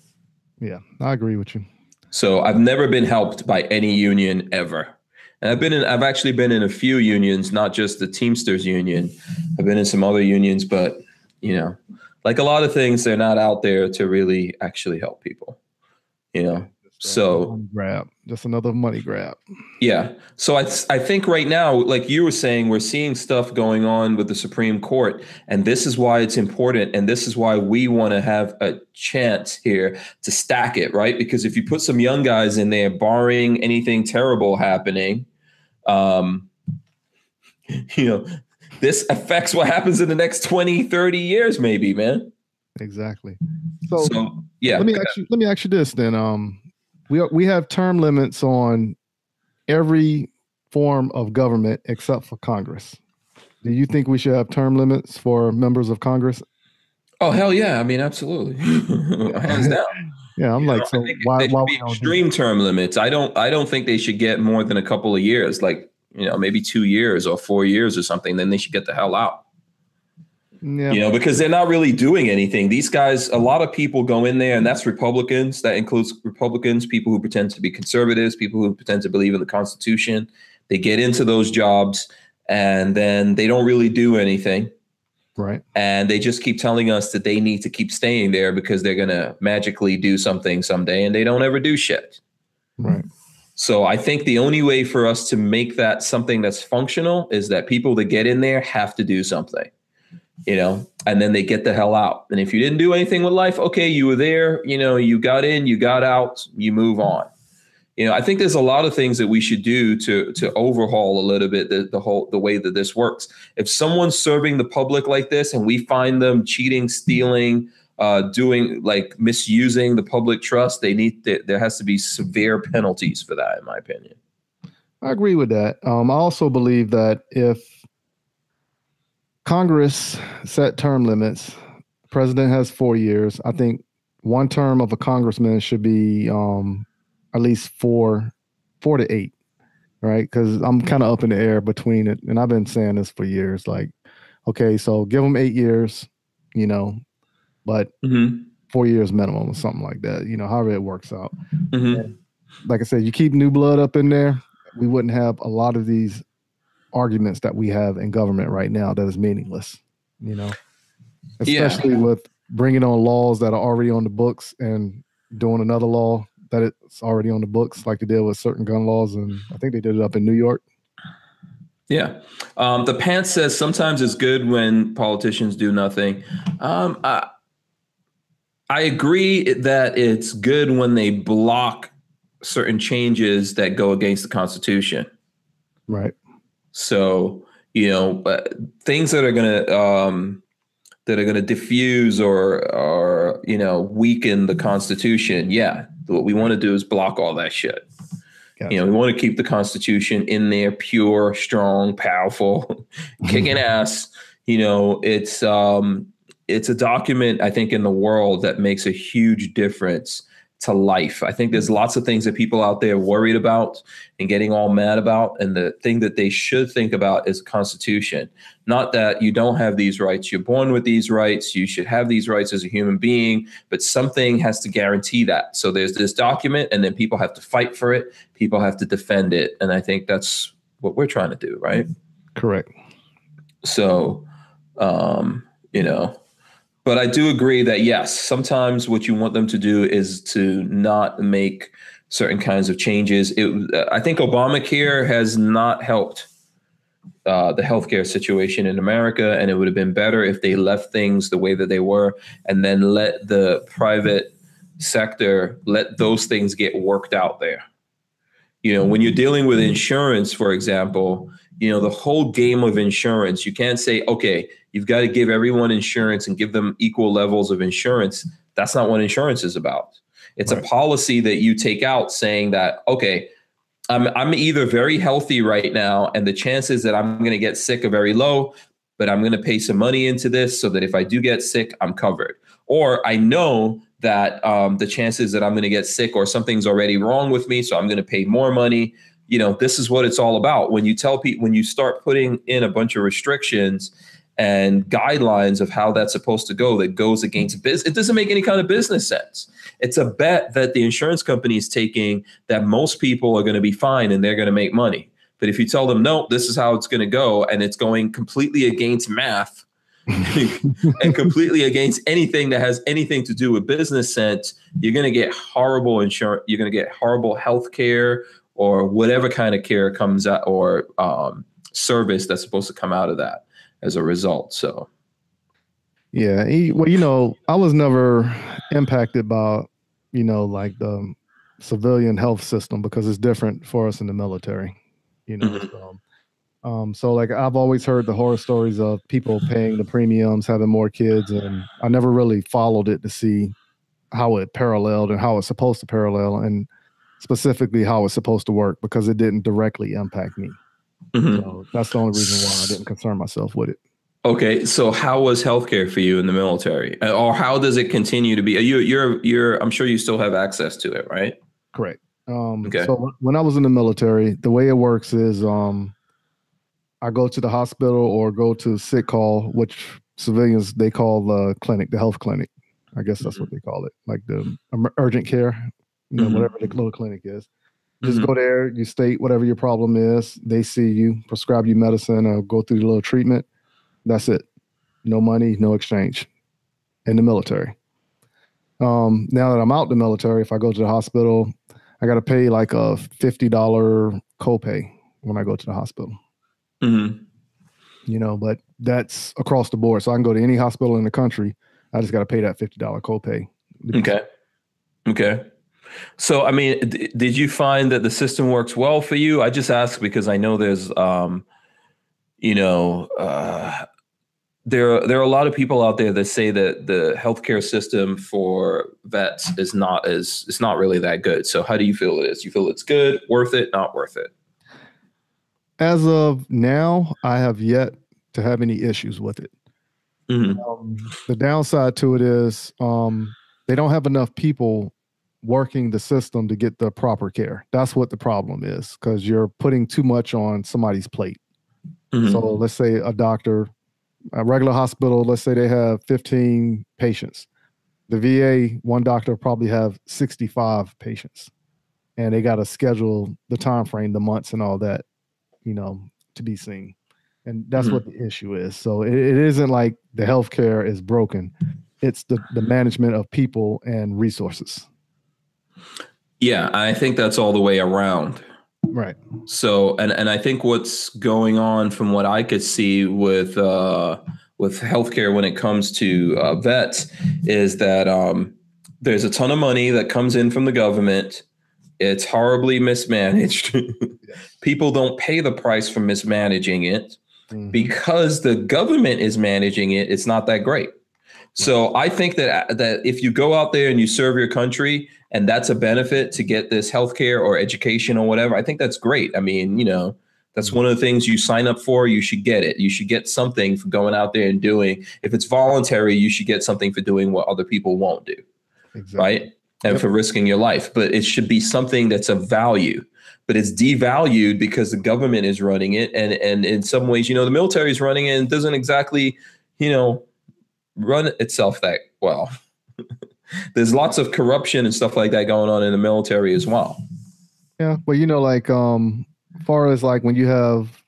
Yeah, I agree with you. So I've never been helped by any union ever. And I've been in I've actually been in a few unions, not just the Teamsters union. I've been in some other unions, but you know, like a lot of things, they're not out there to really actually help people. You know. So grab, just another money grab. Yeah. So I I think right now, like you were saying, we're seeing stuff going on with the Supreme Court, and this is why it's important, and this is why we want to have a chance here to stack it, right? Because if you put some young guys in there, barring anything terrible happening, um, [LAUGHS] you know, this affects what happens in the next 20, 30 years, maybe, man. Exactly. So, so yeah. Let me ask you, let me ask you this then. Um we are, we have term limits on every form of government except for Congress. Do you think we should have term limits for members of Congress? Oh hell yeah! I mean, absolutely, [LAUGHS] hands down. Yeah, I'm you like, know, so why? why extreme term limits? I don't. I don't think they should get more than a couple of years. Like you know, maybe two years or four years or something. Then they should get the hell out. Yeah. You know, because they're not really doing anything. These guys, a lot of people go in there, and that's Republicans. That includes Republicans, people who pretend to be conservatives, people who pretend to believe in the Constitution. They get into those jobs, and then they don't really do anything. Right. And they just keep telling us that they need to keep staying there because they're going to magically do something someday, and they don't ever do shit. Right. So I think the only way for us to make that something that's functional is that people that get in there have to do something you know, and then they get the hell out. And if you didn't do anything with life, okay, you were there, you know, you got in, you got out, you move on. You know, I think there's a lot of things that we should do to to overhaul a little bit the, the whole the way that this works. If someone's serving the public like this and we find them cheating, stealing, uh, doing like misusing the public trust, they need to, there has to be severe penalties for that, in my opinion. I agree with that. Um, I also believe that if Congress set term limits. President has four years. I think one term of a congressman should be um, at least four, four to eight, right? Because I'm kind of up in the air between it, and I've been saying this for years. Like, okay, so give them eight years, you know, but mm-hmm. four years minimum or something like that. You know, however it works out. Mm-hmm. Like I said, you keep new blood up in there, we wouldn't have a lot of these arguments that we have in government right now that is meaningless, you know, especially yeah. with bringing on laws that are already on the books and doing another law that it's already on the books, like they did with certain gun laws. And I think they did it up in New York. Yeah. Um, the pants says sometimes it's good when politicians do nothing. Um, I, I agree that it's good when they block certain changes that go against the Constitution. Right. So you know uh, things that are gonna um, that are gonna diffuse or or you know weaken the Constitution. Yeah, what we want to do is block all that shit. Gotcha. You know, we want to keep the Constitution in there, pure, strong, powerful, [LAUGHS] kicking [LAUGHS] ass. You know, it's um, it's a document I think in the world that makes a huge difference to life. I think there's lots of things that people out there are worried about and getting all mad about. And the thing that they should think about is Constitution. Not that you don't have these rights. You're born with these rights. You should have these rights as a human being, but something has to guarantee that. So there's this document, and then people have to fight for it. People have to defend it. And I think that's what we're trying to do, right? Correct. So, um, you know, but I do agree that yes, sometimes what you want them to do is to not make certain kinds of changes. It, I think Obamacare has not helped uh, the healthcare situation in America, and it would have been better if they left things the way that they were, and then let the private sector let those things get worked out there. You know, when you're dealing with insurance, for example, you know the whole game of insurance. You can't say, okay, You've got to give everyone insurance and give them equal levels of insurance. That's not what insurance is about. It's right. a policy that you take out saying that, okay, I'm, I'm either very healthy right now, and the chances that I'm going to get sick are very low, but I'm going to pay some money into this so that if I do get sick, I'm covered. Or I know that um, the chances that I'm going to get sick or something's already wrong with me, so I'm going to pay more money. You know, this is what it's all about. When you tell people, when you start putting in a bunch of restrictions and guidelines of how that's supposed to go that goes against business. It doesn't make any kind of business sense. It's a bet that the insurance company is taking that most people are going to be fine and they're going to make money. But if you tell them, no, this is how it's going to go, and it's going completely against math, [LAUGHS] and completely against anything that has anything to do with business sense, you're going to get horrible insurance. You're going to get horrible health care or whatever kind of care comes out or um, service that's supposed to come out of that as a result. So, yeah. Well, you know, I was never impacted by, you know, like the civilian health system because it's different for us in the military. You know, mm-hmm. so, um, so like I've always heard the horror stories of people paying the premiums, having more kids, and I never really followed it to see how it paralleled and how it's supposed to parallel, and specifically how it's supposed to work because it didn't directly impact me. Mm-hmm. So that's the only reason why I didn't concern myself with it. Okay, so how was healthcare for you in the military, uh, or how does it continue to be? You, you're, you're. I'm sure you still have access to it, right? Correct. Um, okay. So when I was in the military, the way it works is um, I go to the hospital or go to sick call, which civilians they call the clinic, the health clinic. I guess that's mm-hmm. what they call it, like the urgent care, you know, mm-hmm. whatever the little clinic is. Just mm-hmm. go there, you state whatever your problem is. They see you, prescribe you medicine, or go through the little treatment. That's it. No money, no exchange. In the military. Um, now that I'm out the military, if I go to the hospital, I got to pay like a fifty dollar copay when I go to the hospital. Mm-hmm. You know, but that's across the board. So I can go to any hospital in the country. I just got to pay that fifty dollar copay. Okay. Okay. So, I mean, d- did you find that the system works well for you? I just ask because I know there's, um, you know, uh, there there are a lot of people out there that say that the healthcare system for vets is not as it's not really that good. So, how do you feel it is? You feel it's good, worth it, not worth it? As of now, I have yet to have any issues with it. Mm-hmm. Um, the downside to it is um, they don't have enough people working the system to get the proper care. That's what the problem is because you're putting too much on somebody's plate. Mm-hmm. So let's say a doctor, a regular hospital, let's say they have 15 patients. The VA, one doctor probably have 65 patients, and they got to schedule the time frame, the months, and all that you know, to be seen. And that's mm-hmm. what the issue is. So it, it isn't like the healthcare is broken. It's the, the management of people and resources. Yeah, I think that's all the way around. Right. So and and I think what's going on from what I could see with uh with healthcare when it comes to uh, vets is that um there's a ton of money that comes in from the government it's horribly mismanaged. [LAUGHS] People don't pay the price for mismanaging it mm-hmm. because the government is managing it. It's not that great. So I think that that if you go out there and you serve your country and that's a benefit to get this healthcare or education or whatever, I think that's great. I mean, you know, that's one of the things you sign up for. You should get it. You should get something for going out there and doing. If it's voluntary, you should get something for doing what other people won't do. Exactly. Right and yep. for risking your life. But it should be something that's of value. But it's devalued because the government is running it, and and in some ways, you know, the military is running it and doesn't exactly, you know, run itself that well. [LAUGHS] There's lots of corruption and stuff like that going on in the military as well. Yeah, well, you know, like um, far as like when you have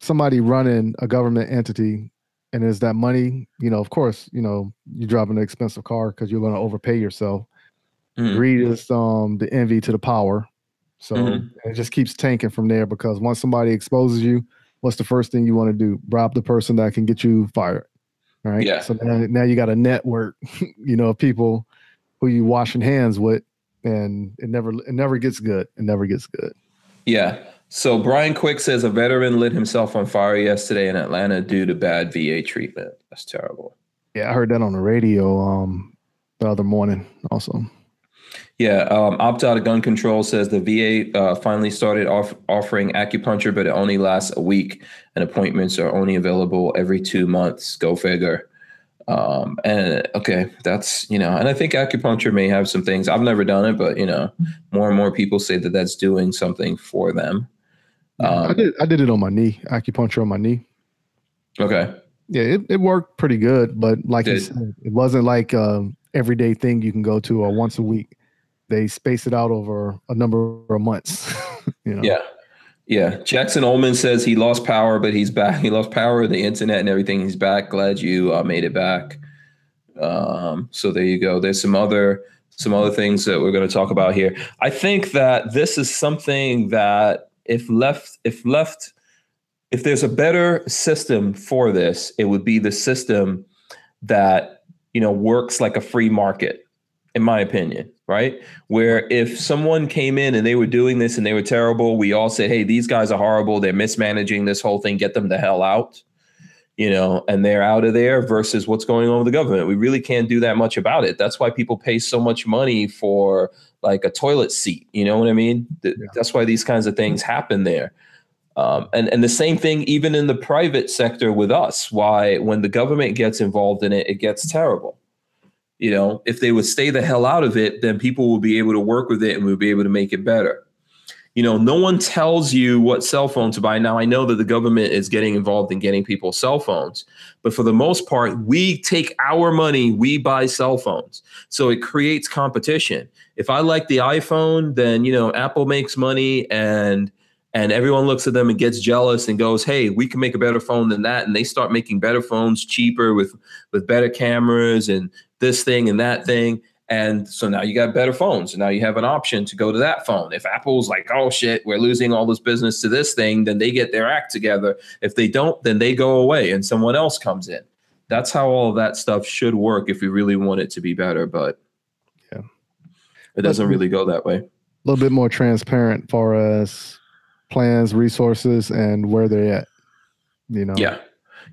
somebody running a government entity and is that money you know of course you know you're driving an expensive car because you're going to overpay yourself. Mm. greed is um the envy to the power. So mm-hmm. it just keeps tanking from there because once somebody exposes you what's the first thing you want to do? Bribe the person that can get you fired right? Yeah. So now, now you got a network [LAUGHS] you know of people who you washing hands with and it never it never gets good. It never gets good. Yeah so Brian Quick says a veteran lit himself on fire yesterday in Atlanta due to bad VA treatment. That's terrible. Yeah, I heard that on the radio um, the other morning also. Yeah, um, opt out of gun control says the VA uh, finally started off offering acupuncture, but it only lasts a week, and appointments are only available every two months. Go figure. Um, and okay, that's you know, and I think acupuncture may have some things. I've never done it, but you know, more and more people say that that's doing something for them. Um, I did I did it on my knee, acupuncture on my knee. Okay. Yeah, it, it worked pretty good, but like you said, it wasn't like um everyday thing you can go to or once a week. They space it out over a number of months. [LAUGHS] you know? Yeah. Yeah, Jackson Ullman says he lost power, but he's back. [LAUGHS] He lost power, of the internet, and everything. He's back. Glad you uh, made it back. Um, so there you go. There's some other some other things that we're going to talk about here. I think that this is something that if left if left if there's a better system for this, it would be the system that you know works like a free market, in my opinion right? Where if someone came in and they were doing this and they were terrible, we all said, hey, these guys are horrible. They're mismanaging this whole thing. Get them the hell out, you know, and they're out of there versus what's going on with the government. We really can't do that much about it. That's why people pay so much money for like a toilet seat. You know what I mean? Yeah. That's why these kinds of things happen there. Um, and, and the same thing even in the private sector with us, why when the government gets involved in it, it gets terrible you know, if they would stay the hell out of it, then people will be able to work with it and we'll be able to make it better. You know, no one tells you what cell phone to buy. Now, I know that the government is getting involved in getting people cell phones, but for the most part, we take our money, we buy cell phones. So it creates competition. If I like the iPhone, then, you know, Apple makes money and and everyone looks at them and gets jealous and goes hey we can make a better phone than that and they start making better phones cheaper with with better cameras and this thing and that thing. And so now you got better phones. And now you have an option to go to that phone. If Apple's like, oh shit, we're losing all this business to this thing, then they get their act together. If they don't, then they go away and someone else comes in. That's how all of that stuff should work if we really want it to be better. But yeah, it doesn't really go that way. A little bit more transparent for us plans, resources, and where they're at. You know? Yeah.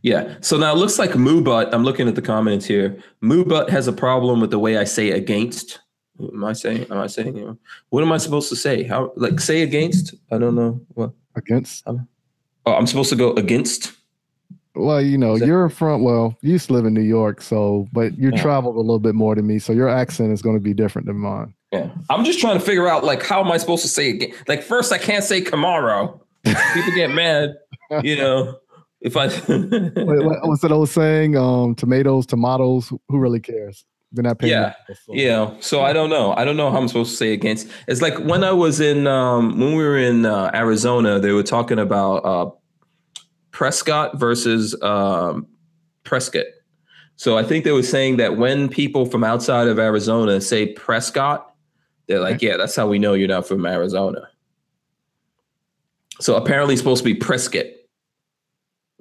Yeah. So now it looks like Moobut. I'm looking at the comments here. Moobut has a problem with the way I say against. What am I saying? Am I saying? You know, what am I supposed to say? How like say against? I don't know what against. oh, I'm supposed to go against. Well, you know, you're from well, you used to live in New York, so but you yeah. traveled a little bit more than me, so your accent is going to be different than mine. Yeah, I'm just trying to figure out like how am I supposed to say again? Like first, I can't say Camaro. People get mad, you know. If I [LAUGHS] what's that old saying? Um, tomatoes, tomatoes. Who really cares? They're not paying. Yeah, so. yeah. So I don't know. I don't know how I'm supposed to say against. It's like when I was in um, when we were in uh, Arizona, they were talking about uh, Prescott versus um, Prescott. So I think they were saying that when people from outside of Arizona say Prescott, they're like, yeah, that's how we know you're not from Arizona. So apparently, it's supposed to be Prescott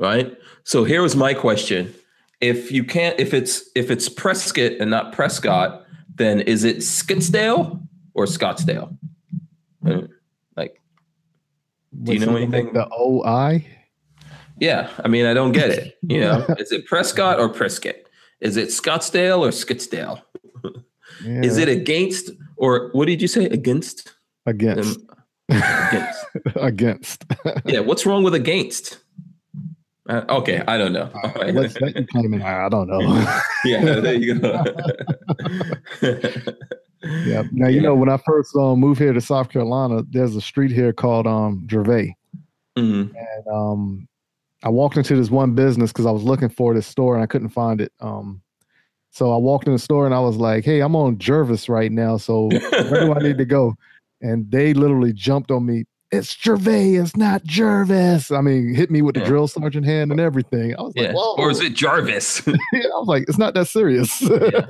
right? So here was my question: If you can't, if it's if it's Prescott and not Prescott, then is it Scottsdale or Scottsdale? Like, do you know anything? The O I. Yeah, I mean, I don't get it. You know, [LAUGHS] is it Prescott or Prescott? Is it Scottsdale or Scottsdale? Yeah. Is it against or what did you say? Against? Against. Um, against. [LAUGHS] against. yeah, what's wrong with against? Uh, okay, I don't know. Uh, What's that you claiming? I don't know. [LAUGHS] yeah, there you go. [LAUGHS] yeah. Now you yeah. know when I first um, moved here to South Carolina, there's a street here called um, Gervais, mm-hmm. and um, I walked into this one business because I was looking for this store and I couldn't find it. Um, so I walked in the store and I was like, "Hey, I'm on Jervis right now, so where do I need to go?" [LAUGHS] And they literally jumped on me it's Gervais, it's not Jervis. I mean, hit me with the yeah. drill sergeant hand and everything. I was yeah. like, Whoa. Or is it Jarvis? [LAUGHS] [LAUGHS] yeah, I was like, it's not that serious. yeah.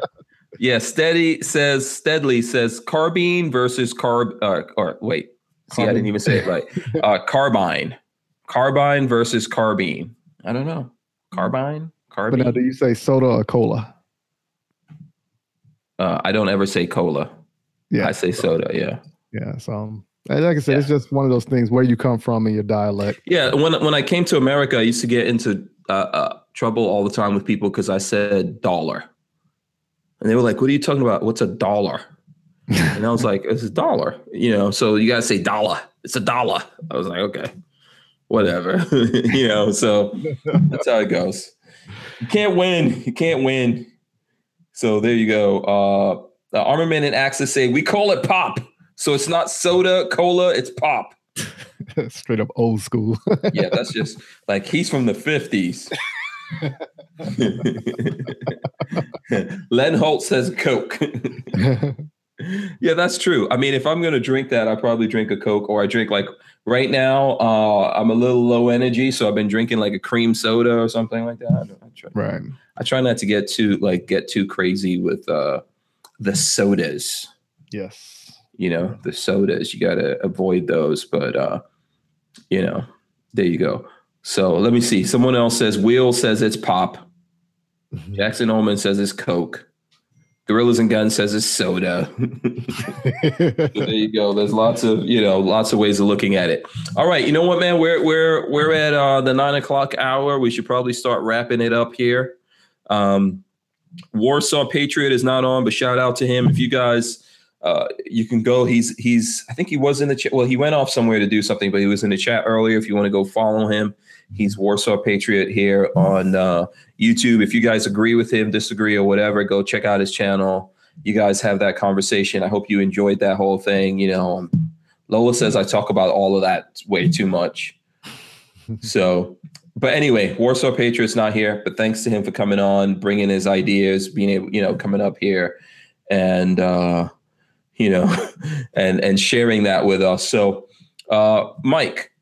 yeah, Steady says, Steadily says carbine versus carb, uh, or wait, see, I didn't even say it right. Uh, carbine. Carbine versus carbine. I don't know. Carbine? Carbine? But now, do you say soda or cola? Uh, I don't ever say cola. Yeah. I say soda, yeah. Yeah. So um, like I said, yeah. it's just one of those things where you come from and your dialect. Yeah, when when I came to America, I used to get into uh, uh, trouble all the time with people because I said dollar, and they were like, "What are you talking about? What's a dollar?" [LAUGHS] and I was like, "It's a dollar," you know. So you gotta say dollar. It's a dollar. I was like, "Okay, whatever," [LAUGHS] you know. So that's how it goes. You can't win. You can't win. So there you go. Uh, the Armament and Axis say we call it pop. So it's not soda, cola, it's pop. [LAUGHS] Straight up old school. [LAUGHS] yeah, that's just like he's from the 50s. [LAUGHS] Len Holt says Coke. yeah, that's true. I mean, if I'm going to drink that, I probably drink a Coke or I drink like right now. Uh, I'm a little low energy, so I've been drinking like a cream soda or something like that. I, I try, right. I try not to get too like get too crazy with uh, the sodas. Yes. You know, the sodas. You got to avoid those. But uh, you know, there you go. So let me see. Someone else says Will says it's pop. Mm-hmm. Jackson Ullman says it's Coke. Gorillas and Guns says it's soda. [LAUGHS] there you go. There's lots of you know lots of ways of looking at it. All right, you know what, man? We're we're we're at uh, the nine o'clock hour. We should probably start wrapping it up here. Um, Warsaw Patriot is not on, but shout out to him. If you guys, uh, you can go. He's he's. I think he was in the chat. Well, he went off somewhere to do something, but he was in the chat earlier. If you want to go follow him, He's Warsaw Patriot here on uh, YouTube. If you guys agree with him, disagree, or whatever, go check out his channel. You guys have that conversation. I hope you enjoyed that whole thing. You know, Lola says I talk about all of that way too much. [LAUGHS] so, but anyway, Warsaw Patriot's not here, but thanks to him for coming on, bringing his ideas, being able, you know, coming up here and, uh, you know, [LAUGHS] and, and sharing that with us. So, uh, Mike,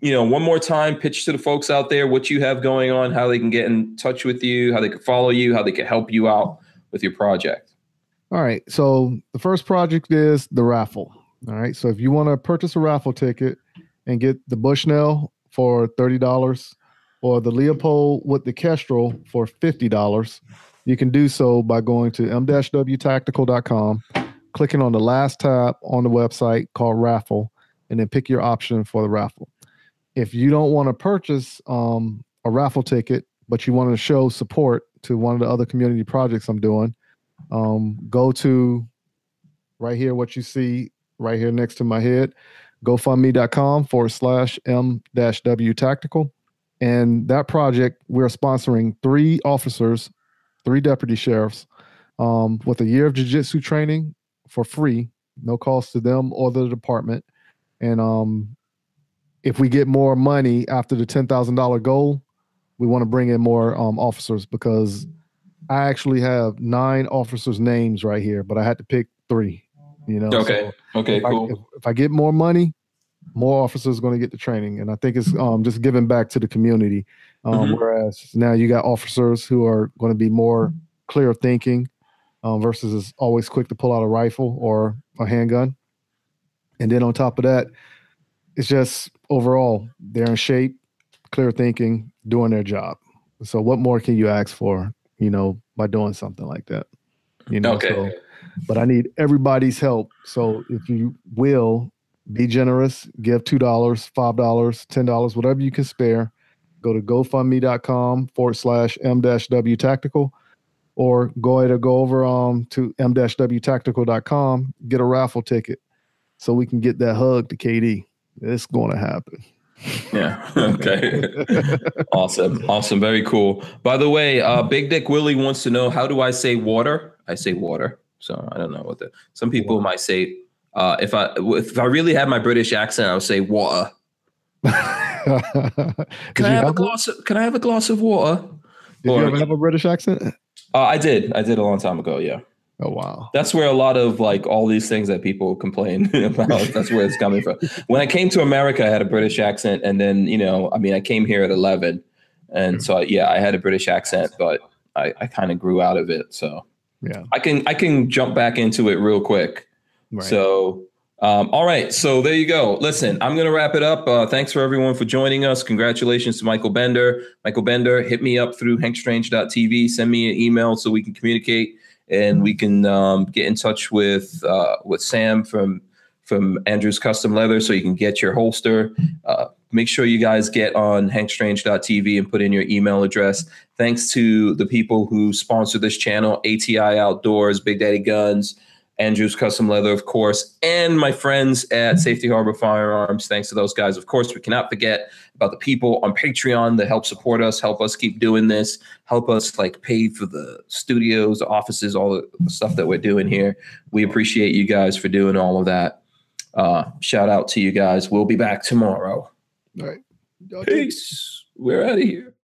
you know, one more time, pitch to the folks out there what you have going on, how they can get in touch with you, how they can follow you, how they can help you out with your project. All right. So the first project is the raffle. All right. So if you want to purchase a raffle ticket and get the Bushnell for $30 or the Leupold with the Kestrel for $50, you can do so by going to m-wtactical.com, clicking on the last tab on the website called raffle, and then pick your option for the raffle if you don't want to purchase um, a raffle ticket, but you want to show support to one of the other community projects I'm doing, um, go to right here, what you see right here next to my head, gofundme.com forward slash m dash w tactical. And that project, we're sponsoring three officers, three deputy sheriffs um, with a year of jiu-jitsu training for free, no cost to them or the department. And um, if we get more money after the ten thousand dollar goal, we want to bring in more um, officers because I actually have nine officers' names right here, but I had to pick three. You know. Okay. So okay. If cool. I, if, if, I get more money, more officers going to get the training, and I think it's um, just giving back to the community. Um, mm-hmm. Whereas now you got officers who are going to be more clear thinking um, versus is always quick to pull out a rifle or a handgun. And then on top of that, it's just overall they're in shape, clear thinking, doing their job. So what more can you ask for, you know, by doing something like that? You know, okay. so but I need everybody's help. So if you will be generous, give two dollars, five dollars, ten dollars, whatever you can spare. Go to GoFundMe.com forward slash M dash W tactical or go ahead or go over um to M dash W tactical.com, get a raffle ticket so we can get that hug to KD. It's going to happen. Yeah. [LAUGHS] Okay. [LAUGHS] awesome. Awesome. Very cool. By the way, uh, Big Dick Willie wants to know how do I say water? I say water. So I don't know what the. Some people might say uh, if I if I really had my British accent, I would say water. [LAUGHS] can I have, have a glass? Of, can I have a glass of water? Did or, you ever have a British accent? Uh, I did. I did a long time ago. Yeah. Oh wow. That's where a lot of like all these things that people complain [LAUGHS] about. that's where it's coming from. When I came to America, I had a British accent, and then you know, I mean, I came here at eleven, and so yeah, I had a British accent, but I, I kind of grew out of it. So yeah, I can I can jump back into it real quick. Right. So um, all right, so there you go. Listen, I'm going to wrap it up. Uh, thanks for everyone for joining us. Congratulations to Michael Bender. Michael Bender, hit me up through hankstrange.tv. Send me an email so we can communicate and we can um, get in touch with uh, with Sam from from Andrews Custom Leather so you can get your holster. Uh, make sure you guys get on hankstrange.tv and put in your email address. Thanks to the people who sponsor this channel ATI Outdoors, Big Daddy Guns, Andrews Custom Leather, of course, and my friends at Safety Harbor Firearms. Thanks to those guys. Of course, we cannot forget about the people on Patreon that help support us, help us keep doing this, help us like pay for the studios, offices, all the stuff that we're doing here. We appreciate you guys for doing all of that. Uh, shout out to you guys. We'll be back tomorrow. All right. Peace. We're out of here.